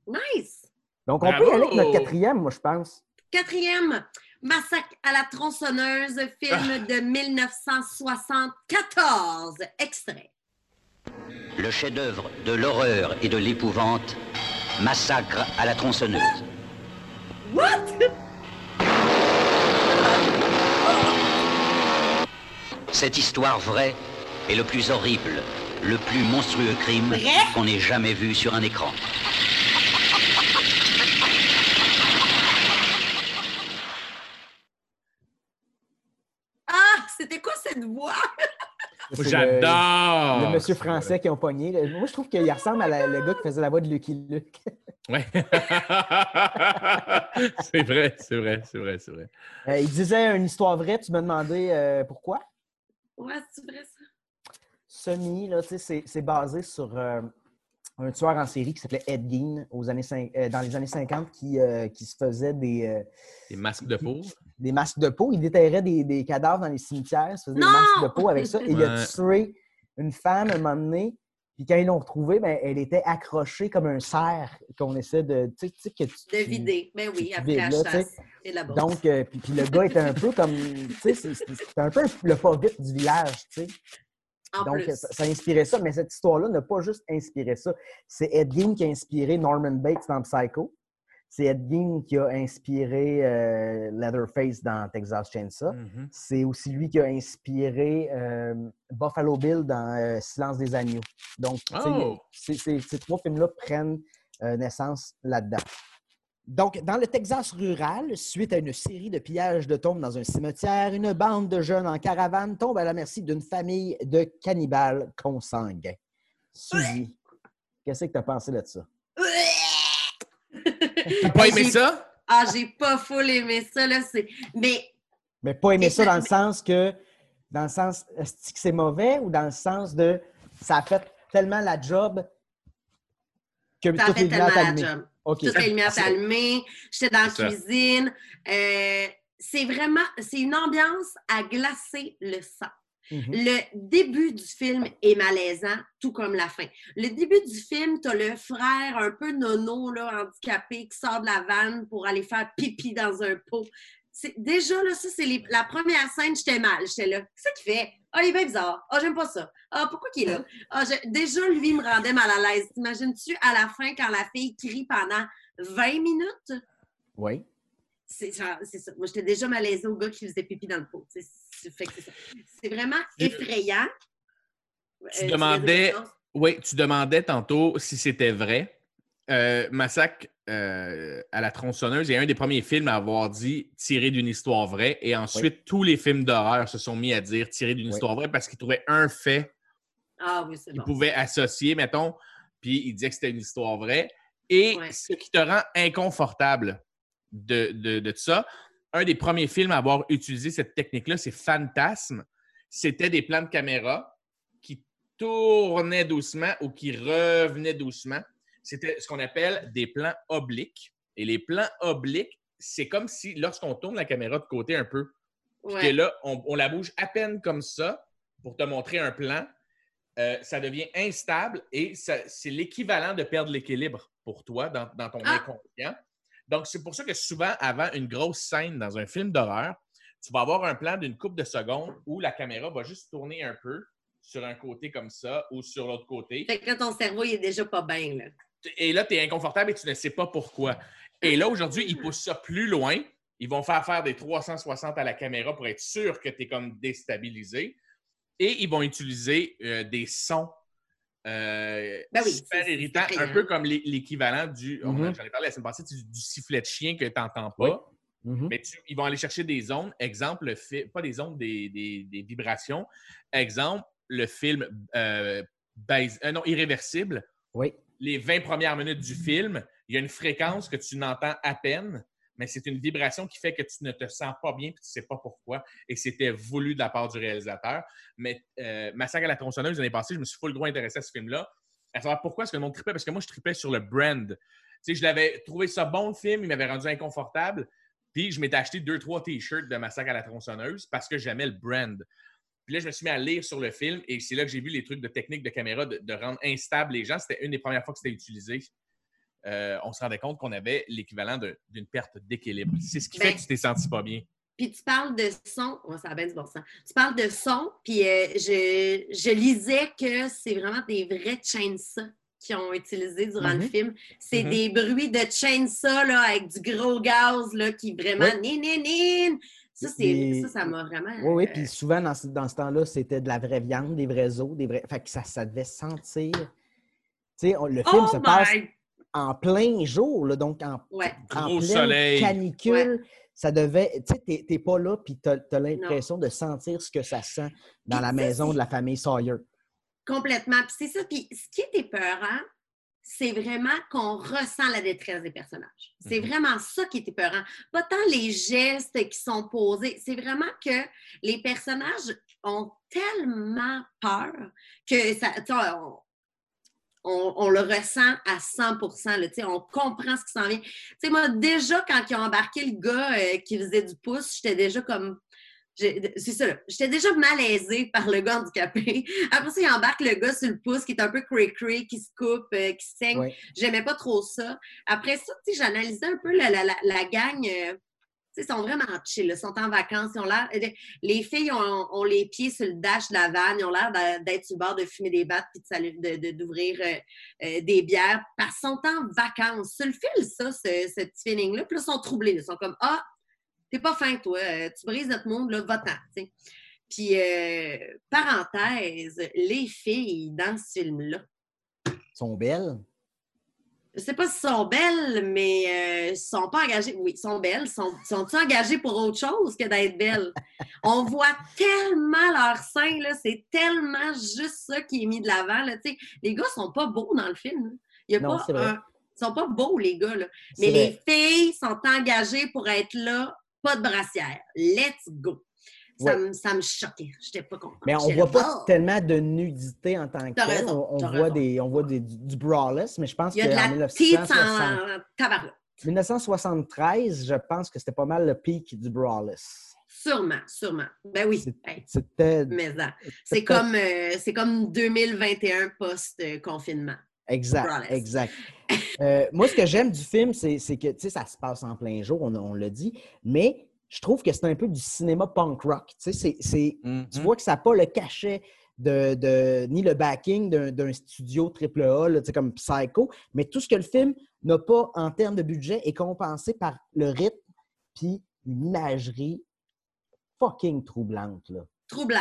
Nice! Donc, on Bravo! peut y aller avec notre quatrième, moi, je pense. Quatrième, Massacre à la tronçonneuse, film de 1974. Extrait. Le chef-d'œuvre de l'horreur et de l'épouvante, Massacre à la tronçonneuse. What? Cette histoire vraie est le plus horrible, le plus monstrueux crime qu'on ait jamais vu sur un écran. Ah, voix? Le- J'adore! Le, monsieur français qui ont pogné. là. Moi, je trouve qu'il ressemble à la- le gars qui faisait la voix de Lucky Luke. *laughs* Ouais. *laughs* c'est vrai, c'est vrai, c'est vrai, c'est vrai. Euh, il disait une histoire vraie. Tu m'as demandé euh, pourquoi? Ouais, c'est vrai ça? Semi, là, tu sais, c'est, basé sur euh, un tueur en série qui s'appelait Ed Gein aux années euh, dans les années 50 qui, euh, qui se faisait des, euh, Des masques de peau. Des masques de peau. Il déterrait des, des cadavres dans les cimetières, il se faisait Non! des masques de peau avec ça. Et il a Ouais. tué une femme à un moment donné. Puis quand ils l'ont retrouvée, ben, elle était accrochée comme un cerf qu'on essaie de. Tu sais, que tu- De vider. Ben oui, après la chasse et la bourse. Donc, euh, puis, puis le gars était un peu comme. Tu sais, c'était un peu le pas vite du village, tu sais. en Donc, plus. ça, ça inspirait ça, mais cette histoire-là n'a pas juste inspiré ça. C'est Ed Gein qui a inspiré Norman Bates dans Psycho. C'est Ed Gein qui a inspiré euh, Leatherface dans Texas Chainsaw. Mhm. C'est aussi lui qui a inspiré euh, Buffalo Bill dans euh, Silence des agneaux. Donc, Oh! ces trois films-là prennent naissance là-dedans. Donc, dans le Texas rural, suite à une série de pillages de tombes dans un cimetière, une bande de jeunes en caravane tombe à la merci d'une famille de cannibales consanguins. Suzy, *laughs* qu'est-ce que tu as pensé de ça? *laughs* T'as pas aimé J'ai- ça? Ah, j'ai pas full aimé ça, là. c'est- Mais Mais pas aimer Et ça dans le sens que, dans le sens, est-ce que c'est mauvais ou dans le sens de, ça a fait tellement la job que ça a fait tellement la job. OK. Toutes les lumières allumées. J'étais dans la cuisine. Euh, c'est vraiment, c'est une ambiance à glacer le sang. Mhm. Le début du film est malaisant, tout comme la fin. Le début du film, tu as le frère un peu nono, là, handicapé, qui sort de la vanne pour aller faire pipi dans un pot. C'est- Déjà, là, ça, c'est les- la première scène, j'étais mal. J'étais là. Qu'est-ce qu'il fait? Ah, il est bien bizarre. Ah, j'aime pas ça. Ah, pourquoi qu'il est là? Ah, je- Déjà, lui, il me rendait mal à l'aise. T'imagines-tu à la fin, quand la fille crie pendant 20 minutes? Oui. C'est ça. Moi, j'étais déjà malaisée au gars qui faisait pipi dans le pot. C'est- vraiment Tu- effrayant. tu Euh, demandais- viens de dire quelque chose? Oui, tu demandais tantôt si c'était vrai. euh, Massacre euh, à la tronçonneuse est un des premiers films à avoir dit tiré d'une histoire vraie. Et ensuite, tous les films d'horreur se sont mis à dire tiré d'une Oui. histoire vraie parce qu'ils trouvaient un fait Ah oui, qu'ils bon. pouvaient associer, mettons, puis ils disaient que c'était une histoire vraie. Et ce qui te rend inconfortable de, de, de ça, un des premiers films à avoir utilisé cette technique-là, c'est Fantasme. C'était des plans de caméra qui tournaient doucement ou qui revenaient doucement. C'était ce qu'on appelle des plans obliques. Et les plans obliques, c'est comme si lorsqu'on tourne la caméra de côté un peu, puis Ouais. que là, on, on la bouge à peine comme ça pour te montrer un plan, euh, ça devient instable et c'est l'équivalent de perdre l'équilibre pour toi dans, dans ton Ah! inconscient. Donc, c'est pour ça que souvent, avant une grosse scène dans un film d'horreur, tu vas avoir un plan d'une coupe de secondes où la caméra va juste tourner un peu sur un côté comme ça ou sur l'autre côté. Fait que là, ton cerveau, il est déjà pas bien, là. Et là, tu es inconfortable et tu ne sais pas pourquoi. Et là, aujourd'hui, ils poussent ça plus loin. Ils vont faire faire des 360 à la caméra pour être sûr que tu es comme déstabilisé. Et ils vont utiliser euh, des sons euh, Ben oui, super irritants, un peu comme l'é- l'équivalent du. Mhm. J'en ai parlé la semaine passée, du, du sifflet de chien que tu n'entends pas. Oui. Mhm. Mais tu- ils vont aller chercher des ondes. Exemple, le fi- pas des ondes, des, des- des vibrations. Exemple, le film euh, Bais- euh, non, Irréversible Oui. les 20 premières minutes du film, il y a une fréquence que tu n'entends à peine, mais c'est une vibration qui fait que tu ne te sens pas bien et tu ne sais pas pourquoi. Et c'était voulu de la part du réalisateur. Mais euh, Massacre à la tronçonneuse, l'année passée, je me suis full gros intéressé à ce film-là. À savoir pourquoi est-ce que le monde tripait? Parce que moi, je tripais sur le brand. Je l'avais trouvé ça bon, le film, il m'avait rendu inconfortable. Puis je m'étais acheté deux, trois t-shirts de Massacre à la tronçonneuse parce que j'aimais le brand. Puis là, je me suis mis à lire sur le film et c'est là que j'ai vu les trucs de technique de caméra de, de rendre instable les gens. C'était une des premières fois que c'était utilisé. Euh, on se rendait compte qu'on avait l'équivalent de- d'une perte d'équilibre. C'est ce qui fait Ben, que tu t'es senti pas bien. Puis tu parles de son, ouais, ça a bien du bon sens. Tu parles de son, puis euh, je, je lisais que c'est vraiment des vrais chainsaws qui ont utilisé durant le Mhm. film. C'est Mhm. des bruits de chainsaw là, avec du gros gaz là, qui vraiment Oui. nin, nin, nin. Ça, c'est, Des- ça, ça m'a vraiment. Oui, oui, euh, puis souvent, dans ce, dans ce temps-là, c'était de la vraie viande, des vrais os, des vrais... Fait que ça, ça devait sentir... Tu sais, le film oh se passe! En plein jour, là, donc en, Ouais. en Gros pleine soleil. canicule. Ça devait... Tu sais, t'es- pas là, puis t'as as, l'impression de sentir ce que ça sent dans la maison de la famille Sawyer. Complètement. Puis c'est ça. Puis ce qui est épeurant, c'est vraiment qu'on ressent la détresse des personnages. C'est Mhm. vraiment ça qui est épeurant. Pas tant les gestes qui sont posés, c'est vraiment que les personnages ont tellement peur que ça, tu sais, on, on- on le ressent à 100% là, tu sais, On comprend ce qui s'en vient. Tu sais, moi, déjà, quand ils ont embarqué le gars euh, qui faisait du pouce, j'étais déjà comme C'est ça. J'étais déjà malaisée par le gars handicapé. *laughs* Après ça, il embarque le gars sur le pouce qui est un peu cray-cray, qui se coupe, euh, qui saigne. Oui. J'aimais pas trop ça. Après ça, tu sais, j'analysais un peu la, la, la, la gang. euh, ils sont vraiment chill. Ils sont en vacances. Ils ont l'air. euh, Les filles ont, les pieds sur le dash de la vanne. Ils ont l'air d'être sur le bord de fumer des battes puis salu- de- de- d'ouvrir euh, euh, des bières parce qu'ils sont en vacances. Sur le fil, ça, ce, feeling-là. Puis là, ils sont troublés. Ils sont comme Ah, t'es pas fin, toi. Tu brises notre monde, va-t'en. Puis, parenthèse, les filles dans ce film-là, sont belles. Je sais pas si sont belles, mais euh, sont pas engagées. Oui, sont belles. Sont, sont-ils engagées pour autre chose que d'être belles? On voit tellement leur sein, là. C'est tellement juste ça qui est mis de l'avant, là. Les gars sont pas beaux dans le film. Il y a Non, pas un- Ils sont pas beaux, les gars, là. Mais les vrai. filles sont engagées pour être là, pas de brassière. Let's go. Ça, Ouais. me, ça me choquait. J'étais pas contente. Mais on J'étais voit pas Oh! tellement de nudité en tant que T'as tel. raison, On, voit, raison. des, on voit des, du, du braless, mais je pense Il y a de la 1960 petite en tabarouette. 1973, je pense que c'était pas mal le pic du braless. Sûrement, sûrement. Ben oui. Hey, C'était mais ça. C'est comme, euh, c'est comme 2021 post-confinement. exact, Braless. exact. *laughs* Euh, moi, ce que j'aime du film, c'est que tu sais, ça se passe en plein jour, on, on l'a dit, mais je trouve que c'est un peu du cinéma punk rock. Tu sais, c'est- c'est- tu vois que ça n'a pas le cachet de, de- ni le backing d'un d'un studio AAA, là, tu sais, comme Psycho, mais tout ce que le film n'a pas en termes de budget est compensé par le rythme puis une imagerie fucking troublante. Là. Troublant.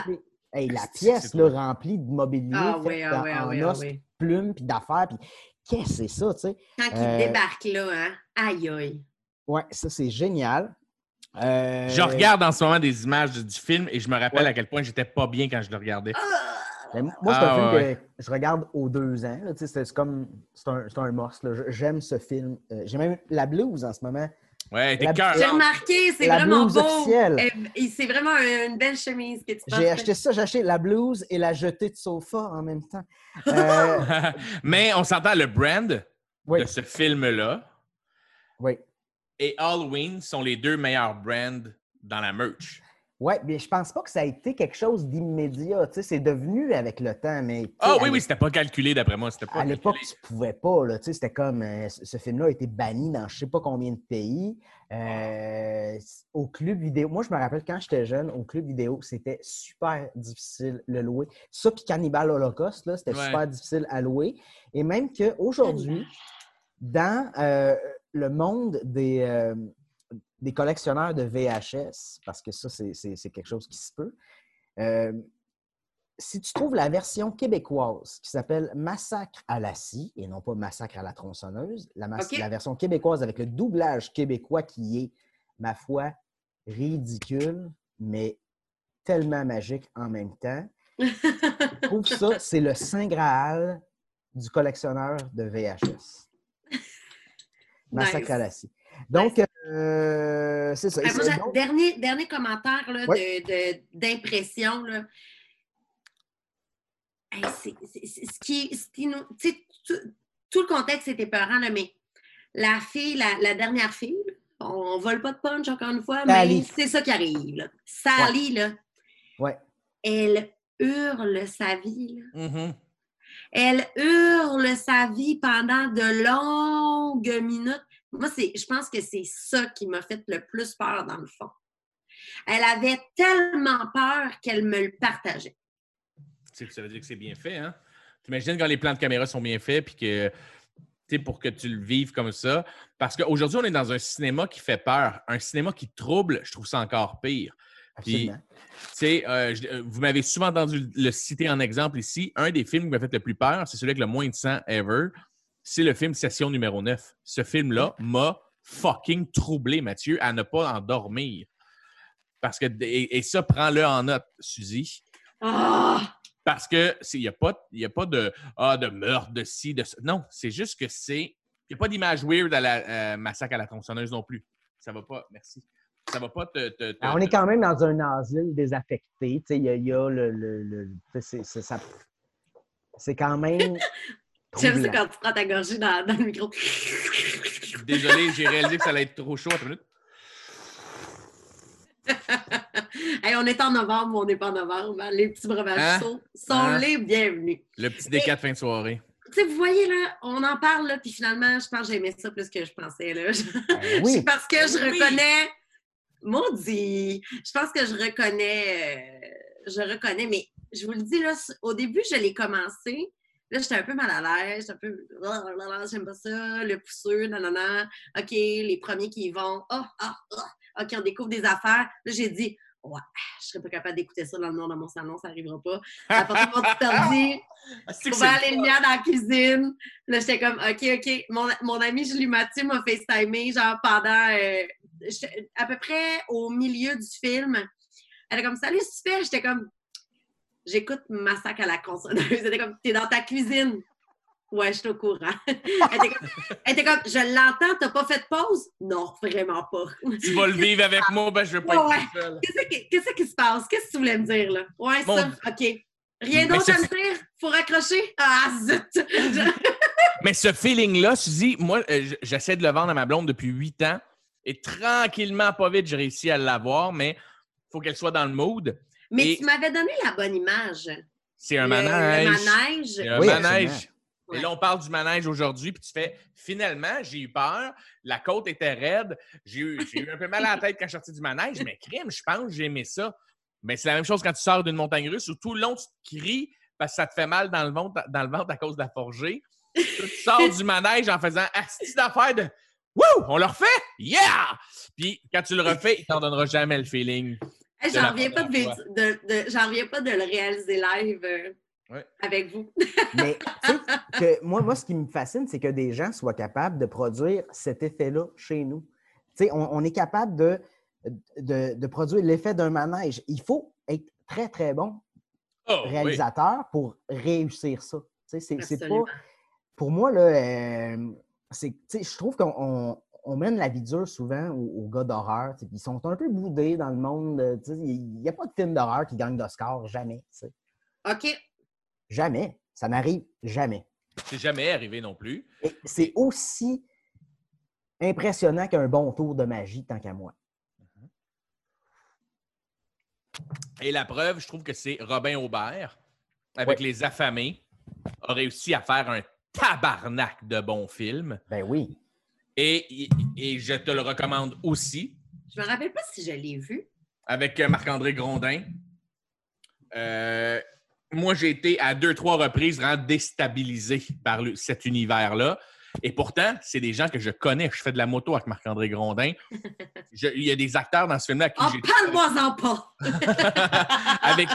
Hey, la pièce là, remplie de mobilier Ah oui, ah en, oui, ah en oui, ah os, oui. plumes puis d'affaires. Puis qu'est-ce que c'est ça, tu sais? Quand il Euh, débarque là, hein? Aïe, aïe. Ouais, ça, c'est génial. Euh, Je regarde en ce moment des images du, du film et je me rappelle Ouais. à quel point j'étais pas bien quand je le regardais. moi, c'est Ah, un film ouais, que je regarde aux deux ans. C'est c'est comme. C'est un, c'est un must. J'aime ce film. Euh, J'ai même la blues en ce moment. Ouais, t'es La- cœur. J'ai remarqué, c'est La vraiment blouse beau. officielle. Et- et C'est vraiment une belle chemise que tu portes. J'ai acheté ça, j'ai acheté la blues et la jetée de sofa en même temps. *laughs* Euh, *laughs* Mais on s'entend le brand oui, de ce film-là oui. Et Halloween sont les deux meilleurs brands dans la merch. Oui, mais je pense pas que ça a été quelque chose d'immédiat. tu sais, C'est devenu avec le temps, mais. Ah oui, oui, c'était pas calculé d'après moi. C'était pas À l'époque, tu pouvais pas. là, tu sais, C'était comme. euh, ce ce film-là a été banni dans je sais pas combien de pays. Euh, au club vidéo. Moi, je me rappelle quand j'étais jeune, au club vidéo, c'était super difficile le louer. Ça, puis Cannibal Holocaust, là, c'était Ouais. super difficile à louer. Et même qu'aujourd'hui, dans euh, le monde des, euh, des collectionneurs de VHS, parce que ça, c'est- quelque chose qui se peut, euh, si tu trouves la version québécoise qui s'appelle Massacre à la scie et non pas Massacre à la tronçonneuse, la, la version québécoise avec le doublage québécois qui est, ma foi, ridicule, mais tellement magique en même temps. Je *laughs* trouve ça, c'est le Saint Graal du collectionneur de VHS. Massacre Nice. à la scie. Donc, euh, c'est ça. Ah, donc- dernier, dernier commentaire là, Ouais. de- de- d'impression. là. Hey, c'est- c'est- c'est- ce qui, ce qui nous- tu sais, tout, tout le contexte était peurant, là, mais la fille, la, la dernière fille, on ne vole pas de punch encore une fois, Sally. mais c'est ça qui arrive. Là. Sally, là, Ouais. elle hurle sa vie. là. Mhm. Elle hurle sa vie pendant de longues minutes. Moi, je pense que c'est ça qui m'a fait le plus peur dans le fond. Elle avait tellement peur qu'elle me le partageait. Ça veut dire que c'est bien fait, hein? T'imagines quand les plans de caméra sont bien faits puis que, tu sais, pour que tu le vives comme ça. Parce qu'aujourd'hui, on est dans un cinéma qui fait peur. Un cinéma qui trouble, je trouve ça encore pire. Puis, Absolument. euh, je- euh, vous m'avez souvent entendu le citer en exemple ici. Un des films qui m'a fait le plus peur, c'est celui avec le moins de sang ever. C'est le film Session numéro 9. Ce film-là m'a fucking troublé, Mathieu, à ne pas en dormir. Parce que, et, et ça, prends-le en note, Suzy. Ah! Parce que il n'y a, pas- y a pas de, ah, de meurtre, de ci, de ça. Non, c'est juste que c'est. Il n'y a pas d'image weird à la euh, massacre à la tronçonneuse non plus. Ça va pas. Merci. Ça va pas te. te- te- Alors, on est quand même dans un asile désaffecté. tu sais, Il y a, il y a le. le- le- c'est- c'est ça- c'est quand même. *laughs* J'aime ça quand tu prends ta gorgée dans, dans le micro. Désolé, j'ai réalisé que ça allait être trop chaud. Attends une minute. *laughs* Hey, on est en novembre, on n'est pas en novembre. hein? Les petits breuvages Hein? sont, sont Hein? les bienvenus. Le petit décat de fin de soirée. Vous voyez, là, on en parle, là, puis finalement, je pense que j'aimais ça plus que je pensais, là. *laughs* Ben oui. Parce que je Oui. reconnais... Maudit! Je pense que je reconnais... euh, je reconnais, mais je vous le dis, là, au début, je l'ai commencé. Là, j'étais un peu mal à l'aise, un peu... J'aime pas ça, le pousseux, nanana. OK, les premiers qui y vont. Ah, ah, ah. OK, on découvre des affaires. Là, j'ai dit... Ouais, je serais pas capable d'écouter ça dans le noir de mon salon, ça n'arrivera pas. Petit ordi, Ah, c'est que Trouver c'est les le lumières dans la cuisine. Là, j'étais comme, OK, OK. Mon, mon ami Julie Mathieu m'a FaceTimé, genre pendant, euh, à peu près au milieu du film. Elle est comme, salut, tu fais? J'étais comme, j'écoute Massacre à la consonneuse. *laughs* Elle était comme, t'es dans ta cuisine. Ouais, je suis au courant. *laughs* elle, était comme, elle était comme, je l'entends, t'as pas fait de pause? Non, vraiment pas. Tu vas le vivre avec moi, ben je veux pas Ouais. être. Qu'est-ce qui, qu'est-ce qui se passe? Qu'est-ce que tu voulais me dire, là? Ouais, Mon- ça, OK. Rien d'autre à me dire? Faut raccrocher? Ah, zut! *laughs* Mais ce feeling-là, Suzy, moi, euh, j'essaie de le vendre à ma blonde depuis huit ans. Et tranquillement, pas vite, j'ai réussi à l'avoir, mais il faut qu'elle soit dans le mood. Mais Et- tu m'avais donné la bonne image. C'est un Le- manège. Le manège. C'est un Oui, manège. Et là, on parle du manège aujourd'hui, puis tu fais finalement, j'ai eu peur, la côte était raide, j'ai eu, eu un peu mal à la tête quand je suis sorti du manège, mais crime, je pense que j'ai aimé ça. Mais c'est la même chose quand tu sors d'une montagne russe où tout le long, tu te cries parce que ça te fait mal dans le ventre, dans le ventre à cause de la forgée. tu sors du manège en faisant Asti d'affaires de Wouh! On le refait? Yeah! Puis quand tu le refais, il t'en donnera jamais le feeling. J'en reviens, pas de, de- reviens pas de le réaliser live. Avec vous. *laughs* Mais tu sais, que moi, moi, ce qui me fascine, c'est que des gens soient capables de produire cet effet-là chez nous. Tu sais, on, on est capable de, de, de produire l'effet d'un manège. Il faut être très, très bon Oh, oui. réalisateur pour réussir ça. Tu sais, c'est- c'est pas. Pour moi, là, euh, c'est, tu sais, je trouve qu'on on- mène la vie dure souvent aux, aux gars d'horreur. tu sais, puis Ils sont un peu boudés dans le monde. tu sais, Il n'y a pas de film d'horreur qui gagne d'Oscar, jamais. tu sais. OK. Jamais. Ça n'arrive jamais. C'est jamais arrivé non plus. Et c'est aussi impressionnant qu'un bon tour de magie, tant qu'à moi. Et la preuve, je trouve que c'est Robin Aubert, avec. Les Affamés, a réussi à faire un tabarnak de bons films. Ben oui. Et, et je te le recommande aussi, Je me rappelle pas si je l'ai vu. avec euh, Marc-André Grondin. Euh, moi, j'ai été à deux, trois reprises vraiment déstabilisé par le- cet univers-là. Et pourtant, c'est des gens que je connais. Je fais de la moto avec Marc-André Grondin. *laughs* Je- il y a des acteurs dans ce film-là Oh, parle-moi-en pas! *laughs* avec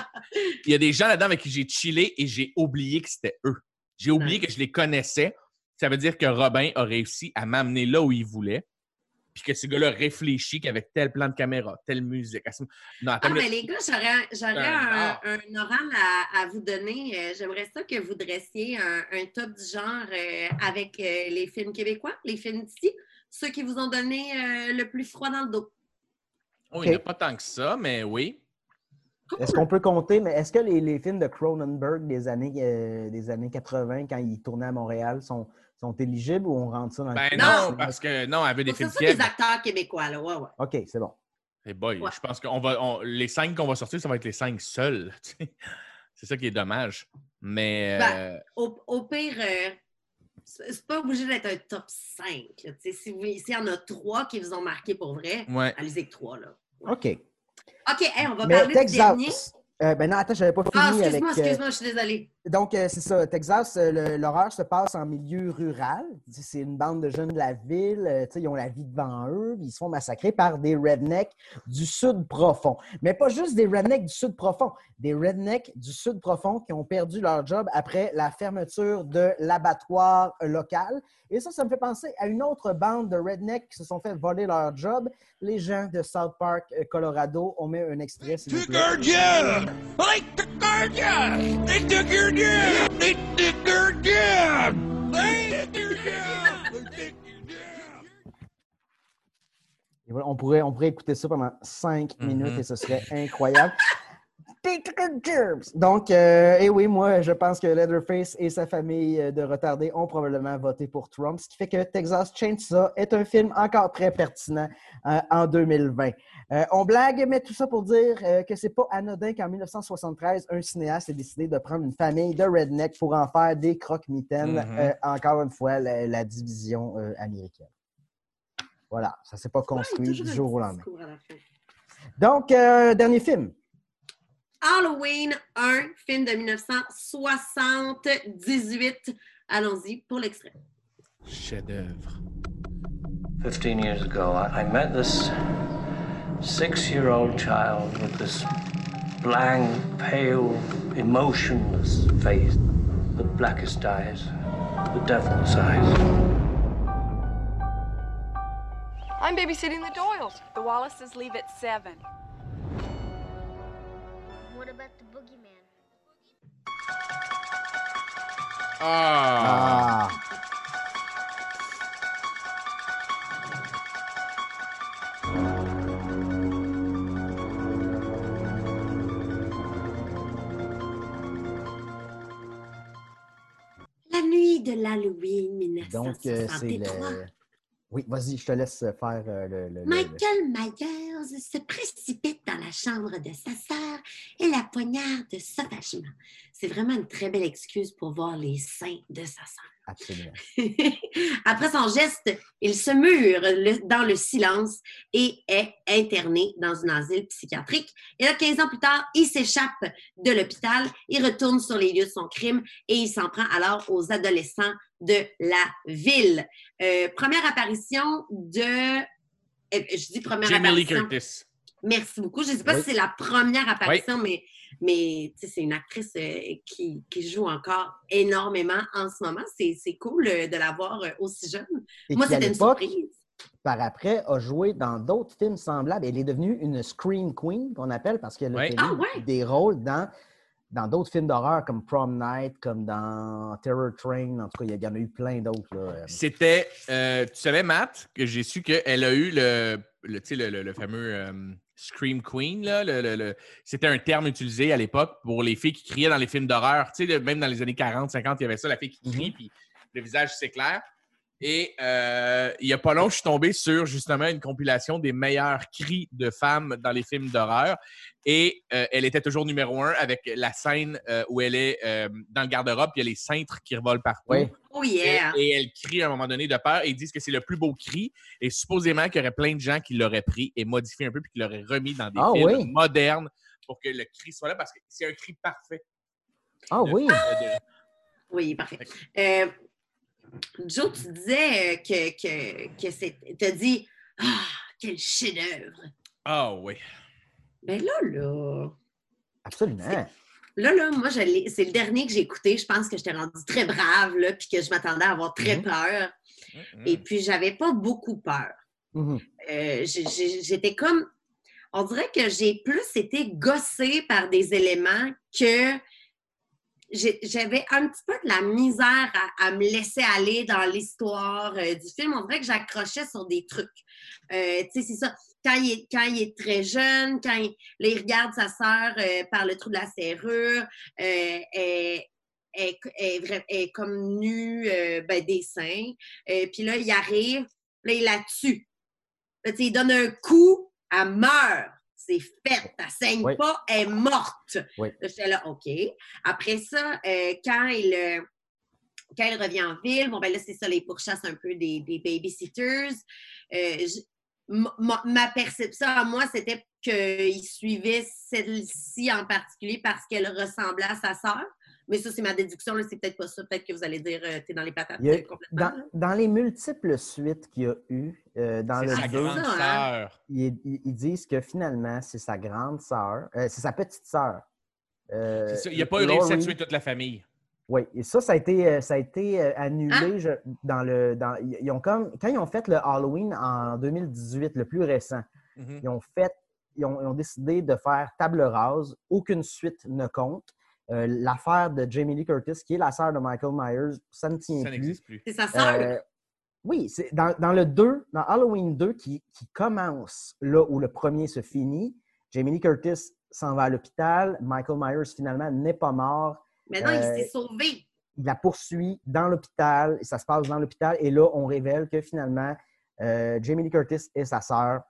il y a des gens là-dedans avec qui j'ai chillé et j'ai oublié que c'était eux. J'ai oublié que je les connaissais. Ça veut dire que Robin a réussi à m'amener là où il voulait. Puis que ce gars-là réfléchit qu'avec tel plan de caméra, telle musique. Non, attends Ah, mais les gars, j'aurais, un un, art. un oral à, à vous donner. Euh, J'aimerais ça que vous dressiez un, un top du genre euh, avec euh, les films québécois, les films d'ici, ceux qui vous ont donné euh, le plus froid dans le dos. Oh, il n'y a pas tant que ça, mais oui. Est-ce qu'on peut compter, mais est-ce que les, les films de Cronenberg des années, euh, des années 80, quand ils tournaient à Montréal, sont, sont éligibles ou on rentre ça dans Ben le non, Non. parce que non, elle veut des C'est films ça, des acteurs québécois, là. Ouais, ouais. OK, c'est bon. Eh boy, Ouais. je pense que va, on- les cinq qu'on va sortir, ça va être les cinq seuls. *laughs* tu sais. C'est ça qui est dommage. Mais Ben, euh, Au, au pire, euh, c'est c'est pas obligé d'être un top 5. là. Tu sais, Si vous- s'il y en a trois qui vous ont marqué pour vrai, ouais. allez-y avec trois. Là. OK. OK, hey, on va Mais parler du dernier. Euh, ben non, attends, je n'avais pas Ah, fini avec. excuse-moi, euh, excuse-moi, je suis désolée. Donc, euh, c'est ça. Texas, euh, le- l'horreur se passe en milieu rural. C'est une bande de jeunes de la ville. euh, tu sais, ils ont la vie devant eux. Ils se font massacrer par des rednecks du sud profond. Mais pas juste des rednecks du sud profond. Des rednecks du sud profond qui ont perdu leur job après la fermeture de l'abattoir local. Et ça, ça me fait penser à une autre bande de rednecks qui se sont fait voler leur job. Les gens de South Park, Colorado. On met un extrait, s'il vous Took plaît. Took our job! They took your job! They took your job! They took your job! Et voilà, on, pourrait, on pourrait écouter ça pendant cinq Mhm. minutes et ce serait incroyable. Donc, euh, et oui, moi, je pense que Leatherface et sa famille euh, de retardés ont probablement voté pour Trump, ce qui fait que Texas Chainsaw est un film encore très pertinent euh, en 2020. Euh, on blague, mais tout ça pour dire euh, que c'est pas anodin qu'en 1973, un cinéaste ait décidé de prendre une famille de rednecks pour en faire des croque-mitaines. Mhm. Euh, encore une fois, la, la division euh, américaine. Voilà, ça s'est pas construit du jour au lendemain. Donc, euh, dernier film. Halloween 1, film de 1978. Allons-y pour l'extrait. Chef-d'œuvre. 15 years ago, I, met this six year old child with this blank, pale, emotionless face, the blackest eyes, the devil's eyes. I'm babysitting the Doyles. The Wallaces leave at 7. About the boogeyman? Ah! Ah, La nuit de l'Halloween donc, euh, c'est 1963. le. Oui, vas-y, je te laisse faire euh, le. le- le- le- Michael Myers se précipite dans la chambre de sa sœur et la poignarde sauvagement. C'est vraiment une très belle excuse pour voir les seins de sa sœur. Absolument. *laughs* Après son geste, il se mure le- dans le silence et est interné dans un asile psychiatrique. Et là, 15 ans plus tard, il s'échappe de l'hôpital, il retourne sur les lieux de son crime et il s'en prend alors aux adolescents de la ville. Euh, première apparition de... euh, Je dis première Jamie Lee apparition. Curtis. Merci beaucoup. Je ne sais pas Oui. si c'est la première apparition, mais, mais c'est une actrice euh, qui, qui joue encore énormément en ce moment. C'est c'est cool euh, de la voir euh, aussi jeune. Et Moi, c'était une surprise. Par après, a joué dans d'autres films semblables. Elle est devenue une Scream Queen, qu'on appelle, parce qu'elle a fait Ah ouais? des rôles dans dans d'autres films d'horreur comme Prom Night, comme dans Terror Train. En tout cas, il y, en a eu plein d'autres. Euh, C'était, euh, tu savais, Matt, que j'ai su qu'elle a eu le, le, le, le- fameux euh, Scream Queen. Là, le- le- le- C'était un terme utilisé à l'époque pour les filles qui criaient dans les films d'horreur. Même dans les années 40, 50, il y avait ça, la fille qui crie, puis le visage s'éclaire. Et euh, il n'y a pas long, je suis tombé sur justement une compilation des meilleurs cris de femmes dans les films d'horreur. Et euh, elle était toujours numéro un avec la scène euh, où elle est euh, dans le garde-robe, puis il y a les cintres qui revolent partout. Oui. Oh Et, yeah! et elle crie à un moment donné de peur et ils disent que c'est le plus beau cri. Et supposément qu'il y aurait plein de gens qui l'auraient pris et modifié un peu puis qui l'auraient remis dans des Ah films oui? modernes pour que le cri soit là parce que c'est un cri parfait. Ah oui! De- Oui, parfait. Euh, Joe, tu disais euh, que, que, que c'est. Tu as dit Ah, quel chef-d'œuvre! Ah oui. Ben là, là. Absolument. Là, là, moi, c'est le dernier que j'ai écouté. Je pense que j'étais rendue très brave, là, puis que je m'attendais à avoir très Mhm. peur. Et puis, j'avais pas beaucoup peur. Mhm. Euh, j'étais comme. On dirait que j'ai plus été gossée par des éléments que j'avais un petit peu de la misère à, à me laisser aller dans l'histoire euh, du film. On dirait que j'accrochais sur des trucs. Euh, tu sais, c'est ça. Quand il, est, quand il est très jeune, quand il, là, il regarde sa sœur euh, par le trou de la serrure, euh, elle, est elle est comme nue euh, ben, des seins. Puis là, il arrive, là, il la tue. Là, il donne un coup, elle meurt. C'est fait, elle saigne Oui. pas, elle est morte. Oui. J'étais là, OK. Après ça, euh, quand, il, euh, quand il revient en ville, bon, ben là, c'est ça, les pourchasses un peu des, des babysitters. Euh, je- ma, ma perception à moi, c'était qu'il suivait celle-ci en particulier parce qu'elle ressemblait à sa sœur. Mais ça, c'est ma déduction, là, c'est peut-être pas ça. Peut-être que vous allez dire, euh, t'es dans les patates Il y a- euh, complètement. dans, dans les multiples suites qu'il y a eu, euh, dans C'est le sa deux, grande hein? sœur. ils, disent que finalement, c'est sa grande sœur, euh, c'est sa petite sœur. Euh, C'est ça, Il n'a pas eu réussi à tuer toute la famille. Oui, et ça, ça a été, ça a été annulé Hein? je- dans le. Dans, ils ils ont comme, quand ils ont fait le Halloween en 2018, le plus récent, Mhm. ils ont fait. Ils ont, ils ont décidé de faire table rase, aucune suite ne compte. Euh, L'affaire de Jamie Lee Curtis, qui est la sœur de Michael Myers, ça ne tient Ça plus. n'existe plus. C'est sa sœur? Euh, oui, c'est dans, dans le 2, dans Halloween 2, qui, qui commence là où le premier se finit, Jamie Lee Curtis s'en va à l'hôpital. Michael Myers, finalement, n'est pas mort. Mais non, il euh, s'est sauvé. Il la poursuit dans l'hôpital. et Ça se passe dans l'hôpital. Et là, on révèle que finalement, euh, Jamie Lee Curtis est sa sœur.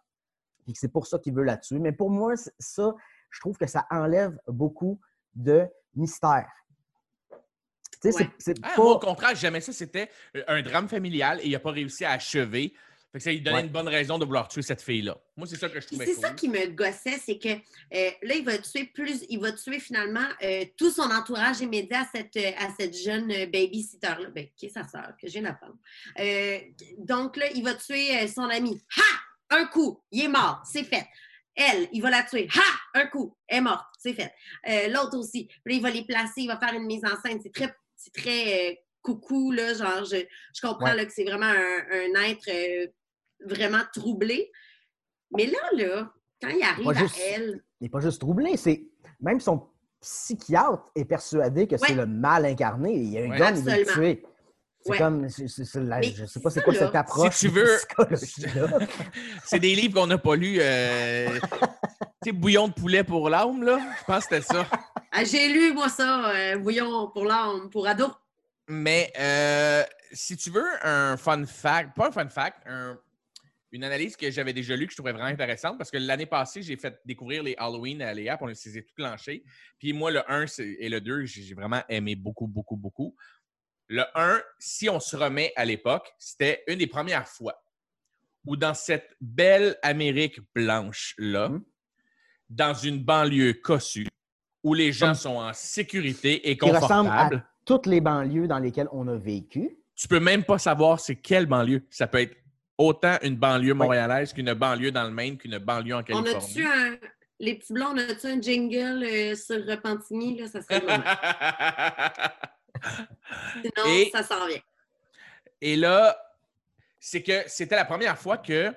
Que c'est pour ça qu'il veut la tuer. Mais pour moi, ça, je trouve que ça enlève beaucoup de mystère. Tu sais, c'est- Ouais. c'est Ah, pas. moi, au contraire, jamais ça. C'était un drame familial et il n'a pas réussi à achever. Fait que ça lui donnait Ouais. une bonne raison de vouloir tuer cette fille-là. Moi, c'est ça que je trouvais c'est cool. ça qui me gossait, c'est que euh, là, il va tuer plus, il va tuer finalement euh, tout son entourage immédiat à cette, euh, à cette jeune babysitter-là, ben, qui est sa sœur, que viens d'apprendre. Euh, donc là, il va tuer euh, son ami. Ha! Un coup, il est mort, c'est fait. Elle, il va la tuer. Ha! Un coup, elle est morte, c'est fait. Euh, L'autre aussi. Puis là, il va les placer, il va faire une mise en scène. C'est très, c'est très euh, coucou, là, genre, je, je comprends Ouais. là, que c'est vraiment un, un être euh, vraiment troublé. Mais là, là, quand il arrive à juste- elle, Il n'est pas juste troublé, c'est même son psychiatre est persuadé que c'est le mal incarné. Il y a un Ouais. gars, il C'est Ouais. comme, c'est- c'est la- je sais pas c'est quoi là, cette approche si tu veux-. *laughs* C'est des livres qu'on n'a pas lus. euh, tu sais, Bouillon de poulet pour l'âme, là. Je pense que c'était ça. *laughs* ah, j'ai lu, moi, ça, euh, Bouillon pour l'âme, pour ado. Mais euh, si tu veux un fun fact, pas un fun fact, un- une analyse que j'avais déjà lue que je trouvais vraiment intéressante parce que l'année passée, j'ai fait découvrir les Halloween à Léa, puis on s'est tout clenché. Puis moi, le 1 c'est- et le 2, j'ai j'ai vraiment aimé beaucoup, beaucoup, beaucoup. Le 1, si on se remet à l'époque, c'était une des premières fois où dans cette belle Amérique blanche-là, Mhm. dans une banlieue cossue, où les gens sont en sécurité et qui ressemble à confortables, toutes les banlieues dans lesquelles on a vécu. tu peux même pas savoir c'est quelle banlieue. Ça peut être autant une banlieue montréalaise qu'une banlieue dans le Maine qu'une banlieue en On Californie. a-tu un. Les petits blonds, on a-tu un jingle euh, sur Repentigny? Là? Ça serait. *laughs* Sinon, Et- ça s'en vient. Et là, c'est que c'était la première fois que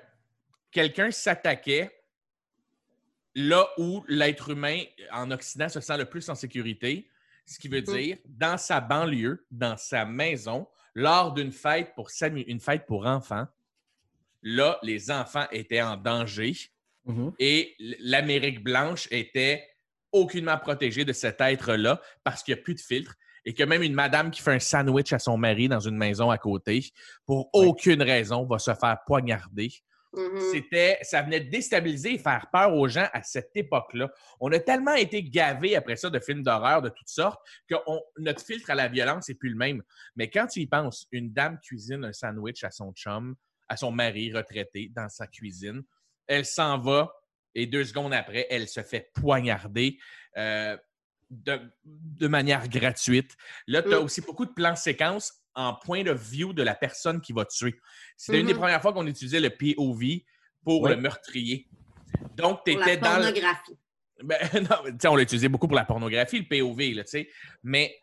quelqu'un s'attaquait là où l'être humain en Occident se sent le plus en sécurité, ce qui veut Mm. dire dans sa banlieue, dans sa maison, lors d'une fête pour une fête pour enfants. Là, les enfants étaient en danger Mhm. et l'Amérique blanche était aucunement protégée de cet être-là parce qu'il n'y a plus de filtre et que même une madame qui fait un sandwich à son mari dans une maison à côté, pour aucune raison, va se faire poignarder. Mhm. C'était, ça venait déstabiliser et faire peur aux gens à cette époque-là. On a tellement été gavés après ça de films d'horreur de toutes sortes que on- notre filtre à la violence n'est plus le même. Mais quand tu y penses, une dame cuisine un sandwich à son chum, à son mari retraité dans sa cuisine, elle s'en va et deux secondes après, elle se fait poignarder. euh, de, de manière gratuite. Là, tu as Mm. aussi beaucoup de plans séquences en point de view de la personne qui va tuer. C'était une des Mhm. premières fois qu'on utilisait le POV pour Oui. le meurtrier. Donc, tu la étais dans le. pornographie. *laughs* Ben, non, tu sais, on l'a utilisé beaucoup pour la pornographie, le POV, là, tu sais. Mais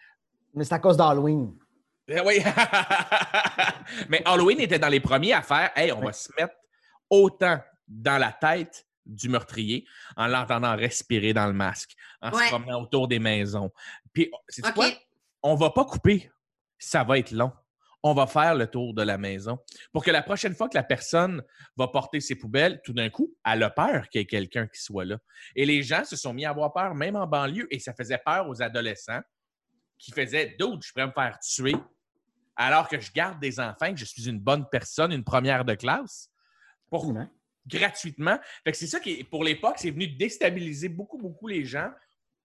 Mais c'est à cause d'Halloween. eh oui. *laughs* Mais Halloween était dans les premiers à faire Hey, on va se mettre autant dans la tête du meurtrier en l'entendant respirer dans le masque, en Ouais. se promenant autour des maisons. Puis, c'est OK. quoi? On va pas couper. Ça va être long. On va faire le tour de la maison pour que la prochaine fois que la personne va porter ses poubelles, tout d'un coup, elle a peur qu'il y ait quelqu'un qui soit là. Et les gens se sont mis à avoir peur, même en banlieue, et ça faisait peur aux adolescents qui faisaient d'autres, je pourrais me faire tuer alors que je garde des enfants, que je suis une bonne personne, une première de classe, pour Absolument. Gratuitement. Fait que c'est ça qui, pour l'époque, c'est venu déstabiliser beaucoup, beaucoup les gens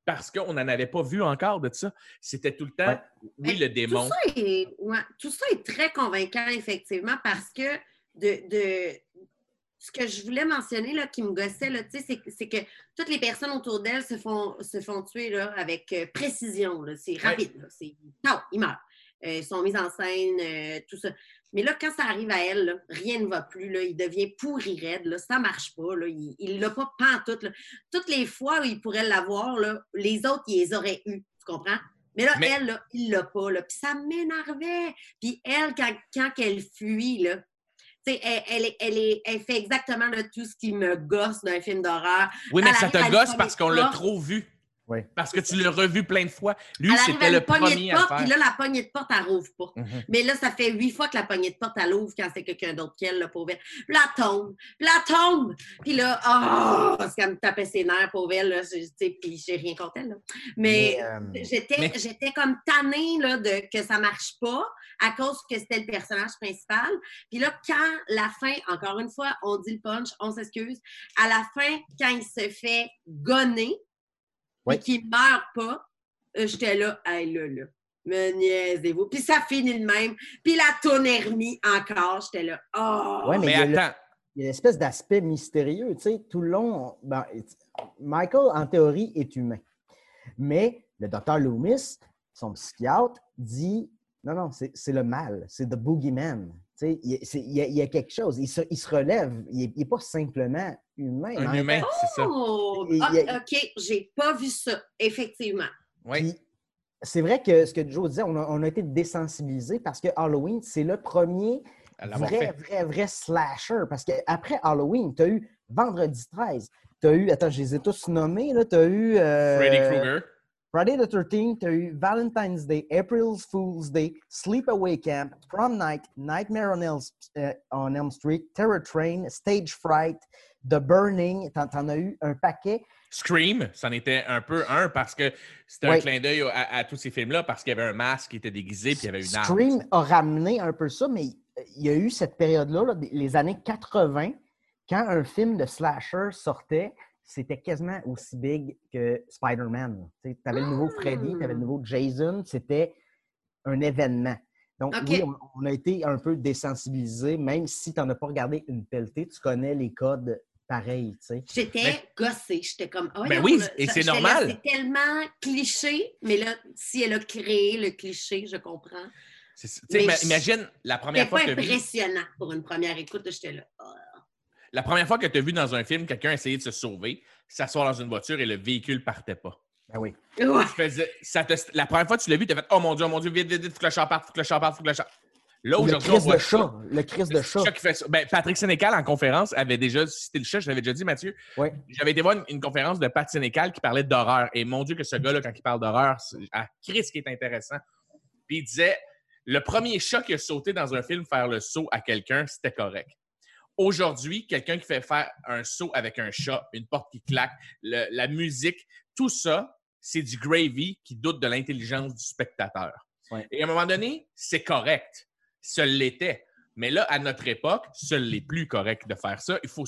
parce qu'on n'en avait pas vu encore de ça. C'était tout le temps, Ouais. oui, le démon. Tout ça, est, ouais, tout ça est très convaincant, effectivement, parce que de, de- ce que je voulais mentionner là, qui me gossait, là, c'est, c'est que toutes les personnes autour d'elle se font, se font tuer là, avec euh, précision. là. C'est rapide. là. C'est, non, ils meurent. Euh, sont mis en scène, euh, tout ça. Mais là, quand ça arrive à elle, là, rien ne va plus. Là, il devient pourri raide. Là, ça ne marche pas. Là, il ne l'a pas pantoute. Toutes les fois où il pourrait l'avoir, les autres, ils les auraient eu. Tu comprends? Mais là, Mais- elle, là, il l'a pas. Là. Puis ça m'énervait. Puis elle, quand, quand elle fuit, là, tu sais, elle, elle, est- elle, est- elle fait exactement là, tout ce qui me gosse d'un film d'horreur. Oui, mais ça te gosse parce qu'on l'a trop vu. Oui. Parce que tu l'as revu plein de fois. Lui, Elle arrive c'était à le premier de à le porte, faire. puis là, la poignée de porte, elle rouvre pas. Mhm. Mais là, ça fait huit fois que la poignée de porte, elle ouvre quand c'est quelqu'un d'autre qu'elle, la pauvre. Puis là, elle tombe. Puis là, elle tombe. Puis là, oh, parce qu'elle me tapait ses nerfs, pauvre elle. Là, je- tu sais, puis j'ai rien contre elle. là. Mais, Mais, euh, j'étais, Mais- j'étais comme tannée là, de, que ça marche pas à cause que c'était le personnage principal. Puis là, quand la fin, encore une fois, on dit le punch, on s'excuse. À la fin, quand il se fait gonner, Oui. et qu'il meurt pas, euh, j'étais là, hey, là, là, me niaisez-vous. Puis ça finit de même. Puis la tourne est remise encore. J'étais là, oh! Ouais, mais Mais il y a le- attends, il y a une espèce d'aspect mystérieux. Tu sais, tout le long, on- ben, Michael, en théorie, est humain. Mais le docteur Loomis, son psychiatre, dit non, non, c'est c'est le mal, c'est the boogeyman. Il, y a- y quelque chose. Il se, il se relève. Il n'est pas simplement humain. un même humain, c'est ça. Oh! Ah, OK, j'ai pas vu ça, effectivement. Oui. C'est vrai que ce que Joe disait, on a, on a été désensibilisés parce que Halloween, c'est le premier vrai, fait. vrai, vrai slasher. Parce qu'après Halloween, tu as eu Vendredi 13, tu as eu, attends, je les ai tous nommés, tu as eu euh, Freddy Krueger. Friday the 13th, tu as eu Valentine's Day, April's Fool's Day, Sleepaway Camp, Prom Night, Nightmare on Elm, euh, on Elm Street, Terror Train, Stage Fright, The Burning, t'en en as eu un paquet. Scream, c'en était un peu un parce que c'était un clin d'œil à, à tous ces films-là parce qu'il y avait un masque qui était déguisé puis il y avait une arme. Scream a ramené un peu ça, mais il y a eu cette période-là, là, les années 80, quand un film de slasher sortait, c'était quasiment aussi big que Spider-Man. Tu avais le nouveau Freddy, tu avais le nouveau Jason, c'était un événement. Donc, oui, on, on a été un peu désensibilisés, même si tu n'en as pas regardé une pelletée, tu connais les codes pareils. J'étais Mais- gossée. J'étais comme, oh, Ben non, oui, là, et c'est normal. C'est tellement cliché, mais là, si elle a créé le cliché, je comprends. C'est- Mais imagine la première fois pas que impressionnant pour une première écoute. J'étais là. Ah. La première fois que tu as vu dans un film quelqu'un essayer de se sauver, s'asseoir dans une voiture et le véhicule partait pas. Ben oui. Ouais. Tu faisais- ça te- la première fois que tu l'as vu, tu as fait Oh mon Dieu, oh mon Dieu, vite, vite, vite, faut que le chat parte, faut que le chat parte, faut que le chat. Là, Le aujourd'hui, on crise voit de ça. chat. Le crise de chat. chat qui fait ça. Ben, Patrick Sénécal, en conférence, avait déjà cité le chat. Je l'avais déjà dit, Mathieu. Oui. J'avais été voir une, une conférence de Pat Sénécal qui parlait d'horreur. Et mon Dieu, que ce gars-là, quand il parle d'horreur, c'est à Chris qui est intéressant. Puis il disait le premier chat qui a sauté dans un film faire le saut à quelqu'un, c'était correct. Aujourd'hui, quelqu'un qui fait faire un saut avec un chat, une porte qui claque, le- la musique, tout ça, c'est du gravy qui doute de l'intelligence du spectateur. Ouais. Et à un moment donné, c'est correct. Ça l'était. Mais là, à notre époque, ce n'est plus correct de faire ça. Il faut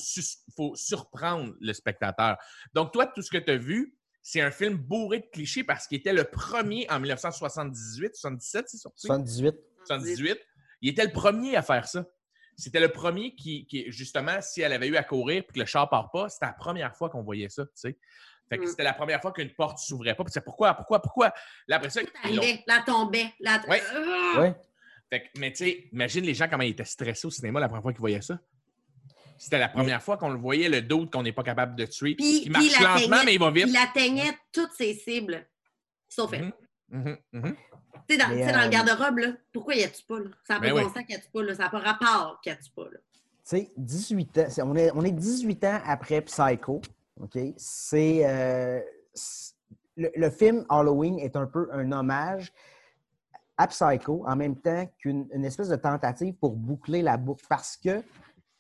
surprendre le spectateur. Donc, toi, tout ce que tu as vu, c'est un film bourré de clichés parce qu'il était le premier en 1978, 77, c'est sorti? 78. 78. Il était le premier à faire ça. C'était le premier qui, qui, justement, si elle avait eu à courir et que le char part pas, c'était la première fois qu'on voyait ça, tu sais. Fait que Mm. c'était la première fois qu'une porte s'ouvrait pas. Puis c'est pourquoi, pourquoi, pourquoi? Là, après ça, ils l'ont- Arrivait, là, tombait. Ouais. Ah! Ouais. fait que, mais tu sais, imagine les gens comment ils étaient stressés au cinéma la première fois qu'ils voyaient ça. C'était la première fois qu'on le voyait, le doute qu'on n'est pas capable de tuer. Puis, il marche il lentement, mais il va vite. Il atteignait toutes ses cibles. Sauf elle. Mhm, mhm, mhm. Tu sais, dans, dans euh, le garde-robe, là, pourquoi il y a-tu pas? Là? Ça n'a pas Ben de oui. bon sens qu'il y a-tu pas. Là? Ça n'a pas rapport qu'il y a-tu pas. Là. Tu sais, 18 ans, on est, on est 18 ans après Psycho. OK? C'est. euh, c'est- le, le film Halloween est un peu un hommage à Psycho en même temps qu'une une espèce de tentative pour boucler la boucle parce que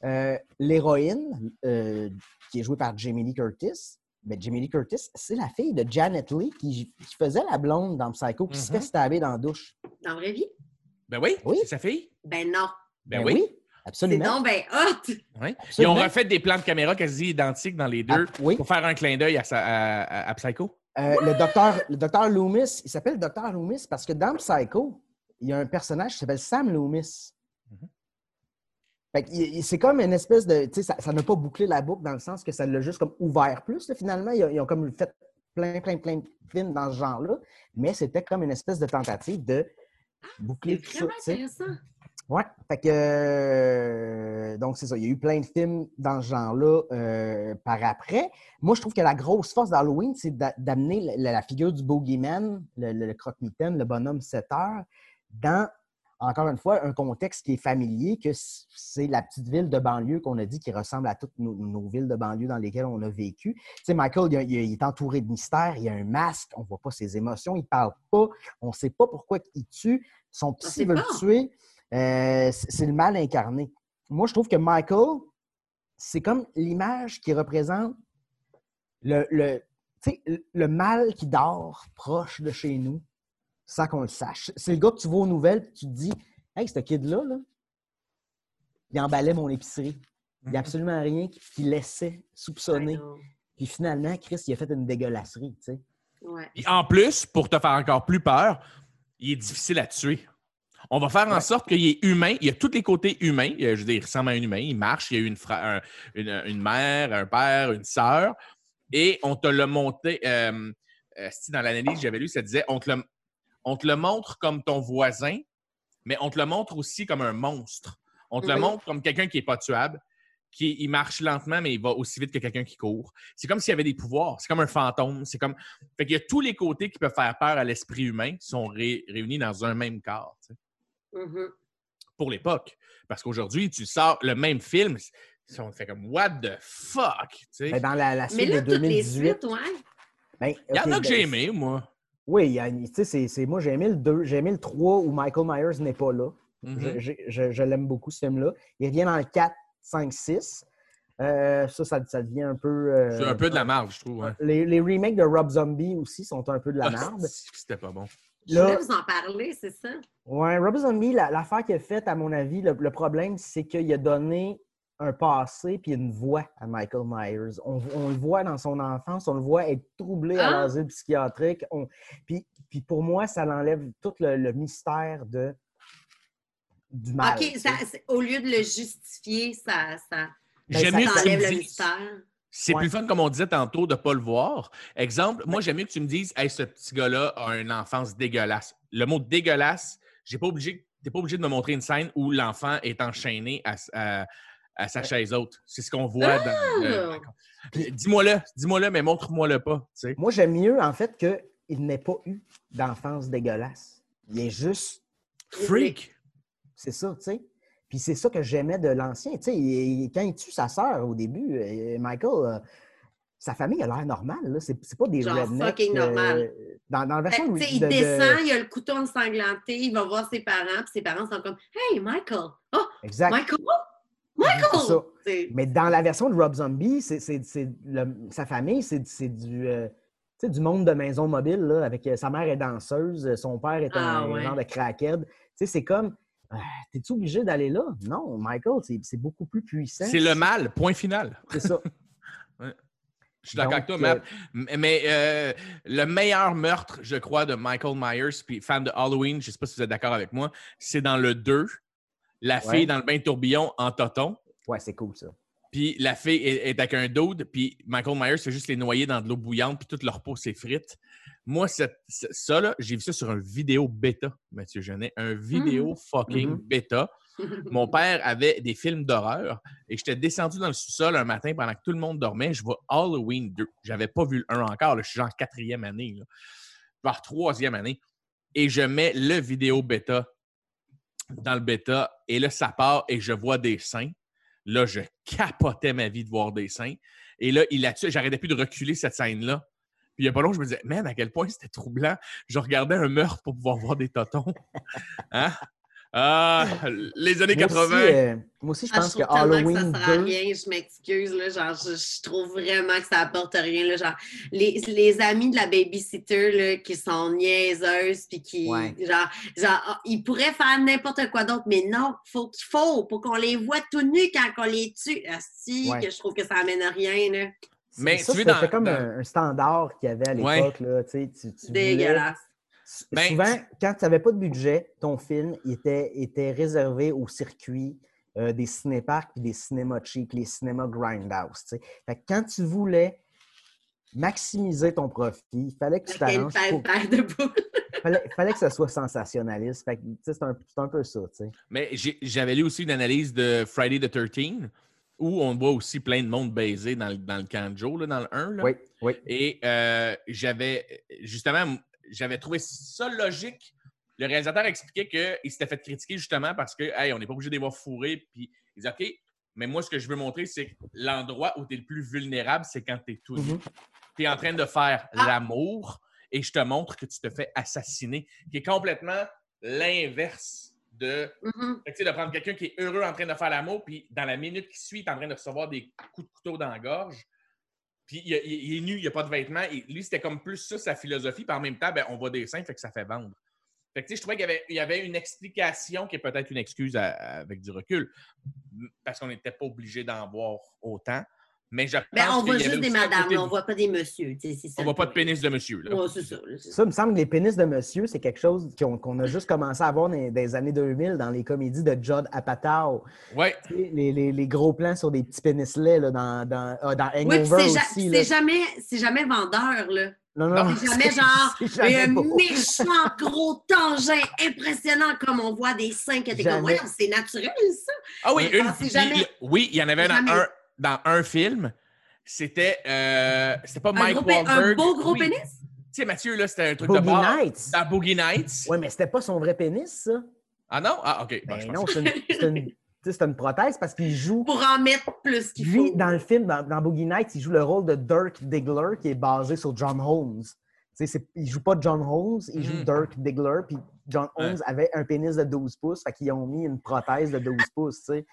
euh, l'héroïne, euh, qui est jouée par Jamie Lee Curtis, ben Jamie Lee Curtis, c'est la fille de Janet Leigh qui, qui faisait la blonde dans Psycho, qui se Mhm. fait stabber dans la douche. Dans la vraie vie? Ben oui, Oui. c'est sa fille. Ben non. Ben, Ben oui. oui, C'est absolument. donc ben hot! Oui. Ils ont refait des plans de caméra quasi identiques dans les deux Ah, oui. pour faire un clin d'œil à, sa- à, à- à Psycho. Euh, le docteur, le docteur Loomis, il s'appelle docteur Loomis parce que dans Psycho, il y a un personnage qui s'appelle Sam Loomis. Mhm. Fait que il- il- c'est comme une espèce de. Tu sais, ça n'a pas bouclé la boucle dans le sens que ça l'a juste comme ouvert plus. là, finalement, ils ont, ils ont comme fait plein, plein, plein de films dans ce genre-là. Mais c'était comme une espèce de tentative de boucler C'est tout ça. intéressant. Ouais. Fait que. euh, donc, c'est ça. Il y a eu plein de films dans ce genre-là euh, par après. Moi, je trouve que la grosse force d'Halloween, c'est d'a- d'amener la, la figure du bogeyman, le, le, le croque-mitaine, le bonhomme 7 heures, dans, encore une fois, un contexte qui est familier, que c'est la petite ville de banlieue qu'on a dit qui ressemble à toutes nos, nos villes de banlieue dans lesquelles on a vécu. Tu sais, Michael, il, est entouré de mystères, il a un masque, on ne voit pas ses émotions, il ne parle pas, on ne sait pas pourquoi il tue. Son psy veut le tuer. Euh, c'est le mal incarné. Moi, je trouve que Michael, c'est comme l'image qui représente le- le mal qui dort proche de chez nous sans qu'on le sache. C'est le gars que tu vois aux nouvelles et tu te dis Hey, ce kid-là, là, il emballait mon épicerie. Il n'y a absolument rien qui laissait soupçonner. Puis finalement, Chris, il a fait une dégueulasserie. tu sais. Ouais. Et en plus, pour te faire encore plus peur, il est difficile à tuer. On va faire en sorte qu'il est humain. Il a tous les côtés humains. Il, je veux dire, il ressemble à un humain. Il marche. Il y a une, fra- un- une, une mère, un père, une sœur. Et on te l'a monté. Euh, euh, si dans l'analyse que j'avais lu, ça disait on te, le, on te le montre comme ton voisin, mais on te le montre aussi comme un monstre. On te le montre comme quelqu'un qui n'est pas tuable, qui il marche lentement, mais il va aussi vite que quelqu'un qui court. C'est comme s'il y avait des pouvoirs. C'est comme un fantôme. C'est comme. Fait qu'il y a tous les côtés qui peuvent faire peur à l'esprit humain qui sont ré- réunis dans un même corps. tu sais, Mhm. Pour l'époque. Parce qu'aujourd'hui, tu sors le même film. On fait comme What the fuck? tu sais. Ben, dans la, la Mais là, de toutes les 2018. suites, ouais. ben, Il y en a que ben, j'ai aimé, moi. Oui, il y a- tu sais, c'est- c'est- moi j'ai aimé le 2, j'ai aimé le 3 où Michael Myers n'est pas là. Mhm. Je, je- je- je l'aime beaucoup ce film-là. Il revient dans le 4, 5, 6. Euh, ça, ça, ça devient un peu. euh, C'est un peu de la marge, je trouve. hein. les, les remakes de Rob Zombie aussi sont un peu de la Ah, merde. C'était pas bon. Je voulais vous en parler, c'est ça? Ouais, Rob Zombie, la- l'affaire qu'il a faite, à mon avis, le, le problème, c'est qu'il a donné un passé puis une voix à Michael Myers. On, on le voit dans son enfance, on le voit être troublé à Ah! l'asile psychiatrique. On- puis, puis pour moi, ça l'enlève tout le, le mystère de, du mal. OK, ça, au lieu de le justifier, ça, ça, Ben, J'aime ça- mieux ça que tu enlève me le dises- mystère. C'est Ouais. plus fun, comme on disait tantôt, de ne pas le voir. Exemple, moi, j'aime mieux que tu me dises Hey, ce petit gars-là a une enfance dégueulasse. Le mot dégueulasse, j'ai pas obligé t'es pas obligé de me montrer une scène où l'enfant est enchaîné à- à sa chaise haute. C'est ce qu'on voit dans. le- Ah! Puis Dis-moi-le, dis-moi-le, mais montre-moi-le pas. tu sais. Moi, j'aime mieux, en fait, qu'il n'ait pas eu d'enfance dégueulasse. Il est juste Freak! C'est ça, tu sais. Puis c'est ça que j'aimais de l'ancien. Tu sais, quand il tue sa sœur au début, euh, Michael, euh, sa famille a l'air normale. là. C'est c'est pas des Genre rednecks. fucking normal. dans, dans la version Fait de- il de- de- descend, il a le couteau ensanglanté, il va voir ses parents, puis ses parents sont comme Hey, Michael! Oh, Exact. Michael! Michael! ça. Mais dans la version de Rob Zombie, c'est, c'est- c'est le- sa famille, c'est, c'est du, euh, tu sais, du monde de maison mobile, là, avec euh, sa mère est danseuse, euh, son père est Ah, un ouais. genre de crackhead. Tu sais, c'est comme, ah, t'es-tu obligé d'aller là? Non, Michael, c'est, c'est beaucoup plus puissant. C'est le mal, point final. C'est ça. *laughs* Je suis d'accord avec toi, Matt. Mais euh, le meilleur meurtre, je crois, de Michael Myers, puis fan de Halloween, je ne sais pas si vous êtes d'accord avec moi, c'est dans le 2, la Ouais. fille dans le bain de tourbillon en toton. Ouais, c'est cool ça. Puis la fille est, est avec un dude, puis Michael Myers fait juste les noyer dans de l'eau bouillante, puis toute leur peau s'effrite. Moi, cette- ce- ça, là, j'ai vu ça sur un vidéo bêta, Mathieu Genet. Un vidéo fucking Mhm. bêta. *laughs* Mon père avait des films d'horreur et j'étais descendu dans le sous-sol un matin pendant que tout le monde dormait. Je vois Halloween 2. J'avais pas vu le 1 encore. là. Je suis genre quatrième année. Là. Voire troisième année. Et je mets le vidéo bêta dans le bêta. Et là, ça part et je vois des seins. Là, je capotais ma vie de voir des seins. Et là, il a tué. J'arrêtais plus de reculer cette scène-là. Puis il n'y a pas longtemps, je me disais, man, à quel point c'était troublant. Je regardais un meurtre pour pouvoir voir des totons. *laughs* Hein? Ah, les années Moi 80. aussi, euh, moi aussi, je Ah, pense je que Halloween que ça sert à 2. rien, je m'excuse, là, genre, je, je trouve vraiment que ça apporte rien, là, genre, les, les amis de la babysitter, là, qui sont niaiseuses, puis qui, Ouais. genre, genre, ah, ils pourraient faire n'importe quoi d'autre, mais non, faut qu'il faut, pour qu'on les voit tout nus quand on les tue, Ouais. que je trouve que ça amène à rien, là. Mais ça, tu veux c'était dans- comme dans- un, un standard qu'il y avait à Ouais. l'époque. là, tu sais, tu- tu voulais- Dégueulasse. Ben, Souvent, quand tu n'avais pas de budget, ton film était, était réservé au circuit euh, des cinéparks et des cinémas cheap, les cinémas grindhouse. Fait que quand tu voulais maximiser ton profit, il fallait que tu t'arranges. pour- *laughs* fallait, fallait que ça soit sensationnaliste. Fait que, c'est un, c'est un peu ça. tu sais. Mais j'ai- j'avais lu aussi une analyse de Friday the 13 où on voit aussi plein de monde baisé dans le, dans le camp de Joe, là, dans le 1. là. Oui, oui. Et euh, j'avais, justement, j'avais trouvé ça logique. Le réalisateur expliquait qu'il s'était fait critiquer justement parce que, hey, on n'est pas obligé de les voir fourrés. Puis il dit, OK, mais moi, ce que je veux montrer, c'est que l'endroit où tu es le plus vulnérable, c'est quand tu es tout nu. Mhm. Tu es en train de faire Ah. l'amour et je te montre que tu te fais assassiner, qui est complètement l'inverse de Mhm. fait tu de prendre quelqu'un qui est heureux en train de faire l'amour, puis dans la minute qui suit, il est en train de recevoir des coups de couteau dans la gorge. Puis il, est nu, il n'y a pas de vêtements. Et lui, c'était comme plus ça sa philosophie. Puis en même temps, ben, on voit des seins, fait que ça fait vendre. Fait que, je trouvais qu'il y avait, une explication qui est peut-être une excuse avec du recul, parce qu'on n'était pas obligé d'en voir autant. Mais je pense Ben, on voit juste des un madames, on voit pas des messieurs. on le voit pas de pénis de monsieur. Là. Ouais, c'est ça. ça. Me semble que les pénis de monsieur, c'est quelque chose qu'on qu'on a juste commencé à voir dans les, années 2000 dans les comédies de Judd Apatow. Ouais. Tu sais, Les, les- les gros plans sur des petits pénis laids là, dans, dans, ah, dans Hangover c'est aussi. jamais, c'est jamais vendeur, là. Non, non, C'est jamais genre *laughs* c'est jamais un beau. méchant gros tangent impressionnant comme on voit des seins que t'es comme, ouais, c'est naturel, ça. Ah oui, Ah, une, c'est il- jamais- il- oui, il y en avait dans jamais. un, dans un film. C'était euh, c'était pas Un, Mike gros un beau gros Oui. pénis? Tu sais, Mathieu, là, c'était un truc Boogie de bar. Nights. Dans Boogie Nights. Oui, mais c'était pas son vrai pénis, ça. Ah non? Ah, OK. Ben non, c'est une, *laughs* c'est une- tu sais, c'est une prothèse parce qu'il joue. Pour en mettre plus qu'il Lui, faut. dans le film, dans, dans Boogie Nights, il joue le rôle de Dirk Diggler qui est basé sur John Holmes. Tu sais, il joue pas John Holmes, il joue Mhm. Dirk Diggler. Puis John Ouais. Holmes avait un pénis de 12 pouces, fait qu'ils ont mis une prothèse de 12 pouces, tu sais.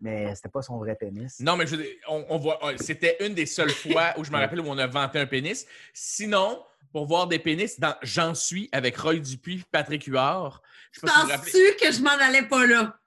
Mais c'était pas son vrai pénis. Non, mais je veux dire, on, on voit, on- c'était une des seules *laughs* fois où je me rappelle où on a vanté un pénis. Sinon, pour voir des pénis dans J'en suis avec Roy Dupuis, Patrick Huard, je Penses-tu que je m'en allais pas là?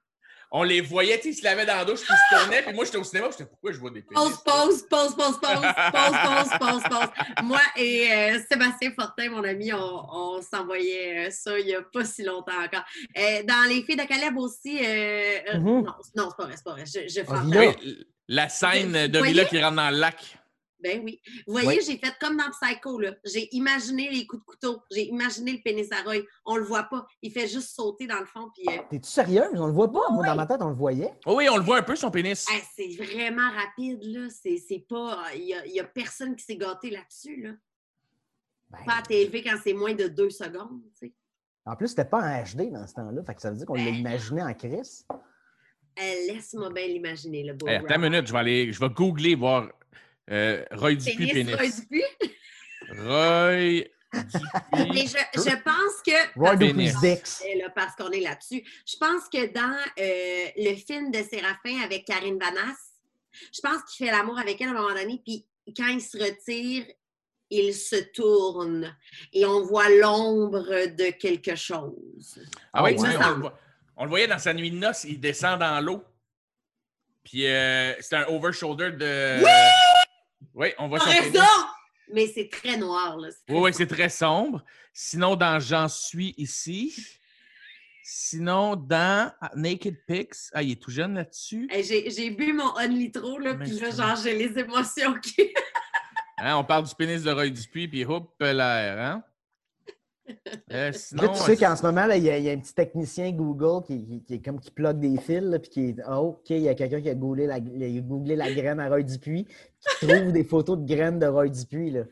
On les voyait, tu sais, ils se lavaient dans la douche, puis ils se tournaient, puis moi j'étais au cinéma, j'étais pourquoi je vois des pénis? Pause, pause, pause, pause, pause, pause, *laughs* pause, pause, pause. Moi et euh, Sébastien Fortin, mon ami, on, on s'envoyait euh, ça il n'y a pas si longtemps encore. Euh, dans Les filles de Caleb aussi, euh, euh, Mhm. non, non, c'est pas vrai, c'est pas vrai. Je, je Oui, la scène de? Villa qui rentre dans le lac. Ben oui. Vous voyez, Oui. j'ai fait comme dans Psycho, là. J'ai imaginé les coups de couteau. J'ai imaginé le pénis à Roy. On le voit pas. Il fait juste sauter dans le fond. Puis, euh, T'es-tu sérieuse? On le voit pas. Moi, dans ma tête, on le voyait. Oh oui, on le voit un peu, son pénis. hey, c'est vraiment rapide, là. C'est c'est pas. Il y a, il y a personne qui s'est gâté là-dessus, là. Ben, Pas à TV quand c'est moins de deux secondes, tu sais. En plus, c'était pas en HD dans ce temps-là. Fait que ça veut dire qu'on l'a imaginé en crise. Euh, Laisse-moi bien l'imaginer, le beau. Hey, attends une minute, je vais aller, je vais googler, voir euh, Roy Dupuis Pénis, pénis. Roy Dupuis. Roy *laughs* Mais Dupuis. je, je pense que. Roy. Dupuis Dix. Eh parce qu'on est là-dessus. Je pense que dans euh, le film de Séraphin avec Karine Banas, je pense qu'il fait l'amour avec elle à un moment donné, puis quand il se retire, il se tourne et on voit l'ombre de quelque chose. Ah oui, ouais. on, le voit- on le voyait dans sa nuit de noces, il descend dans l'eau. Puis euh, c'est un over-shoulder de. Oui! On voit T'as son pénis. raison! Mais c'est très noir, là. Oui, oui, c'est très sombre. Sinon, dans J'en suis ici. Sinon, dans Naked Pics. Ah, il est tout jeune là-dessus. Hey, J'ai bu mon un litro, là, puis là, genre, j'ai les émotions qui. Hein, on parle du pénis de Roy Dupuis, puis hop, l'air, hein? *laughs* Euh, sinon, Là, tu sais qu'en ce moment, là, il y, a, il y a un petit technicien Google qui, qui- qui est comme qui plug des fils, là, puis qui est oh, OK, il y a quelqu'un qui a googlé la, a googlé la graine à Roy Dupuis, qui trouve des photos de graines de Roy Dupuis. Là.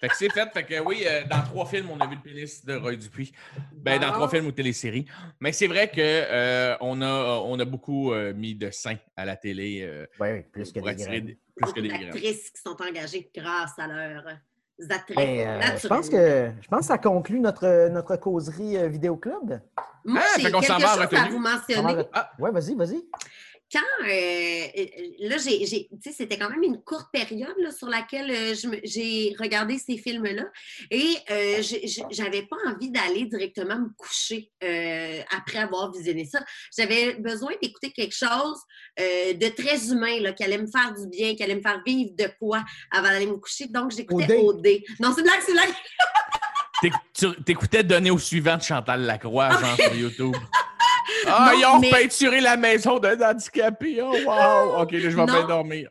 Fait que c'est fait. Fait que oui, euh, dans trois films, on a vu le pénis de Roy Dupuis. Ben, dans trois films ou téléséries. Mais c'est vrai qu'on on a, on a beaucoup euh, mis de seins à la télé euh, Oui, oui, plus que des attirer graines. des- plus que des graines. d'actrices qui sont engagées grâce à leurs attraits Ben, euh, je, pense que, je pense que ça conclut notre, notre causerie euh, vidéo club. Moi, Ah, j'ai quelque chose à vous On mentionner. Ah. Ouais, vas-y, vas-y. Quand euh, euh, là, j'ai, j'ai- tu sais, c'était quand même une courte période là, sur laquelle euh, j'ai regardé ces films-là et euh, j'avais pas envie d'aller directement me coucher euh, après avoir visionné ça. J'avais besoin d'écouter quelque chose euh, de très humain là, qui allait me faire du bien, qui allait me faire vivre de quoi avant d'aller me coucher. Donc, j'écoutais OD. OD. Non, c'est une blague, c'est une blague. T'écoutais Donner au suivant de Chantal Lacroix, genre sur YouTube. *laughs* Ah, Non, ils ont mais- peinturé la maison d'un handicapé. Oh, wow! OK, là, je vais bien dormir.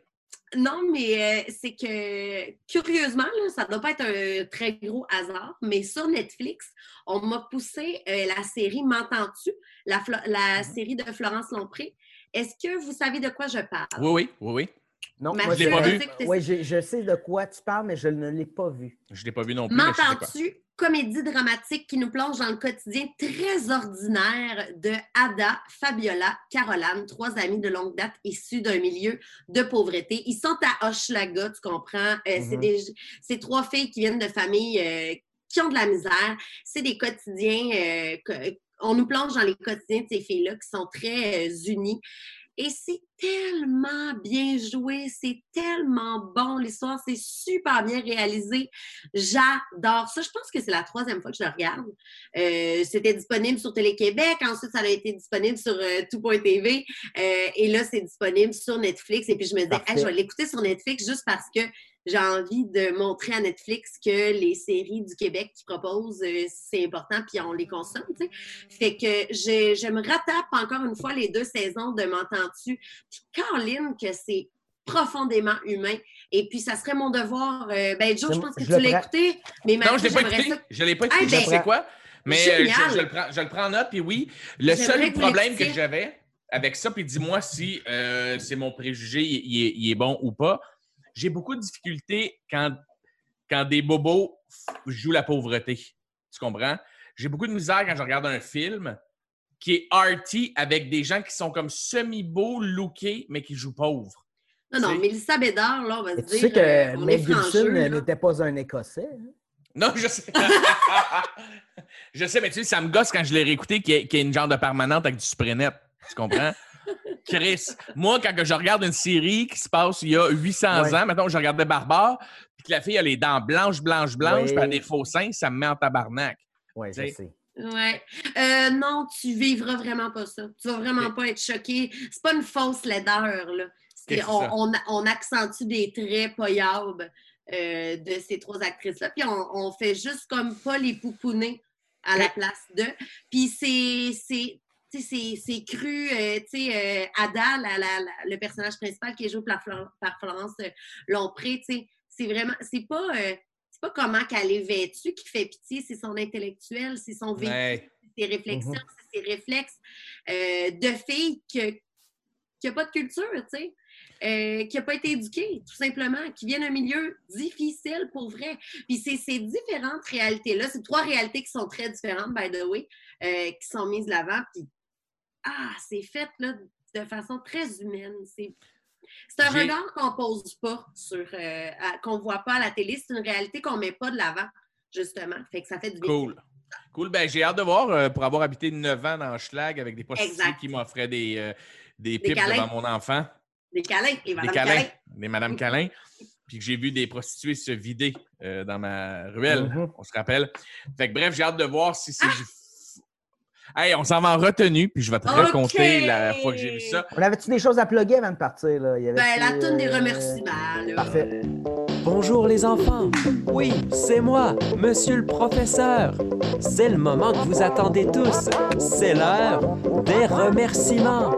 Non, mais euh, c'est que curieusement, là, ça ne doit pas être un très gros hasard, mais sur Netflix, on m'a poussé euh, la série M'entends-tu, la, la Mhm. série de Florence Lompré. Est-ce que vous savez de quoi je parle? Oui, oui, oui, oui. Non, moi, je l'ai pas vu. Ouais, je, je sais de quoi tu parles, mais je ne l'ai pas vu. Je ne l'ai pas vu non plus. M'entends-tu? Comédie dramatique qui nous plonge dans le quotidien très ordinaire de Ada, Fabiola, Caroline, trois amies de longue date issues d'un milieu de pauvreté. Ils sont à Hochelaga, tu comprends? Euh, C'est Mhm. des c'est trois filles qui viennent de familles euh, qui ont de la misère. C'est des quotidiens. euh, que- on nous plonge dans les quotidiens de ces filles-là qui sont très euh, unies. Et c'est tellement bien joué, c'est tellement bon. L'histoire, c'est super bien réalisé. J'adore ça. Je pense que c'est la troisième fois que je le regarde. Euh, C'était disponible sur Télé-Québec. Ensuite, ça a été disponible sur euh, tout.tv. Euh, et là, c'est disponible sur Netflix. Et puis, je me disais. Hey, je vais l'écouter sur Netflix juste parce que j'ai envie de montrer à Netflix que les séries du Québec qu'ils proposent, euh, c'est important, puis on les consomme. tu sais. Fait que je, je me rattrape encore une fois les deux saisons de M'entends-tu? Puis Caroline, que c'est profondément humain. Et puis, ça serait mon devoir. euh, ben, Joe, je Je- pense que je tu l'as écouté. Mais Non, je ne l'ai pas écouté. ça- Je l'ai pas écouté. Ah, je ben, sais quoi. Mais euh, je, je le prends, je le prends en note. Puis oui, le seul problème que j'avais avec ça, puis dis-moi si euh, c'est mon préjugé, il, il est, il est bon ou pas. J'ai beaucoup de difficultés quand, quand des bobos jouent la pauvreté. Tu comprends? J'ai beaucoup de misère quand je regarde un film qui est arty avec des gens qui sont comme semi-beaux, lookés, mais qui jouent pauvres. Non, non, Tu. Mélissa Bédard, là, on va se tu dire. sais que euh, Mel Gibson n'était pas un Écossais. hein? Non, je sais. *laughs* je sais, mais tu sais, ça me gosse quand je l'ai réécouté qu'il y, une genre de permanente avec du spray net. Tu comprends? Chris, moi, quand je regarde une série qui se passe il y a 800 Ouais. ans, maintenant je regardais Barbare, puis que la fille a les dents blanches, blanches, blanches, puis elle a des faux seins, ça me met en tabarnak. Oui, je sais. Ouais. Euh, non, tu vivras vraiment pas ça. Tu vas vraiment pas être choqué. C'est pas une fausse laideur, là. On, accentue des traits poyables euh, de ces trois actrices-là. Puis on, on fait juste comme pas les poupouner à la place d'eux. Puis c'est. C'est- cru. euh, tu sais, euh, Ada, la- la- la- le personnage principal qui est joué par, par Florence euh, Lompré, c'est vraiment, c'est pas, euh, c'est pas comment qu'elle est vêtue qui fait pitié, c'est son intellectuel, c'est son vécu, Ouais. c'est ses réflexions, Mhm. c'est ses réflexes de fille que- qui n'a pas de culture, tu sais. euh, qui n'a pas été éduquée, tout simplement, qui vient d'un milieu difficile pour vrai. Puis c'est ces différentes réalités-là, c'est trois réalités qui sont très différentes, by the way, euh, qui sont mises de l'avant. Puis, ah, c'est fait là, de façon très humaine. C'est c'est un regard qu'on pose pas sur, euh, qu'on voit pas à la télé. C'est une réalité qu'on met pas de l'avant, justement. Fait que ça fait du bien. Cool. Cool. Ben, j'ai hâte de voir euh, pour avoir habité 9 ans dans Schlag avec des prostituées qui m'offraient des, euh, des Des pipes câlins. devant mon enfant. Des câlins. Des Madame câlins. Câlin. Des Madame Câlin. Puis que j'ai vu des prostituées se vider euh, dans ma ruelle, Mhm. on se rappelle. Fait que bref, j'ai hâte de voir si Ah! c'est. Hey, on s'en va en retenue, puis je vais te raconter la fois que j'ai vu ça. On avait-tu des choses à plugger avant de partir? Là? Il y avait Ben, la toune des euh, remerciements. là. Parfait. Bonjour les enfants. Oui, c'est moi, monsieur le professeur. C'est le moment que vous attendez tous. C'est l'heure des remerciements.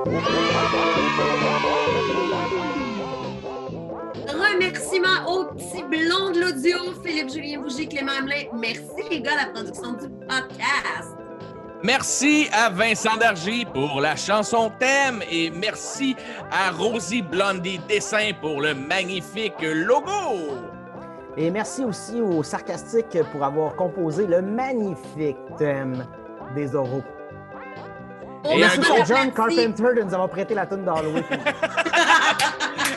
Remerciements aux petits blonds de l'audio, Philippe Julien Bougie, Clément Hamelin. Merci les gars, la production du podcast. Merci à Vincent Dargy pour la chanson thème et merci à Rosie Blondie Dessin pour le magnifique logo. Et merci aussi au Sarcastique pour avoir composé le magnifique thème des oraux. Et merci à John merci. Carpenter de nous avoir prêté la tune d'Halloween. *laughs*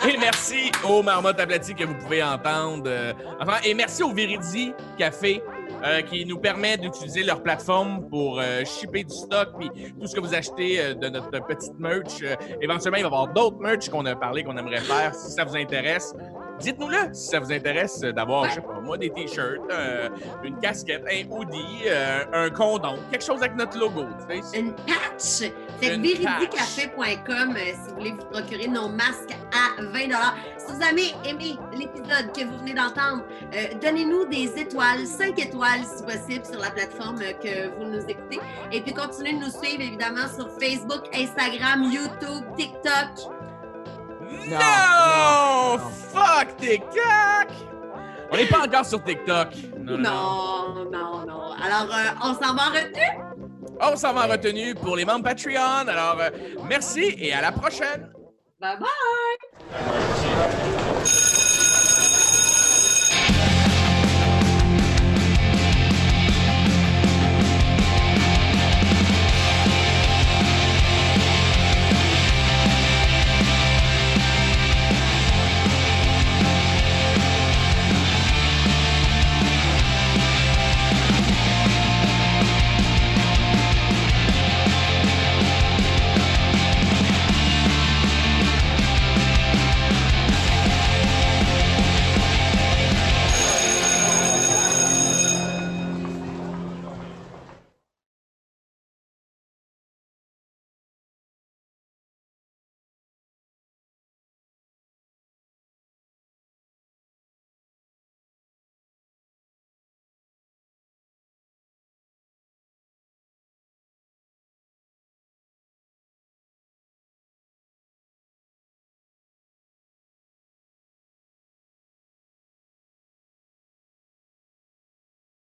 Et merci aux marmottes aplaties que vous pouvez entendre. euh, enfin, et merci au Viridi Café euh, qui nous permet d'utiliser leur plateforme pour euh, shipper du stock puis tout ce que vous achetez euh, de notre petite merch. Éventuellement, il va y avoir d'autres merch qu'on a parlé, qu'on aimerait faire. Si ça vous intéresse, dites-nous-le si ça vous intéresse d'avoir, je sais pas, moi, des t-shirts, euh, une casquette, un hoodie, euh, un condom, quelque chose avec notre logo. tu sais. Une patch. C'est Une veridicafé.com euh, si vous voulez vous procurer nos masques à 20 Si vous avez aimé l'épisode que vous venez d'entendre, euh, donnez-nous des étoiles, 5 étoiles si possible, sur la plateforme que vous nous écoutez. Et puis continuez de nous suivre évidemment sur Facebook, Instagram, YouTube, TikTok. No! non, non. Fuck TikTok! On n'est pas encore sur TikTok. Non, non, non. Non, non, non. Alors, euh, on s'en va en retenue? On s'en va en retenue pour les membres Patreon. Alors, euh, merci et à la prochaine. Bye bye! すいません。